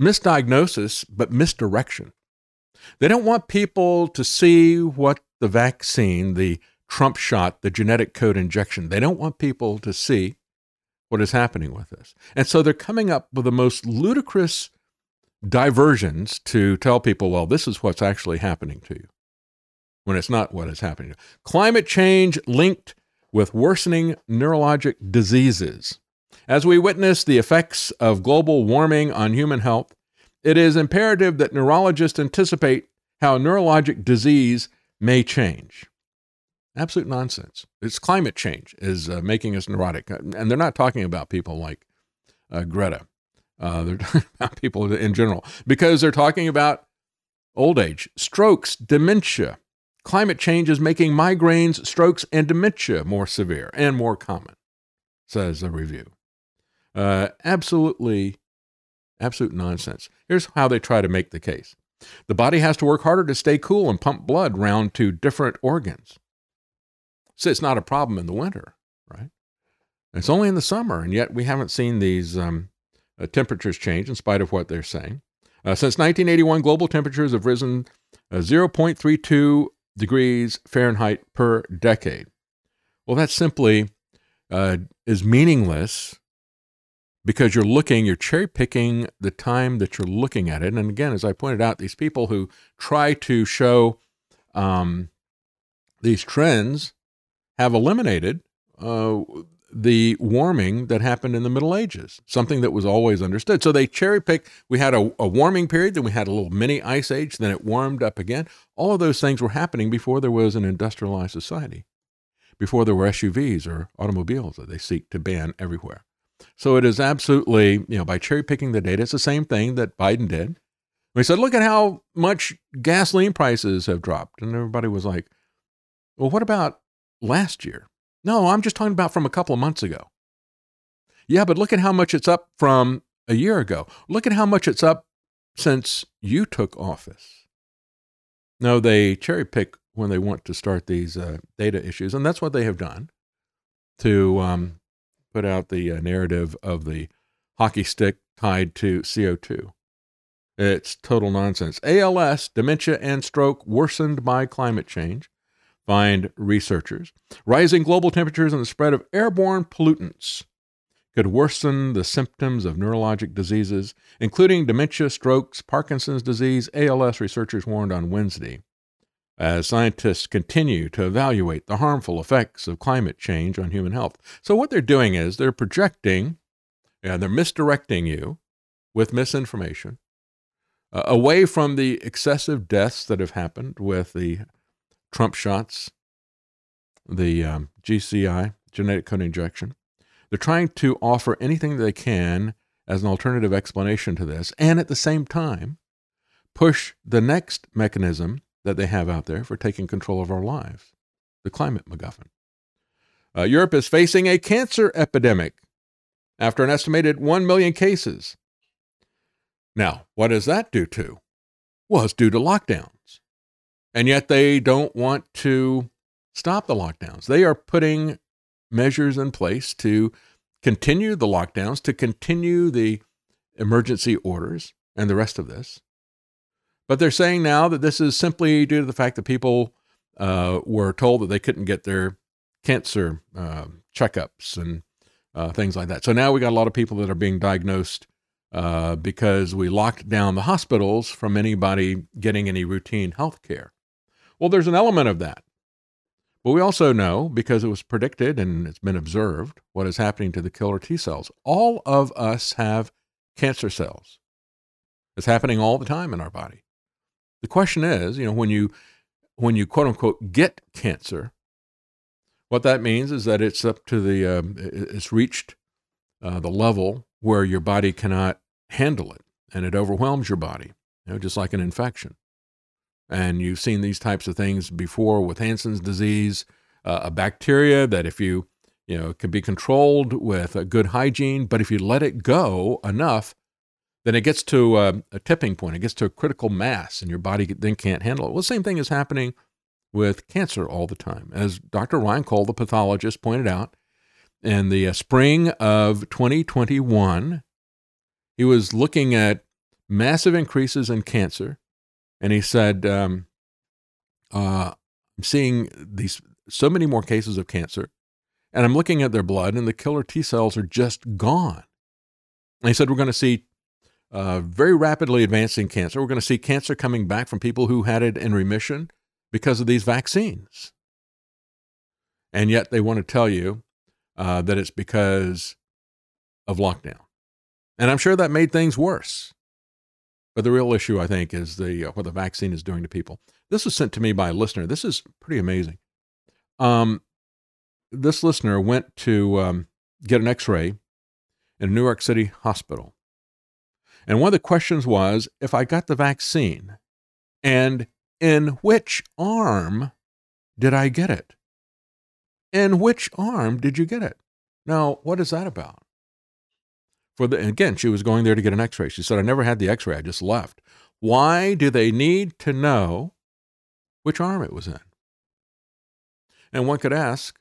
misdiagnosis, but misdirection. They don't want people to see what the vaccine, the Trump shot, the genetic code injection, they don't want people to see what is happening with this. And so they're coming up with the most ludicrous diversions to tell people, well, this is what's actually happening to you, when it's not what is happening. Climate change linked with worsening neurologic diseases. As we witness the effects of global warming on human health, it is imperative that neurologists anticipate how neurologic disease may change. Absolute nonsense. It's climate change is uh, making us neurotic, and they're not talking about people like uh, Greta. Uh, they're talking about people in general because they're talking about old age, strokes, dementia. Climate change is making migraines, strokes, and dementia more severe and more common, says the review. Uh, absolutely, absolute nonsense. Here's how they try to make the case the body has to work harder to stay cool and pump blood round to different organs. So it's not a problem in the winter, right? It's only in the summer, and yet we haven't seen these um, uh, temperatures change in spite of what they're saying. Uh, since 1981, global temperatures have risen uh, 0.32 degrees Fahrenheit per decade. Well, that simply uh, is meaningless because you're looking, you're cherry picking the time that you're looking at it. And again, as I pointed out, these people who try to show um, these trends have eliminated uh, the warming that happened in the Middle Ages, something that was always understood. So they cherry pick. We had a, a, warming period, then we had a little mini ice age, then it warmed up again. All of those things were happening before there was an industrialized society, before there were SUVs or automobiles that they seek to ban everywhere. So it is absolutely, you know, by cherry picking the data, it's the same thing that Biden did. We said, look at how much gasoline prices have dropped. And everybody was like, well, what about last year? No, I'm just talking about from a couple of months ago. Yeah, but look at how much it's up from a year ago. Look at how much it's up since you took office. No, they cherry pick when they want to start these uh, data issues, and that's what they have done to um, put out the uh, narrative of the hockey stick tied to CO2. It's total nonsense. ALS, dementia, and stroke worsened by climate change find researchers. Rising global temperatures and the spread of airborne pollutants could worsen the symptoms of neurologic diseases, including dementia, strokes, Parkinson's disease, ALS, researchers warned on Wednesday. As scientists continue to evaluate the harmful effects of climate change on human health. So, what they're doing is they're projecting and they're misdirecting you with misinformation uh, away from the excessive deaths that have happened with the Trump shots, the um, GCI, genetic code injection. They're trying to offer anything they can as an alternative explanation to this, and at the same time, push the next mechanism that they have out there for taking control of our lives the climate MacGuffin. Uh, Europe is facing a cancer epidemic after an estimated 1 million cases. Now, what does that due to? Well, it's due to lockdown. And yet they don't want to stop the lockdowns. They are putting measures in place to continue the lockdowns, to continue the emergency orders and the rest of this. But they're saying now that this is simply due to the fact that people uh, were told that they couldn't get their cancer uh, checkups and uh, things like that. So now we got a lot of people that are being diagnosed uh, because we locked down the hospitals from anybody getting any routine health care. Well, there's an element of that. But we also know, because it was predicted and it's been observed, what is happening to the killer T cells. All of us have cancer cells. It's happening all the time in our body. The question is, you know, when you when you quote unquote get cancer, what that means is that it's up to the um, it's reached uh, the level where your body cannot handle it, and it overwhelms your body, you know, just like an infection. And you've seen these types of things before with Hansen's disease, uh, a bacteria that if you, you know, can be controlled with a good hygiene, but if you let it go enough, then it gets to a, a tipping point. It gets to a critical mass, and your body then can't handle it. Well, the same thing is happening with cancer all the time. As Dr. Ryan Cole, the pathologist, pointed out in the uh, spring of 2021, he was looking at massive increases in cancer and he said, um, uh, "I'm seeing these so many more cases of cancer, and I'm looking at their blood, and the killer T cells are just gone." And he said, "We're going to see." Uh, very rapidly advancing cancer. We're going to see cancer coming back from people who had it in remission because of these vaccines. And yet they want to tell you uh, that it's because of lockdown. And I'm sure that made things worse. But the real issue, I think, is the uh, what the vaccine is doing to people. This was sent to me by a listener. This is pretty amazing. Um, this listener went to um, get an X-ray in a New York City hospital, and one of the questions was if I got the vaccine, and in which arm did I get it? In which arm did you get it? Now, what is that about? For the again she was going there to get an x-ray she said i never had the x-ray i just left why do they need to know which arm it was in and one could ask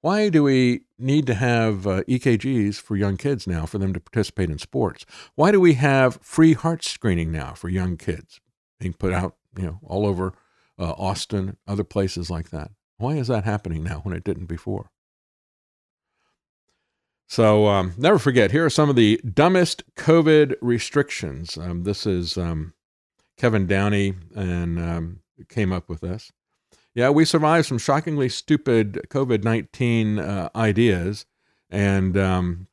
why do we need to have uh, ekgs for young kids now for them to participate in sports why do we have free heart screening now for young kids being put out you know all over uh, Austin, other places like that. Why is that happening now when it didn't before? So um, never forget, here are some of the dumbest COVID restrictions. Um, this is um, Kevin Downey and um, came up with this. Yeah, we survived some shockingly stupid COVID 19 uh, ideas. And, um,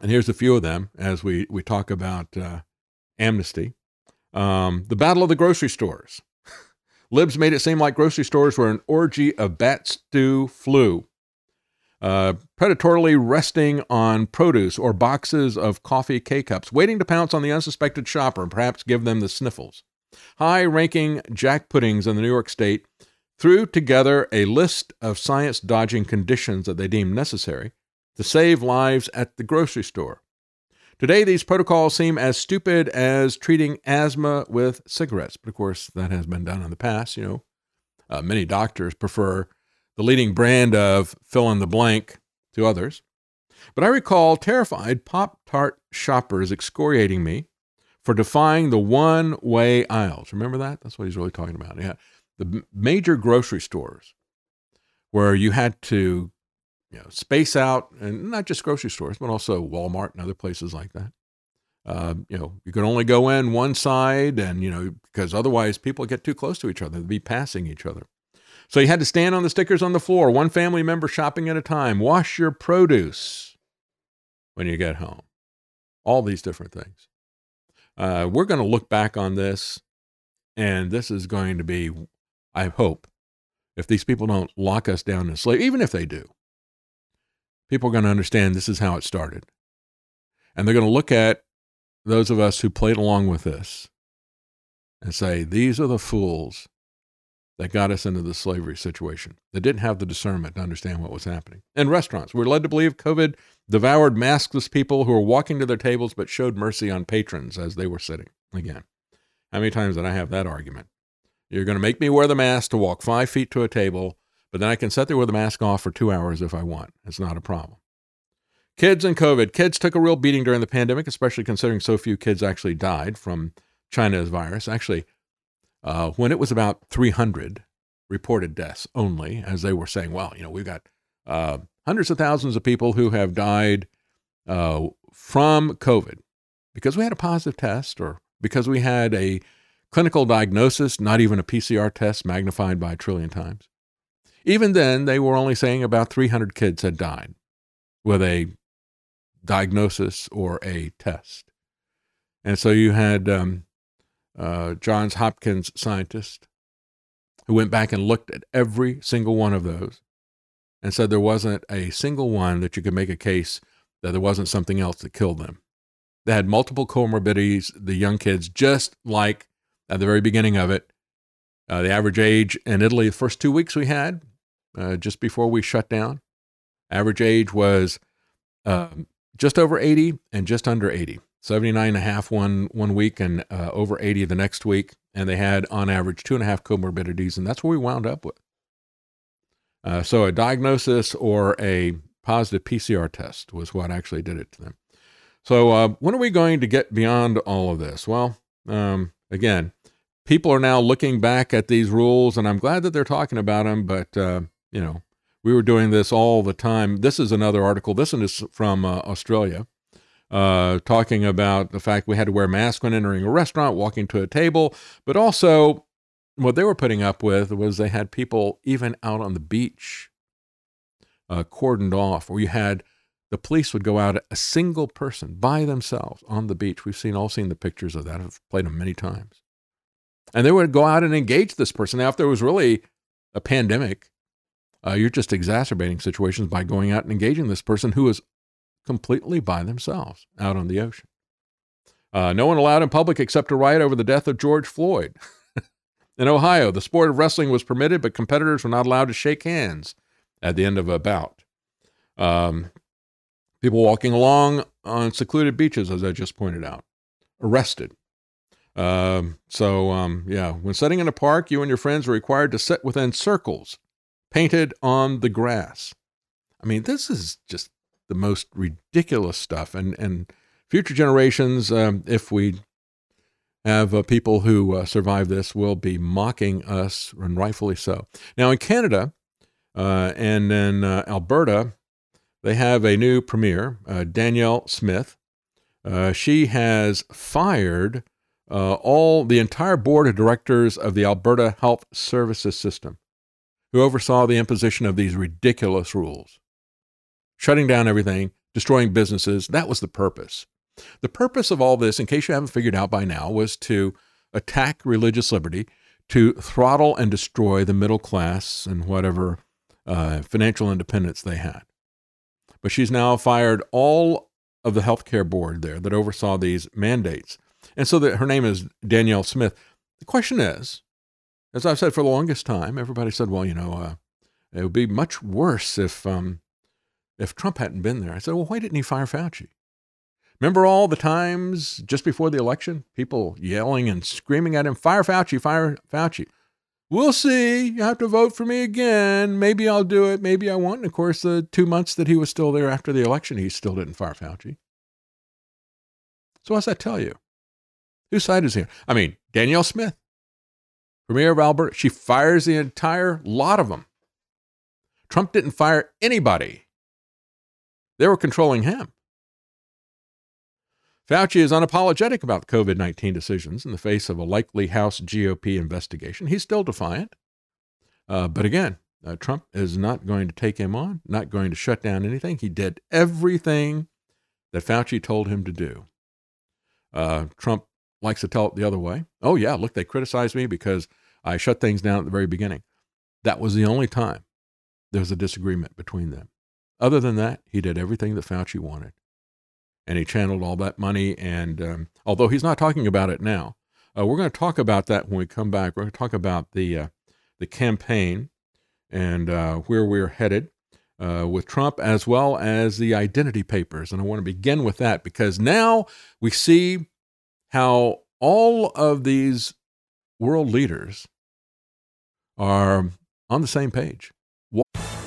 and here's a few of them as we, we talk about uh, amnesty. Um, the battle of the grocery stores. Libs made it seem like grocery stores were an orgy of bat stew flu. Uh, predatorily resting on produce or boxes of coffee K cups, waiting to pounce on the unsuspected shopper and perhaps give them the sniffles. High ranking Jack Puddings in the New York State threw together a list of science dodging conditions that they deemed necessary to save lives at the grocery store. Today, these protocols seem as stupid as treating asthma with cigarettes. But of course, that has been done in the past. You know, uh, many doctors prefer the leading brand of fill in the blank to others. But I recall terrified Pop Tart shoppers excoriating me for defying the one way aisles. Remember that? That's what he's really talking about. Yeah. The major grocery stores where you had to you know, space out, and not just grocery stores, but also Walmart and other places like that. Uh, you know, you could only go in one side, and you know, because otherwise people get too close to each other, they'd be passing each other. So you had to stand on the stickers on the floor, one family member shopping at a time. Wash your produce when you get home. All these different things. Uh, we're going to look back on this, and this is going to be, I hope, if these people don't lock us down in slave, even if they do, people are going to understand this is how it started. And they're going to look at those of us who played along with this and say, these are the fools that got us into the slavery situation, that didn't have the discernment to understand what was happening. And restaurants, we're led to believe COVID devoured maskless people who were walking to their tables but showed mercy on patrons as they were sitting. Again, how many times did I have that argument? You're going to make me wear the mask to walk five feet to a table but then I can sit there with the mask off for two hours if I want. It's not a problem. Kids and COVID. Kids took a real beating during the pandemic, especially considering so few kids actually died from China's virus. Actually, uh, when it was about 300 reported deaths only, as they were saying, well, you know, we've got uh, hundreds of thousands of people who have died uh, from COVID because we had a positive test or because we had a clinical diagnosis, not even a PCR test magnified by a trillion times. Even then, they were only saying about 300 kids had died with a diagnosis or a test. And so you had um, uh, Johns Hopkins scientist who went back and looked at every single one of those and said there wasn't a single one that you could make a case that there wasn't something else that killed them. They had multiple comorbidities, the young kids, just like at the very beginning of it. Uh, the average age in Italy, the first two weeks we had, uh, just before we shut down. Average age was uh, just over 80 and just under 80. 79 and a half one, one week and uh, over 80 the next week. And they had on average two and a half comorbidities. And that's what we wound up with. Uh, so a diagnosis or a positive PCR test was what actually did it to them. So uh, when are we going to get beyond all of this? Well, um, again, people are now looking back at these rules, and I'm glad that they're talking about them. But uh, you know, we were doing this all the time. This is another article. This one is from uh, Australia, uh, talking about the fact we had to wear masks when entering a restaurant, walking to a table, but also what they were putting up with was they had people even out on the beach uh, cordoned off, or you had the police would go out a single person by themselves on the beach. We've seen all seen the pictures of that. I've played them many times. And they would go out and engage this person. Now, if there was really a pandemic, uh, you're just exacerbating situations by going out and engaging this person who is completely by themselves out on the ocean. Uh, no one allowed in public except to riot over the death of George Floyd. in Ohio, the sport of wrestling was permitted, but competitors were not allowed to shake hands at the end of a bout. Um, people walking along on secluded beaches, as I just pointed out, arrested. Um, so, um, yeah, when sitting in a park, you and your friends are required to sit within circles painted on the grass. I mean, this is just the most ridiculous stuff. And and future generations, um, if we have uh, people who uh, survive this will be mocking us, and rightfully so. Now, in Canada uh, and in uh, Alberta, they have a new premier, uh, Danielle Smith. Uh, she has fired all the entire board of directors of the Alberta Health Services System, who oversaw the imposition of these ridiculous rules, shutting down everything, destroying businesses. That was the purpose. The purpose of all this, in case you haven't figured out by now, was to attack religious liberty, to throttle and destroy the middle class and whatever uh, financial independence they had. But she's now fired all of the healthcare board there that oversaw these mandates. And so her name is Danielle Smith. The question is, as I've said for the longest time, everybody said, well, you know, uh, it would be much worse if um, if Trump hadn't been there. I said, well, why didn't he fire Fauci? Remember all the times just before the election, people yelling and screaming at him, fire Fauci, fire Fauci. We'll see. You have to vote for me again. Maybe I'll do it. Maybe I won't. And of course, the two months that he was still there after the election, he still didn't fire Fauci. So what's that tell you? Whose side is here? I mean, Danielle Smith, Premier of Alberta, she fires the entire lot of them. Trump didn't fire anybody. They were controlling him. Fauci is unapologetic about COVID 19 decisions in the face of a likely House GOP investigation. He's still defiant. Uh, but again, uh, Trump is not going to take him on, not going to shut down anything. He did everything that Fauci told him to do. Uh, Trump likes to tell it the other way. Oh, yeah, look, they criticized me because I shut things down at the very beginning. That was the only time there was a disagreement between them. Other than that, he did everything that Fauci wanted and he channeled all that money. And um, although he's not talking about it now, uh, we're going to talk about that when we come back. We're going to talk about the uh, the campaign and uh, where we're headed uh, with Trump, as well as the identity papers. And I want to begin with that because now we see how all of these world leaders are on the same page.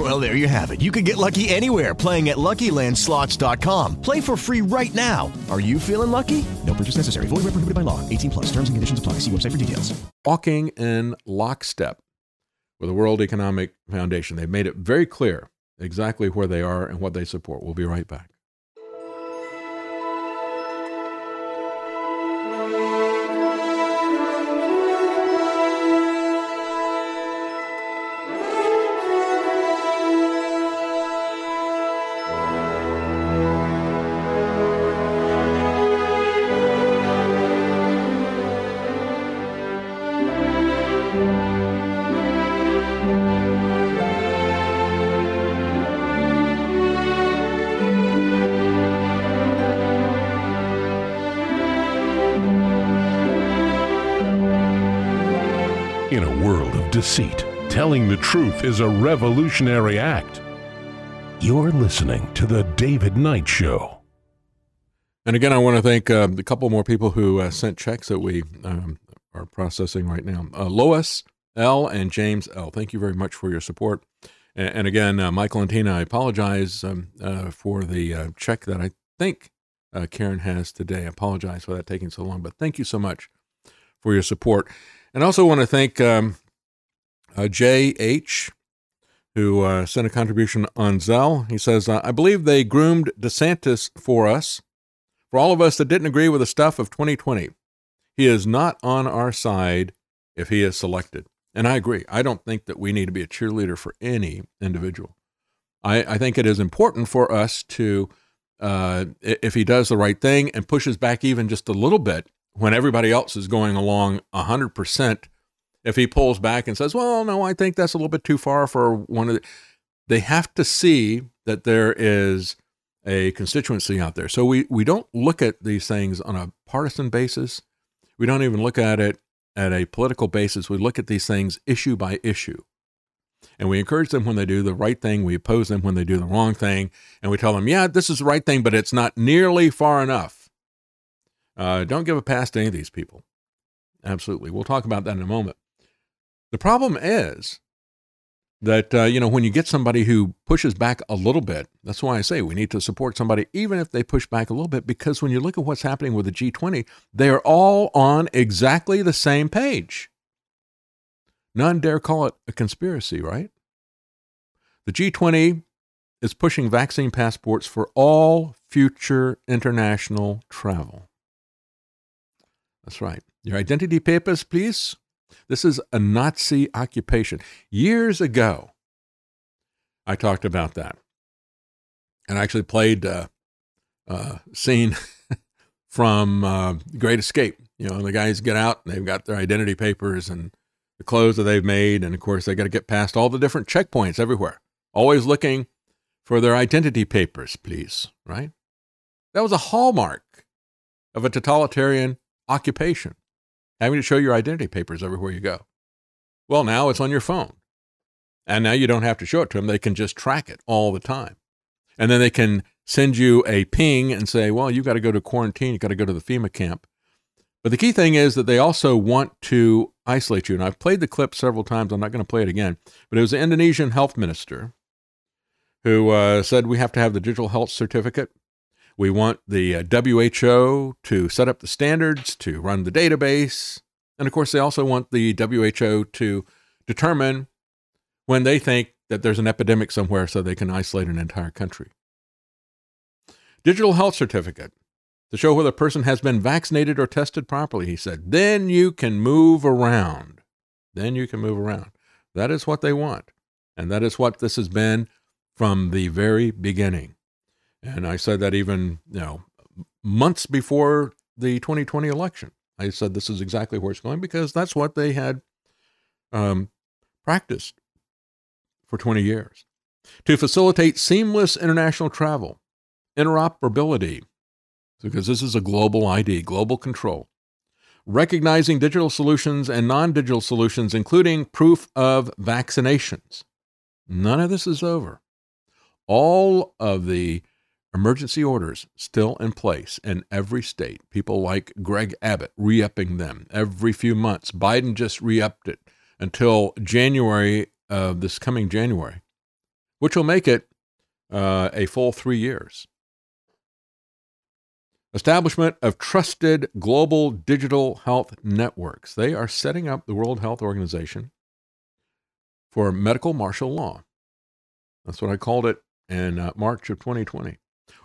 Well, there you have it. You can get lucky anywhere playing at LuckyLandSlots.com. Play for free right now. Are you feeling lucky? No purchase necessary. Void where prohibited by law. 18 plus. Terms and conditions apply. See website for details. Walking in lockstep with the World Economic Foundation. They've made it very clear exactly where they are and what they support. We'll be right back. Truth is a revolutionary act. You're listening to The David Knight Show. And again, I want to thank uh, a couple more people who uh, sent checks that we um, are processing right now. Uh, Lois L. and James L. Thank you very much for your support. And, and again, uh, Michael and Tina, I apologize um, uh, for the uh, check that I think Karen has today. I apologize for that taking so long, but thank you so much for your support. And I also want to thank um, J.H., who uh, sent a contribution on Zelle. He says, I believe they groomed DeSantis for us, for all of us that didn't agree with the stuff of 2020. He is not on our side if he is selected. And I agree. I don't think that we need to be a cheerleader for any individual. I, I think it is important for us to uh, if he does the right thing and pushes back even just a little bit when everybody else is going along 100%, if he pulls back and says, well, no, I think that's a little bit too far for one of the, they have to see that there is a constituency out there. So we, we don't look at these things on a partisan basis. We don't even look at it at a political basis. We look at these things issue by issue. And we encourage them when they do the right thing. We oppose them when they do the wrong thing. And we tell them, yeah, this is the right thing, but it's not nearly far enough. Uh, don't give a pass to any of these people. Absolutely. We'll talk about that in a moment. The problem is that, uh, you know, when you get somebody who pushes back a little bit, that's why I say we need to support somebody, even if they push back a little bit, because when you look at what's happening with the G20, they are all on exactly the same page. None dare call it a conspiracy, right? The G20 is pushing vaccine passports for all future international travel. That's right. Your identity papers, please. This is a Nazi occupation. Years ago, I talked about that. And I actually played a uh, uh, scene from uh, Great Escape. You know, and the guys get out and they've got their identity papers and the clothes that they've made. And of course, they got to get past all the different checkpoints everywhere, always looking for their identity papers, please, right? That was a hallmark of a totalitarian occupation, having to show your identity papers everywhere you go. Well, now it's on your phone. And now you don't have to show it to them. They can just track it all the time. And then they can send you a ping and say, well, you've got to go to quarantine. You've got to go to the FEMA camp. But the key thing is that they also want to isolate you. And I've played the clip several times. I'm not going to play it again. But it was the Indonesian health minister who uh, said we have to have the digital health certificate. We want the uh, WHO to set up the standards, to run the database. And of course, they also want the WHO to determine when they think that there's an epidemic somewhere so they can isolate an entire country. Digital health certificate to show whether a person has been vaccinated or tested properly, he said. Then you can move around. Then you can move around. That is what they want. And that is what this has been from the very beginning. And I said that even, you know, months before the 2020 election. I said this is exactly where it's going because that's what they had um, practiced for 20 years. To facilitate seamless international travel, interoperability, because this is a global ID, global control. Recognizing digital solutions and non digital solutions, including proof of vaccinations. None of this is over. All of the emergency orders still in place in every state. People like Greg Abbott re upping them every few months. Biden just re upped it until January of this coming January, which will make it uh, a full three years. Establishment of trusted global digital health networks. They are setting up the World Health Organization for medical martial law. That's what I called it in uh, March of 2020.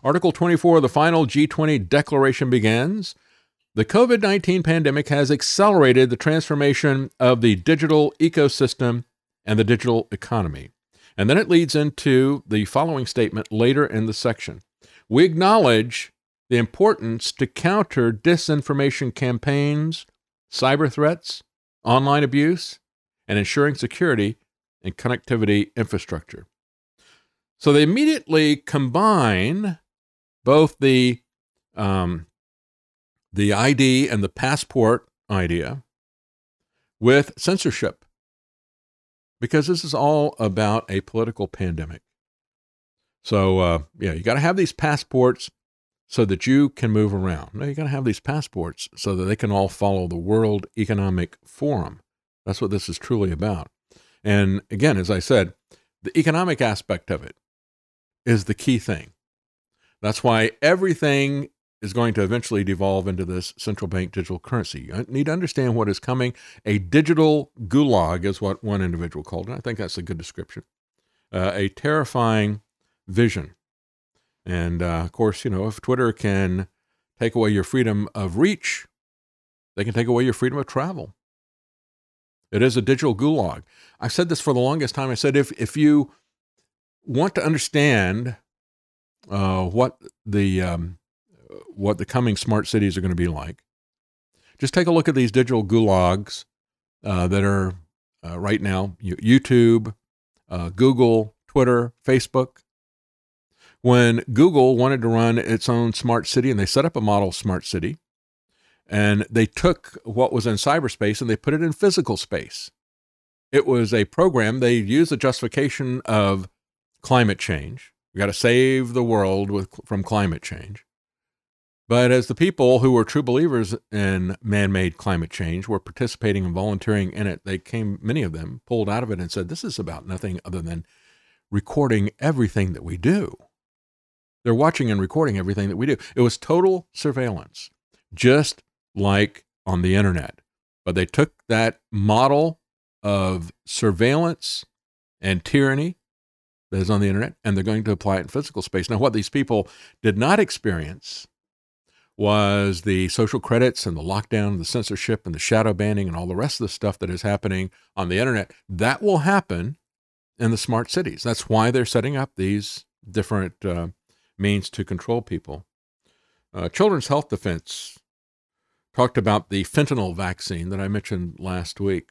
Article 24 of the final G20 declaration begins. The COVID 19 pandemic has accelerated the transformation of the digital ecosystem and the digital economy. And then it leads into the following statement later in the section. We acknowledge the importance to counter disinformation campaigns, cyber threats, online abuse, and ensuring security and connectivity infrastructure. So they immediately combine both the um, the ID and the passport idea with censorship, because this is all about a political pandemic. So uh, yeah, you got to have these passports so that you can move around. No, you got to have these passports so that they can all follow the World Economic Forum. That's what this is truly about. And again, as I said, the economic aspect of it is the key thing. That's why everything is going to eventually devolve into this central bank digital currency. You need to understand what is coming. A digital gulag is what one individual called it. I think that's a good description. Uh, a terrifying vision and uh, of course, you know, if Twitter can take away your freedom of reach, they can take away your freedom of travel. It is a digital gulag. I've said this for the longest time. I said if if you want to understand uh, what the um, what the coming smart cities are going to be like. Just take a look at these digital gulags uh, that are uh, right now YouTube, uh, Google, Twitter, Facebook. When Google wanted to run its own smart city and they set up a model smart city, and they took what was in cyberspace and they put it in physical space. It was a program, they used the justification of climate change. We got to save the world with, from climate change. But as the people who were true believers in man made climate change were participating and volunteering in it, they came, many of them pulled out of it and said, This is about nothing other than recording everything that we do. They're watching and recording everything that we do. It was total surveillance, just like on the internet. But they took that model of surveillance and tyranny that is on the internet and they're going to apply it in physical space. Now, what these people did not experience was the social credits and the lockdown, the censorship and the shadow banning and all the rest of the stuff that is happening on the internet. That will happen in the smart cities. That's why they're setting up these different uh, means to control people. Uh, Children's Health Defense talked about the fentanyl vaccine that I mentioned last week.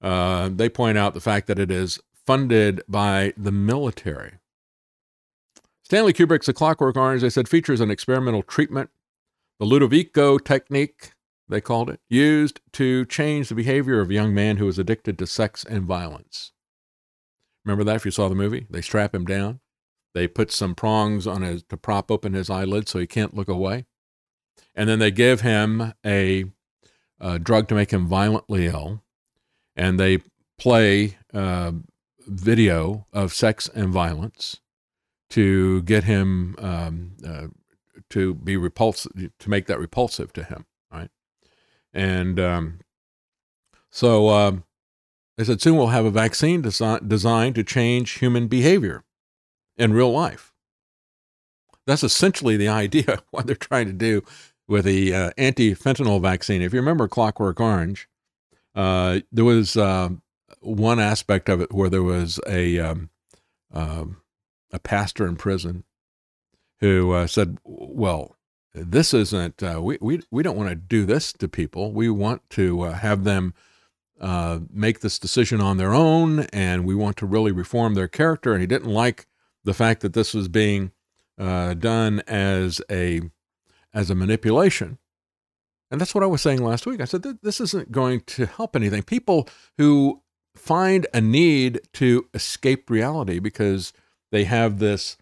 Uh, they point out the fact that it is funded by the military. Stanley Kubrick's A Clockwork Orange, they said, features an experimental treatment, the Ludovico technique, they called it, used to change the behavior of a young man who was addicted to sex and violence. Remember that if you saw the movie? They strap him down. They put some prongs on his to prop open his eyelids so he can't look away and then they give him a, a drug to make him violently ill, and they play uh, video of sex and violence to get him um, uh, to be repulsive, to make that repulsive to him, right? And um, so um, they said soon we'll have a vaccine desi- designed to change human behavior in real life. That's essentially the idea what they're trying to do with the uh, anti-fentanyl vaccine. If you remember Clockwork Orange, uh, there was uh, one aspect of it where there was a um, um a pastor in prison who uh, said, "Well, this isn't uh, we we we don't want to do this to people. We want to uh, have them." make this decision on their own, and we want to really reform their character. And he didn't like the fact that this was being done as a as a manipulation. And that's what I was saying last week. I said, this isn't going to help anything. People who find a need to escape reality because they have this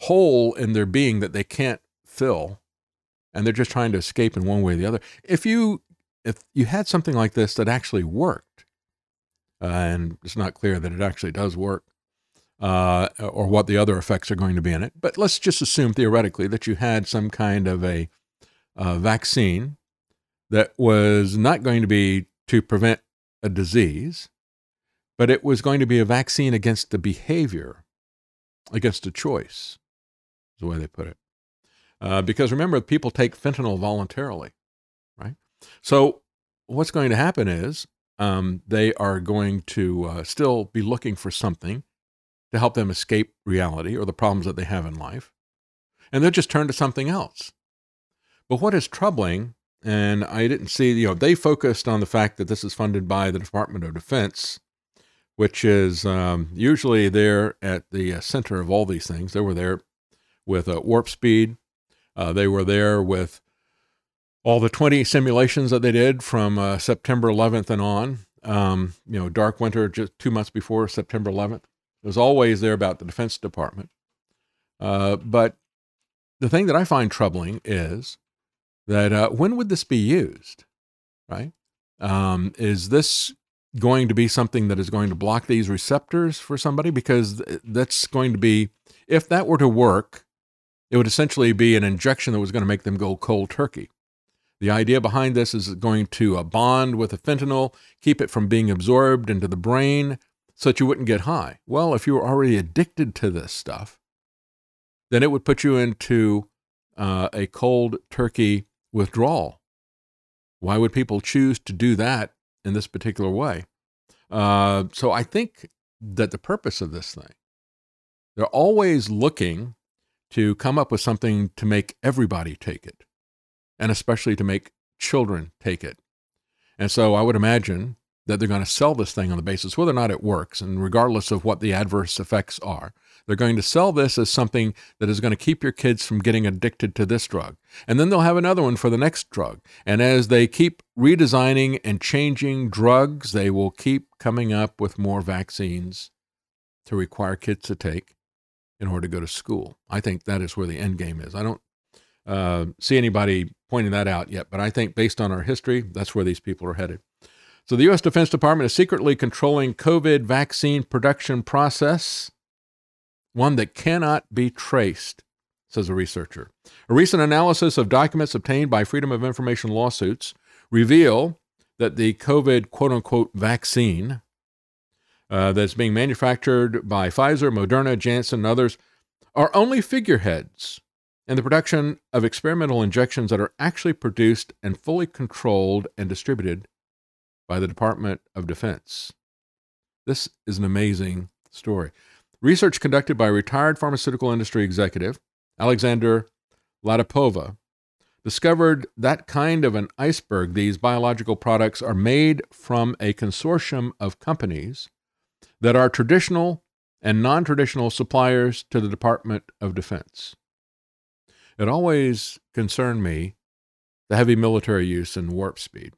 hole in their being that they can't fill and they're just trying to escape in one way or the other. If you if you had something like this that actually worked, uh, and it's not clear that it actually does work, uh, or what the other effects are going to be in it. But let's just assume theoretically that you had some kind of a uh, vaccine that was not going to be to prevent a disease, but it was going to be a vaccine against the behavior, against a choice, is the way they put it. Uh, because remember, people take fentanyl voluntarily, right? So what's going to happen is um, they are going to uh, still be looking for something to help them escape reality or the problems that they have in life. And they'll just turn to something else. But what is troubling, and I didn't see, you know, they focused on the fact that this is funded by the Department of Defense, which is um, usually there at the uh, center of all these things. They were there with uh, Warp Speed, uh, they were there with all the 20 simulations that they did from uh, September 11th and on. Um, you know, Dark Winter just two months before September 11th. It was always there about the Defense Department. Uh, but the thing that I find troubling is that when would this be used, right? Um, is this going to be something that is going to block these receptors for somebody? Because that's going to be, if that were to work, it would essentially be an injection that was going to make them go cold turkey. The idea behind this is going to uh, bond with the fentanyl, keep it from being absorbed into the brain, so that you wouldn't get high. Well, if you were already addicted to this stuff, then it would put you into uh, a cold turkey withdrawal. Why would people choose to do that in this particular way? Uh, so I think that the purpose of this thing, they're always looking to come up with something to make everybody take it, and especially to make children take it. And so I would imagine that they're going to sell this thing on the basis whether or not it works, and regardless of what the adverse effects are, they're going to sell this as something that is going to keep your kids from getting addicted to this drug. And then they'll have another one for the next drug. And as they keep redesigning and changing drugs, they will keep coming up with more vaccines to require kids to take in order to go to school. I think that is where the end game is. I don't uh, see anybody pointing that out yet, but I think based on our history, that's where these people are headed. So the U.S. Defense Department is secretly controlling COVID vaccine production process, one that cannot be traced, says a researcher. A recent analysis of documents obtained by Freedom of Information lawsuits reveal that the COVID quote unquote vaccine uh, that's being manufactured by Pfizer, Moderna, Janssen, and others are only figureheads in the production of experimental injections that are actually produced and fully controlled and distributed by the Department of Defense. This is an amazing story. Research conducted by retired pharmaceutical industry executive Alexander Latypova discovered that kind of an iceberg. These biological products are made from a consortium of companies that are traditional and non traditional suppliers to the Department of Defense. It always concerned me the heavy military use and warp speed.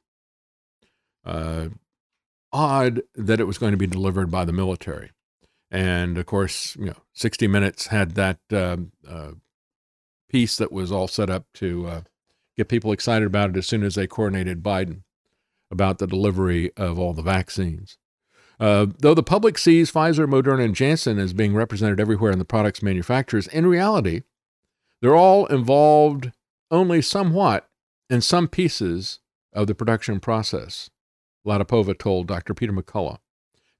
Uh, odd that it was going to be delivered by the military. And of course, you know, 60 Minutes had that um, uh, piece that was all set up to uh, get people excited about it as soon as they coordinated Biden about the delivery of all the vaccines. Uh, though the public sees Pfizer, Moderna, and Janssen as being represented everywhere in the product's manufacturers, in reality, they're all involved only somewhat in some pieces of the production process, Latypova told Dr. Peter McCullough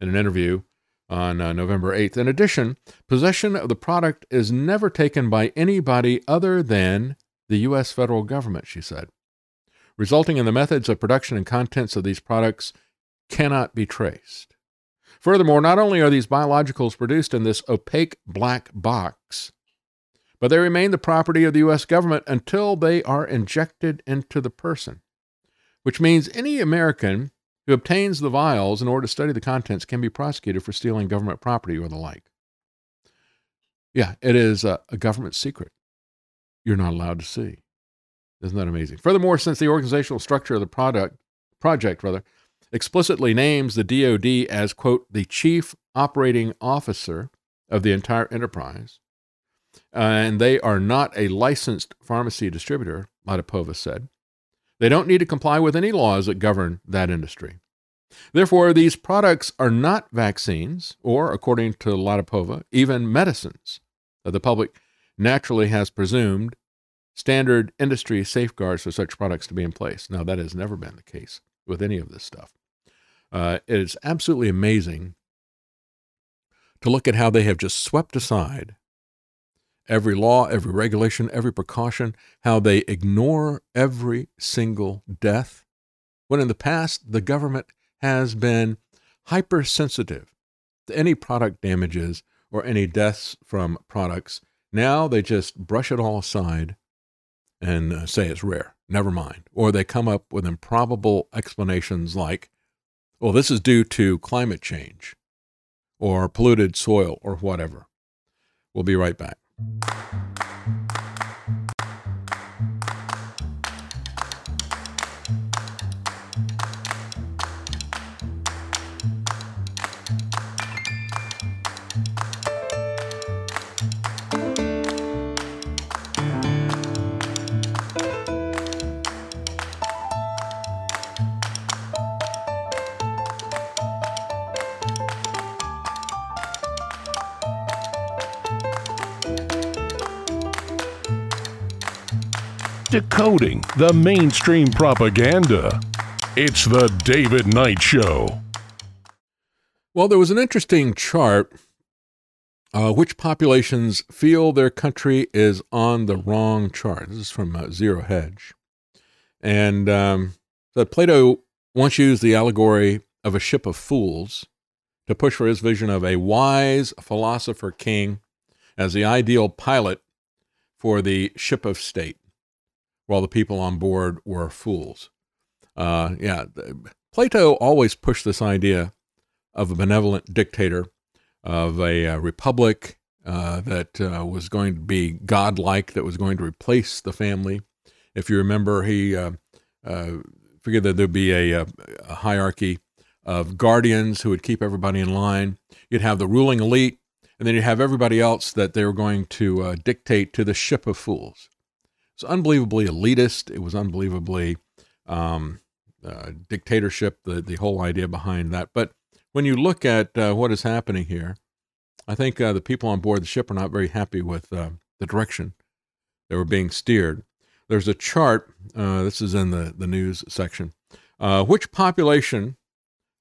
in an interview on uh, November 8th. In addition, possession of the product is never taken by anybody other than the U.S. federal government, she said, resulting in the methods of production and contents of these products cannot be traced. Furthermore, not only are these biologicals produced in this opaque black box, but they remain the property of the U.S. government until they are injected into the person, which means any American who obtains the vials in order to study the contents can be prosecuted for stealing government property or the like. Yeah, it is a, a government secret you're not allowed to see. Isn't that amazing? Furthermore, since the organizational structure of the product project rather explicitly names the DoD as quote the chief operating officer of the entire enterprise, uh, and they are not a licensed pharmacy distributor, Latypova said. They don't need to comply with any laws that govern that industry. Therefore, these products are not vaccines, or, according to Latypova, even medicines that the public naturally has presumed standard industry safeguards for such products to be in place. Now, that has never been the case with any of this stuff. Uh, it is absolutely amazing to look at how they have just swept aside every law, every regulation, every precaution, how they ignore every single death, when in the past the government has been hypersensitive to any product damages or any deaths from products. Now they just brush it all aside and uh, say it's rare. Never mind. Or they come up with improbable explanations like, well, this is due to climate change or polluted soil or whatever. We'll be right back. Thank you. Decoding the mainstream propaganda. It's the David Knight Show. Well, there was an interesting chart. Uh, which populations feel their country is on the wrong chart? This is from uh, Zero Hedge. And um, so Plato once used the allegory of a ship of fools to push for his vision of a wise philosopher king as the ideal pilot for the ship of state, while the people on board were fools. Uh, yeah, Plato always pushed this idea of a benevolent dictator, of a uh, republic uh, that uh, was going to be godlike, that was going to replace the family. If you remember, he uh, uh, figured that there'd be a, a, hierarchy of guardians who would keep everybody in line. You'd have the ruling elite, and then you'd have everybody else that they were going to uh, dictate to the ship of fools. It's unbelievably elitist. It was unbelievably um, uh, dictatorship, the, the whole idea behind that. But when you look at uh, what is happening here, I think uh, the people on board the ship are not very happy with uh, the direction they were being steered. There's a chart, uh, this is in the, the news section. Uh, which population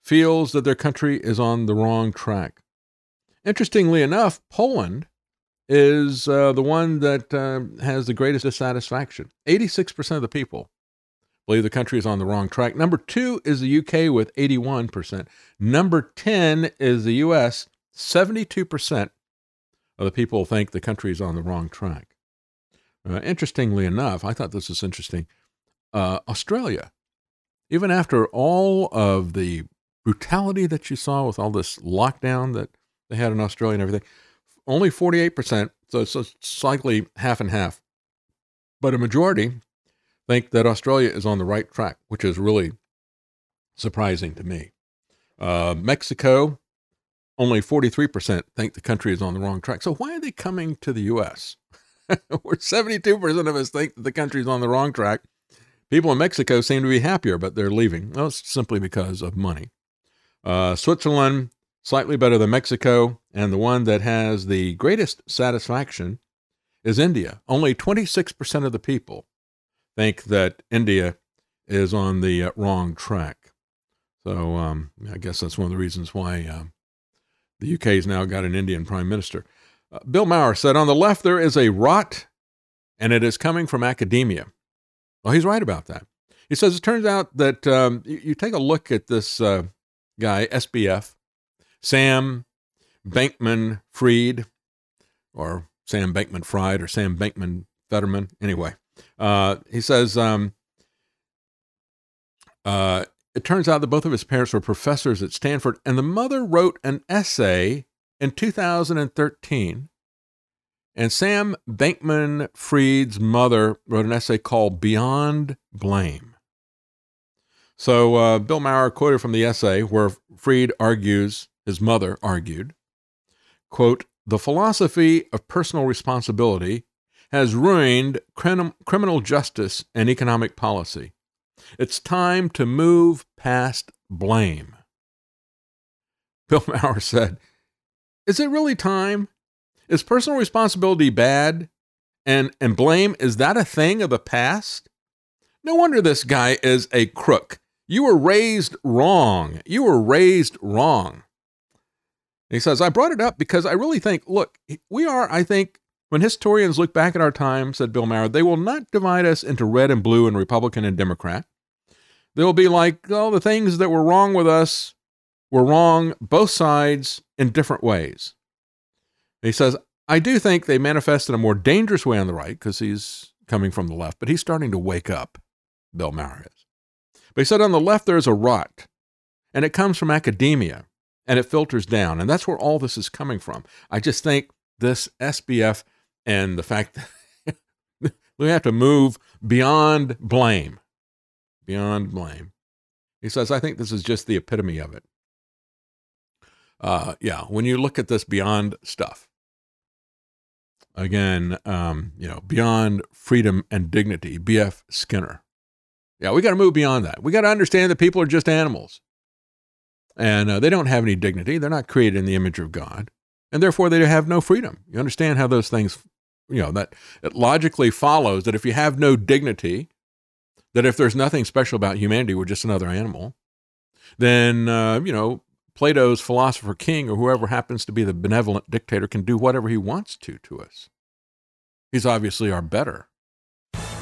feels that their country is on the wrong track? Interestingly enough, Poland is uh, the one that uh, has the greatest dissatisfaction. 86% of the people believe the country is on the wrong track. Number two is the UK with 81%. Number 10 is the US 72% of the people think the country is on the wrong track. Uh, interestingly enough, I thought this was interesting. Uh, Australia, even after all of the brutality that you saw with all this lockdown that they had in Australia and everything, only 48%, so it's slightly half and half. But a majority think that Australia is on the right track, which is really surprising to me. Uh, Mexico, only 43% think the country is on the wrong track. So why are they coming to the U.S.? Where 72% of us think that the country is on the wrong track. People in Mexico seem to be happier, but they're leaving. Well, it's simply because of money. Uh, Switzerland, slightly better than Mexico, and the one that has the greatest satisfaction is India. Only 26% of the people think that India is on the uh, wrong track. So um, I guess that's one of the reasons why uh, the UK has now got an Indian prime minister. Uh, Bill Maher said, On the left, there is a rot, and it is coming from academia. Well, he's right about that. He says it turns out that um, you, you, take a look at this uh, guy, SBF, Sam Bankman Freed, or Sam Bankman Fried, or Sam Bankman Fetterman. Anyway, uh, he says um, uh, it turns out that both of his parents were professors at Stanford, and the mother wrote an essay in 2013. And Sam Bankman Fried's mother wrote an essay called Beyond Blame. So uh, Bill Maher quoted from the essay where Fried argues, his mother argued, quote, the philosophy of personal responsibility has ruined crim- criminal justice and economic policy. It's time to move past blame. Bill Maher said, Is it really time? Is personal responsibility bad? And, and blame, is that a thing of the past? No wonder this guy is a crook. You were raised wrong. You were raised wrong. He says, I brought it up because I really think, look, we are, I think, when historians look back at our time, said Bill Maher, they will not divide us into red and blue and Republican and Democrat. They'll be like, oh, the things that were wrong with us were wrong both sides in different ways. He says, I do think they manifest in a more dangerous way on the right because he's coming from the left, but he's starting to wake up, Bill Maher is. But he said on the left there is a rot, and it comes from academia, and it filters down. And that's where all this is coming from. I just think this SBF and the fact that we have to move beyond blame. Beyond blame. He says, I think this is just the epitome of it. Uh, yeah, when you look at this beyond stuff, again, um, you know, beyond freedom and dignity, B.F. Skinner. Yeah, we got to move beyond that. We got to understand that people are just animals and uh, they don't have any dignity. They're not created in the image of God, and therefore they have no freedom. You understand how those things you know, that it logically follows that if you have no dignity, that if there's nothing special about humanity, we're just another animal, then, uh, you know, Plato's philosopher king or whoever happens to be the benevolent dictator can do whatever he wants to to us. He's obviously our better.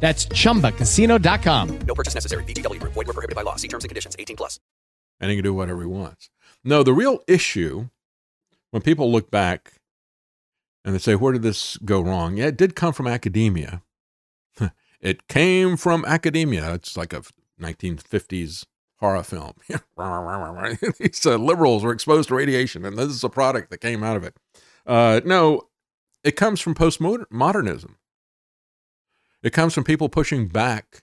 That's chumbacasino.com. No purchase necessary. VGW Group. Void were prohibited by law. See terms and conditions. 18 plus. and he can do whatever he wants. No, the real issue when people look back and they say, where did this go wrong? Yeah, it did come from academia. it came from academia. It's like a 1950s horror film. These uh, liberals were exposed to radiation, and this is a product that came out of it. Uh, no, it comes from postmodernism. It comes from people pushing back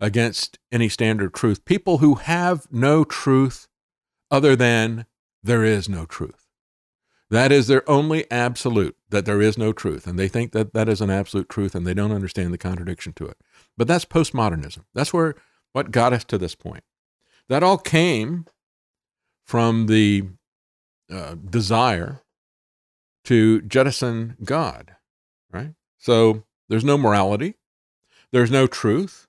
against any standard truth. People who have no truth other than there is no truth. That is their only absolute, that there is no truth. And they think that that is an absolute truth and they don't understand the contradiction to it. But that's postmodernism. That's where what got us to this point. That all came from the uh, desire to jettison God, right? So there's no morality, there's no truth.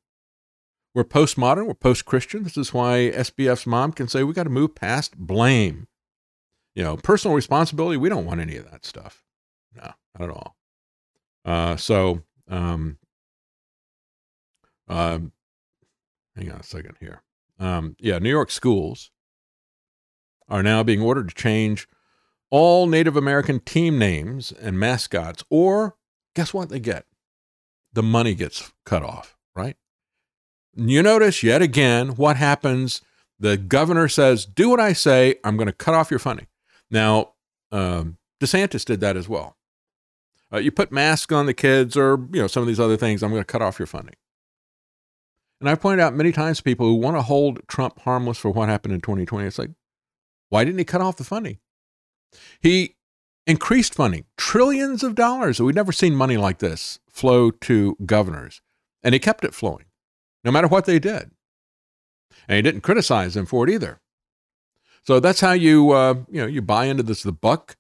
We're postmodern, we're post Christian. This is why SBF's mom can say we got to move past blame. You know, personal responsibility, we don't want any of that stuff. No, not at all. Uh, so, um, um, hang on a second here. Um, yeah, New York schools are now being ordered to change all Native American team names and mascots, or guess what they get? The money gets cut off, right? You notice yet again what happens. The governor says, Do what I say, I'm going to cut off your funding. Now, um, DeSantis did that as well. Uh, you put masks on the kids or you know some of these other things, I'm going to cut off your funding. And I've pointed out many times to people who want to hold Trump harmless for what happened in 2020. It's like, why didn't he cut off the funding? He increased funding, trillions of dollars. We've never seen money like this flow to governors. And he kept it flowing, no matter what they did. And he didn't criticize them for it either. So that's how you, uh, you know, you buy into this. The buck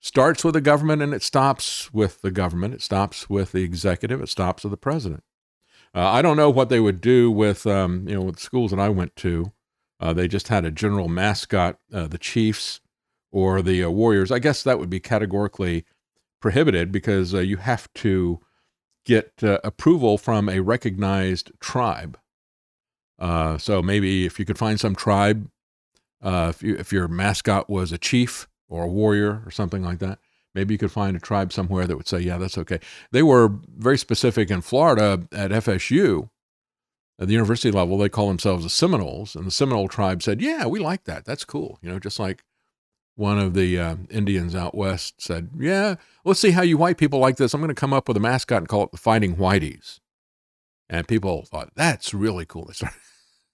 starts with the government and it stops with the government. It stops with the executive. It stops with the president. Uh, I don't know what they would do with, um, you know, with schools that I went to. Uh, they just had a general mascot, uh, the Chiefs or the uh, Warriors. I guess that would be categorically prohibited because uh, you have to get uh, approval from a recognized tribe. so maybe if you could find some tribe, if, you, if your mascot was a chief or a warrior or something like that, maybe you could find a tribe somewhere that would say, yeah, that's okay. They were very specific in Florida at FSU at the university level, they call themselves the Seminoles, and the Seminole tribe said, "Yeah, we like that. That's cool." You know, just like one of the uh, Indians out west said, "Yeah, let's see how you white people like this. I'm going to come up with a mascot and call it the Fighting Whiteys." And people thought that's really cool. They started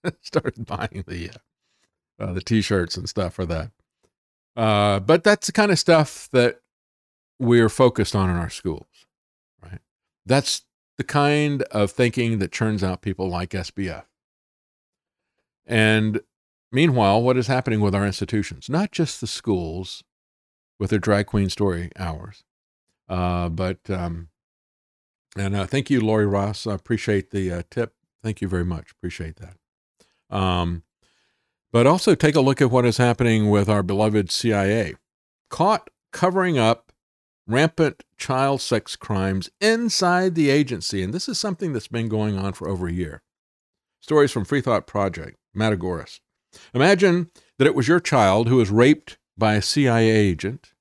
started buying the uh, uh, the T-shirts and stuff for that. Uh, but that's the kind of stuff that we're focused on in our schools, right? That's the kind of thinking that churns out people like SBF. And meanwhile, what is happening with our institutions? Not just the schools with their drag queen story hours, uh, but, um, and uh, thank you, Lori Ross. I appreciate the uh, tip. Thank you very much. Appreciate that. Um, but also take a look at what is happening with our beloved CIA. Caught covering up rampant child sex crimes inside the agency. And this is something that's been going on for over a year. Stories from Free Thought Project, Matt Agorist. Imagine that it was your child who was raped by a CIA agent,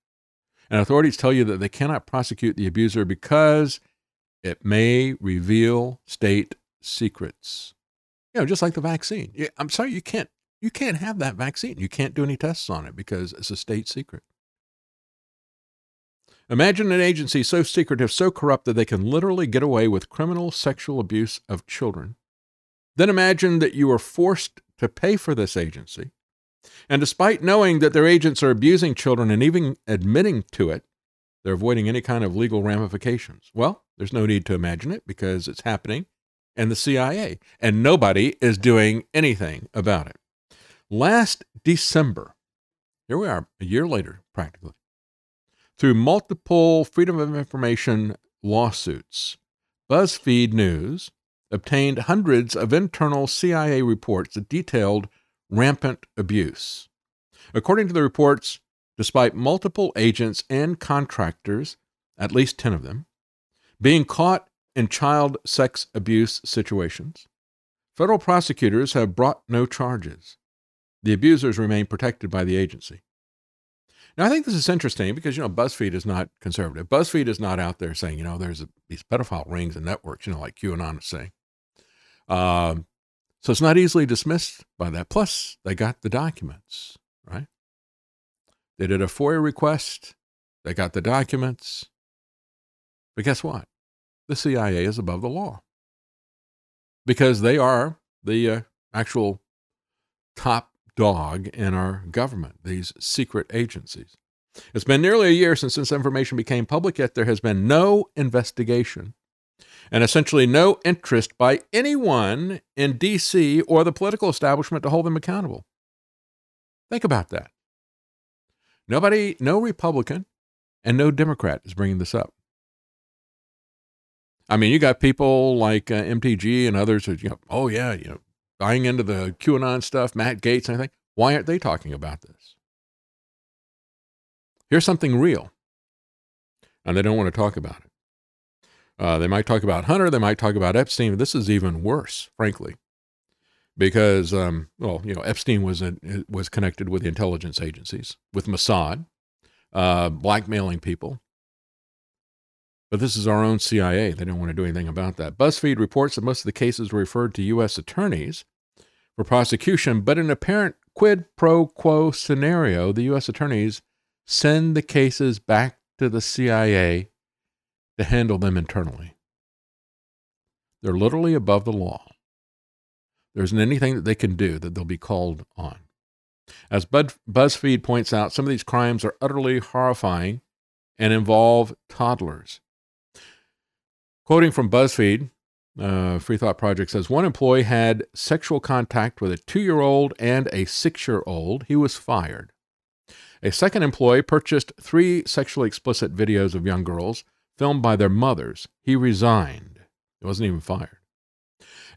and authorities tell you that they cannot prosecute the abuser because it may reveal state secrets. You know, just like the vaccine. I'm sorry, you can't You can't have that vaccine. You can't do any tests on it because it's a state secret. Imagine an agency so secretive, so corrupt that they can literally get away with criminal sexual abuse of children. Then imagine that you are forced to pay for this agency. And despite knowing that their agents are abusing children and even admitting to it, they're avoiding any kind of legal ramifications. Well, there's no need to imagine it because it's happening in the CIA, and nobody is doing anything about it. Last December, here we are, a year later, practically, through multiple Freedom of Information lawsuits, BuzzFeed News obtained hundreds of internal CIA reports that detailed rampant abuse. According to the reports, despite multiple agents and contractors, at least 10 of them, being caught in child sex abuse situations, federal prosecutors have brought no charges. The abusers remain protected by the agency. Now, I think this is interesting because, you know, BuzzFeed is not conservative. BuzzFeed is not out there saying, you know, there's a, these pedophile rings and networks, you know, like QAnon is saying. Um, so it's not easily dismissed by that. Plus, they got the documents, right? They did a FOIA request, they got the documents. But guess what? The CIA is above the law because they are the uh, actual top dog in our government, these secret agencies. It's been nearly a year since this information became public, yet there has been no investigation and essentially no interest by anyone in D.C. or the political establishment to hold them accountable. Think about that. Nobody, no Republican and no Democrat is bringing this up. I mean, you got people like uh, MTG and others who, you know, oh yeah, you know, buying into the QAnon stuff, Matt Gaetz, and everything. Why aren't they talking about this? Here's something real, and they don't want to talk about it. Uh, they might talk about Hunter, they might talk about Epstein. This is even worse, frankly, because um, well, you know, Epstein was a, was connected with the intelligence agencies, with Mossad, uh, blackmailing people. But this is our own CIA. They don't want to do anything about that. BuzzFeed reports that most of the cases were referred to U.S. attorneys for prosecution, but in an apparent quid pro quo scenario, the U.S. attorneys send the cases back to the CIA to handle them internally. They're literally above the law. There isn't anything that they can do that they'll be called on. As BuzzFeed points out, some of these crimes are utterly horrifying and involve toddlers. Quoting from BuzzFeed, uh, Free Thought Project says one employee had sexual contact with a two year old and a six year old. He was fired. A second employee purchased three sexually explicit videos of young girls filmed by their mothers. He resigned. He wasn't even fired.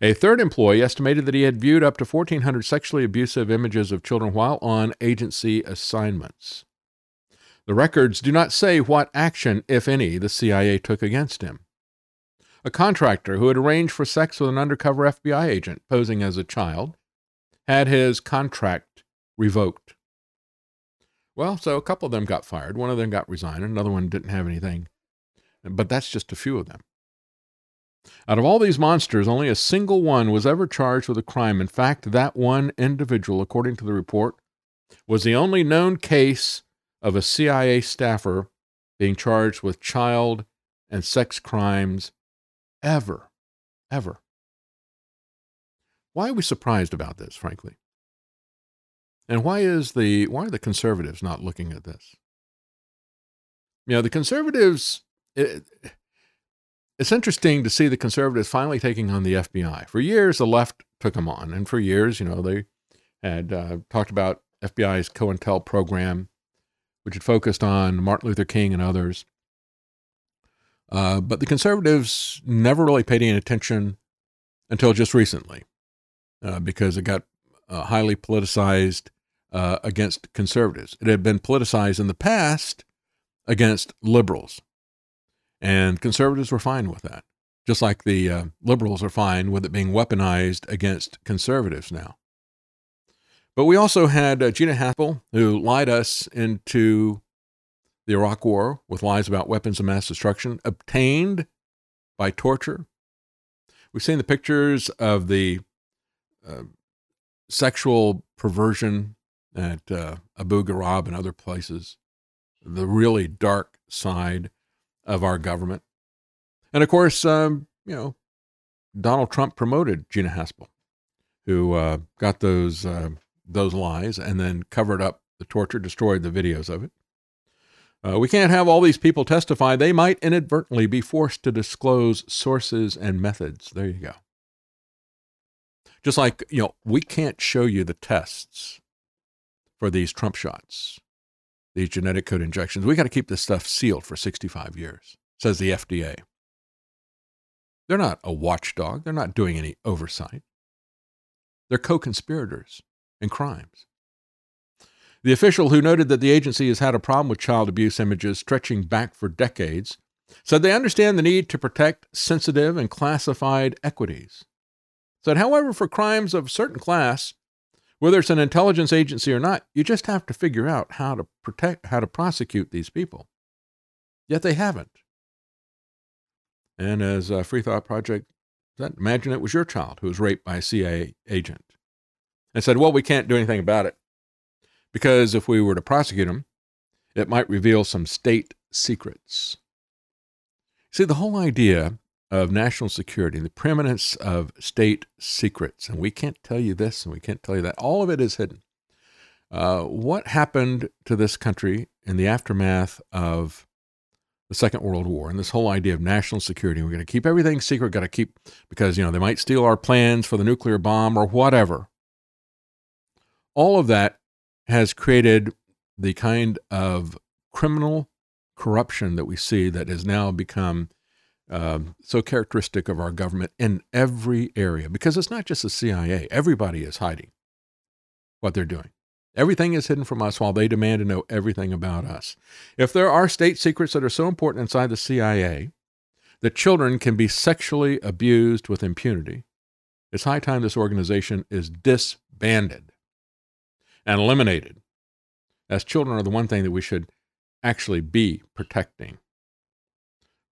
A third employee estimated that he had viewed up to 1,400 sexually abusive images of children while on agency assignments. The records do not say what action, if any, the CIA took against him a contractor who had arranged for sex with an undercover FBI agent posing as a child, had his contract revoked. Well, so a couple of them got fired. One of them got resigned. Another one didn't have anything. But that's just a few of them. Out of all these monsters, only a single one was ever charged with a crime. In fact, that one individual, according to the report, was the only known case of a CIA staffer being charged with child and sex crimes ever, ever. Why are we surprised about this, frankly? And why is the why are the conservatives not looking at this? You know, the conservatives. It, it's interesting to see the conservatives finally taking on the FBI. For years, the left took them on, and for years, you know, they had uh, talked about FBI's COINTEL program, which had focused on Martin Luther King and others. Uh, but the conservatives never really paid any attention until just recently uh, because it got uh, highly politicized uh, against conservatives. It had been politicized in the past against liberals. And conservatives were fine with that, just like the uh, liberals are fine with it being weaponized against conservatives now. But we also had uh, Gina Haspel, who lied us into the Iraq War with lies about weapons of mass destruction obtained by torture. We've seen the pictures of the uh, sexual perversion at uh, Abu Ghraib and other places, the really dark side of our government. And of course, um, you know, Donald Trump promoted Gina Haspel, who uh, got those uh, those lies and then covered up the torture, destroyed the videos of it. Uh, we can't have all these people testify. They might inadvertently be forced to disclose sources and methods. There you go. Just like, you know, we can't show you the tests for these Trump shots, these genetic code injections. We got to keep this stuff sealed for 65 years, says the FDA. They're not a watchdog, they're not doing any oversight. They're co conspirators in crimes. The official who noted that the agency has had a problem with child abuse images stretching back for decades said they understand the need to protect sensitive and classified equities. Said, however, for crimes of a certain class, whether it's an intelligence agency or not, you just have to figure out how to protect, how to prosecute these people. Yet they haven't. And as a Free Thought Project said, imagine it was your child who was raped by a CIA agent and said, well, we can't do anything about it because if we were to prosecute him, it might reveal some state secrets. See, the whole idea of national security, and the preeminence of state secrets, and we can't tell you this and we can't tell you that, all of it is hidden. Uh, what happened to this country in the aftermath of the Second World War and this whole idea of national security? We're going to keep everything secret, got to keep, because, you know, they might steal our plans for the nuclear bomb or whatever. All of that has created the kind of criminal corruption that we see that has now become um, so characteristic of our government in every area because it's not just the CIA. Everybody is hiding what they're doing. Everything is hidden from us while they demand to know everything about us. If there are state secrets that are so important inside the CIA that children can be sexually abused with impunity, it's high time this organization is disbanded and eliminated, as children are the one thing that we should actually be protecting.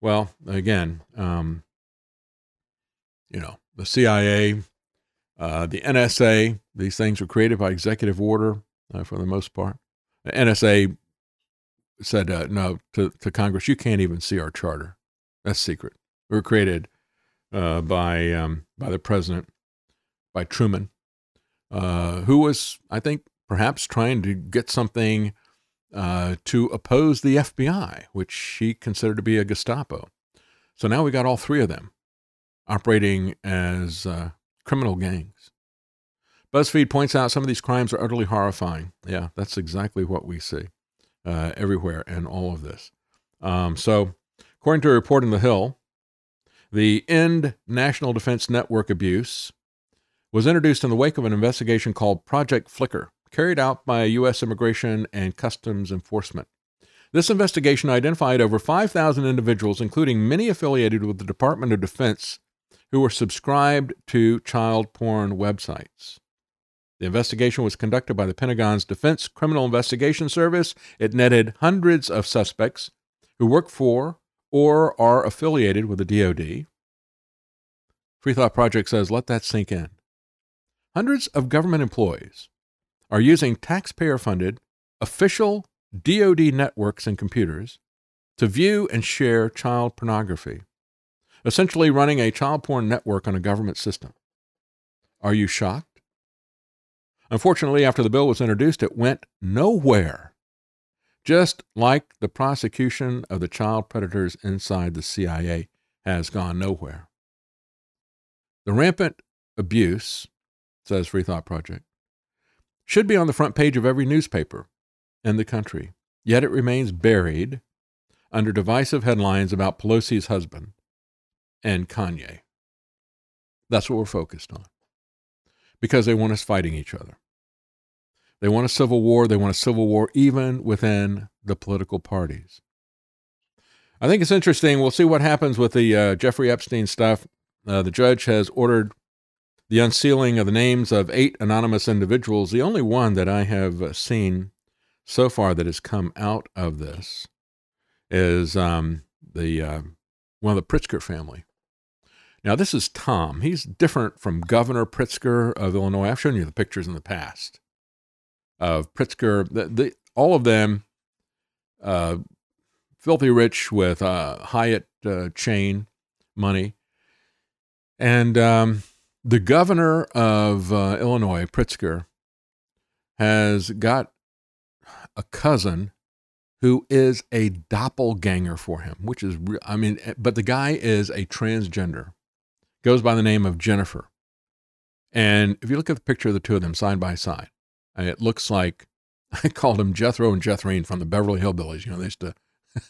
Well, again, um, you know, the CIA, uh, the NSA, these things were created by executive order uh, for the most part. The NSA said uh, no to, to Congress, you can't even see our charter. That's secret. We were created uh, by, um, by the president, by Truman, uh, who was, I think, perhaps trying to get something uh, to oppose the FBI, which she considered to be a Gestapo. So now we got all three of them operating as uh, criminal gangs. BuzzFeed points out some of these crimes are utterly horrifying. Yeah, that's exactly what we see uh, everywhere in all of this. Um, so, according to a report in The Hill, the End National Defense Network abuse was introduced in the wake of an investigation called Project Flicker, carried out by U.S. Immigration and Customs Enforcement. This investigation identified over 5,000 individuals, including many affiliated with the Department of Defense, who were subscribed to child porn websites. The investigation was conducted by the Pentagon's Defense Criminal Investigation Service. It netted hundreds of suspects who work for or are affiliated with the DoD. Free Thought Project says, let that sink in. Hundreds of government employees are using taxpayer funded official DoD networks and computers to view and share child pornography, essentially running a child porn network on a government system. Are you shocked? Unfortunately, after the bill was introduced, it went nowhere, just like the prosecution of the child predators inside the CIA has gone nowhere. The rampant abuse, says Free Thought Project, should be on the front page of every newspaper in the country, yet it remains buried under divisive headlines about Pelosi's husband and Kanye. That's what we're focused on because they want us fighting each other. They want a civil war. They want a civil war even within the political parties. I think it's interesting. We'll see what happens with the uh, Jeffrey Epstein stuff. Uh, the judge has ordered the unsealing of the names of eight anonymous individuals, the only one that I have seen so far that has come out of this is um, the uh, one of the Pritzker family. Now, this is Tom. He's different from Governor Pritzker of Illinois. I've shown you the pictures in the past of Pritzker. The, the, all of them uh, filthy rich with uh, Hyatt chain money. And um, the governor of uh, Illinois, Pritzker, has got a cousin who is a doppelganger for him, which is, I mean, but the guy is a transgender goes by the name of Jennifer. And if you look at the picture of the two of them side by side, it looks like I called them Jethro and Jethrine from the Beverly Hillbillies. You know, they used to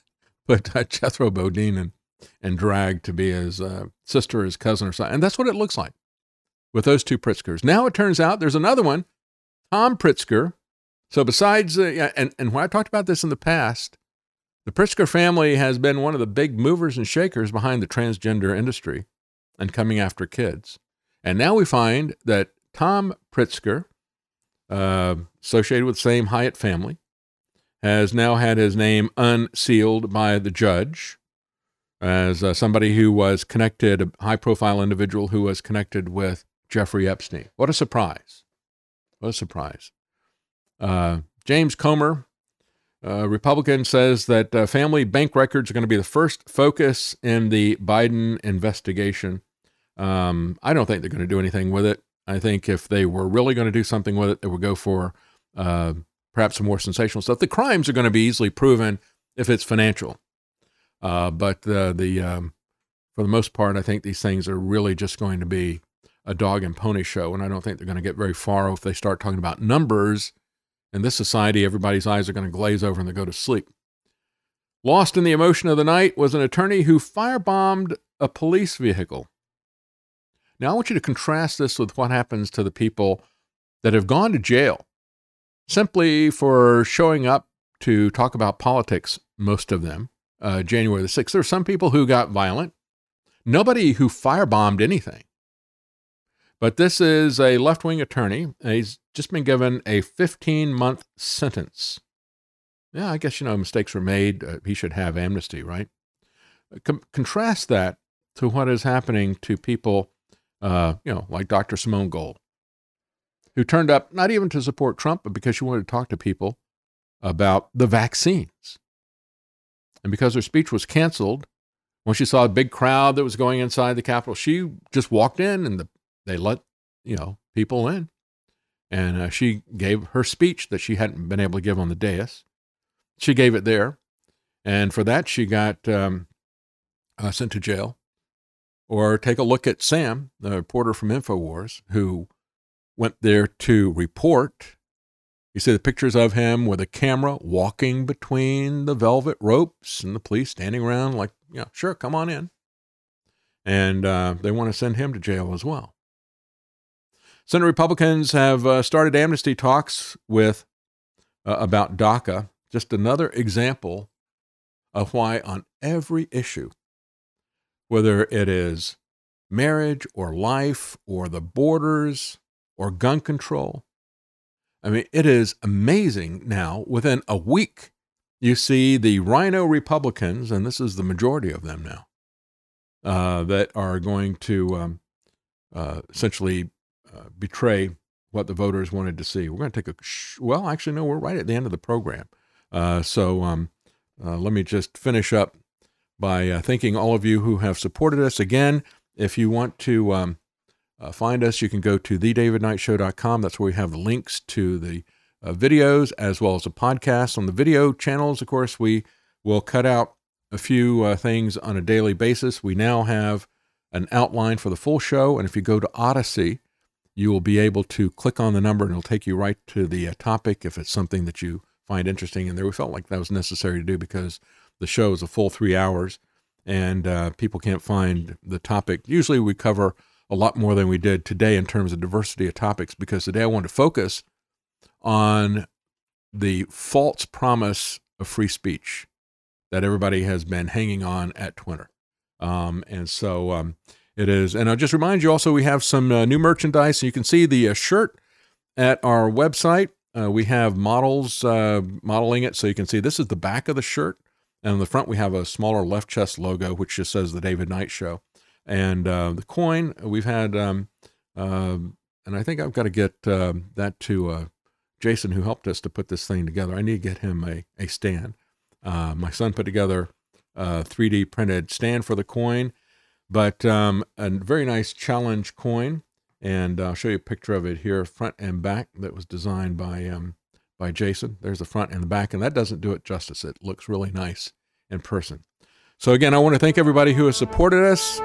put uh, Jethro Bodine and, and drag to be his uh, sister, his cousin, or something. And that's what it looks like with those two Pritzkers. Now it turns out there's another one, Tom Pritzker. So besides, uh, and, and when I talked about this in the past, the Pritzker family has been one of the big movers and shakers behind the transgender industry and coming after kids. And now we find that Tom Pritzker, uh, associated with the same Hyatt family, has now had his name unsealed by the judge as uh, somebody who was connected, a high profile individual who was connected with Jeffrey Epstein. What a surprise! What a surprise. Uh, James Comer, uh, Republican, says that uh, family bank records are going to be the first focus in the Biden investigation. Um, I don't think they're going to do anything with it. I think if they were really going to do something with it, they would go for uh, perhaps some more sensational stuff. The crimes are going to be easily proven if it's financial, uh, but uh, the um, for the most part, I think these things are really just going to be a dog and pony show, and I don't think they're going to get very far if they start talking about numbers. In this society, everybody's eyes are going to glaze over and they go to sleep. Lost in the emotion of the night was an attorney who firebombed a police vehicle. Now, I want you to contrast this with what happens to the people that have gone to jail simply for showing up to talk about politics, most of them, uh, January the 6th. There are some people who got violent, nobody who firebombed anything. But this is a left wing attorney. He's just been given a 15 month sentence. Yeah, I guess, you know, mistakes were made. Uh, he should have amnesty, right? Com- contrast that to what is happening to people uh, you know, like Dr. Simone Gold, who turned up not even to support Trump, but because she wanted to talk to people about the vaccines. And because her speech was canceled, when she saw a big crowd that was going inside the Capitol, she just walked in and the, they let, you know, people in. And uh, she gave her speech that she hadn't been able to give on the dais. She gave it there. And for that, she got um, uh, sent to jail. Or take a look at Sam, the reporter from InfoWars, who went there to report. You see the pictures of him with a camera walking between the velvet ropes and the police standing around, like, yeah, sure, come on in. And uh, they want to send him to jail as well. Senate Republicans have uh, started amnesty talks with uh, about DACA. Just another example of why, on every issue, whether it is marriage or life or the borders or gun control. I mean, it is amazing now. Within a week, you see the RINO Republicans, and this is the majority of them now, uh, that are going to um, uh, essentially uh, betray what the voters wanted to see. We're going to take a, sh- well, actually, no, we're right at the end of the program. Uh, so um, uh, let me just finish up by uh, thanking all of you who have supported us. Again, if you want to um, uh, find us, you can go to thedavidknightshow.com. That's where we have links to the uh, videos as well as the podcast. On the video channels, of course, we will cut out a few things on a daily basis. We now have an outline for the full show. And if you go to Odysee, you will be able to click on the number and it'll take you right to the uh, topic if it's something that you find interesting. And there we felt like that was necessary to do because the show is a full three hours, and uh, people can't find the topic. Usually, we cover a lot more than we did today in terms of diversity of topics because today I want to focus on the false promise of free speech that everybody has been hanging on at Twitter. Um, and so um, it is. And I'll just remind you also, we have some uh, new merchandise. You can see the uh, shirt at our website. Uh, we have models uh, modeling it. So you can see this is the back of the shirt. And on the front, we have a smaller left chest logo, which just says The David Knight Show. And uh, the coin, we've had, um, uh, and I think I've got to get uh, that to uh, Jason, who helped us to put this thing together. I need to get him a, a stand. My son put together a 3D printed stand for the coin, but um, a very nice challenge coin. And I'll show you a picture of it here, front and back, that was designed by um, by Jason. There's the front and the back, and that doesn't do it justice. It looks really nice in person. So, again, I want to thank everybody who has supported us.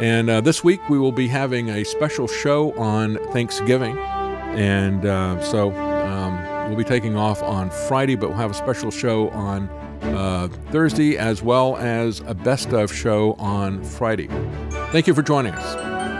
And uh, this week we will be having a special show on Thanksgiving. And uh, so um, we'll be taking off on Friday, but we'll have a special show on uh, Thursday as well as a best of show on Friday. Thank you for joining us.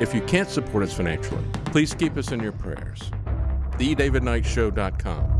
If you can't support us financially, please keep us in your prayers. TheDavidKnightShow.com.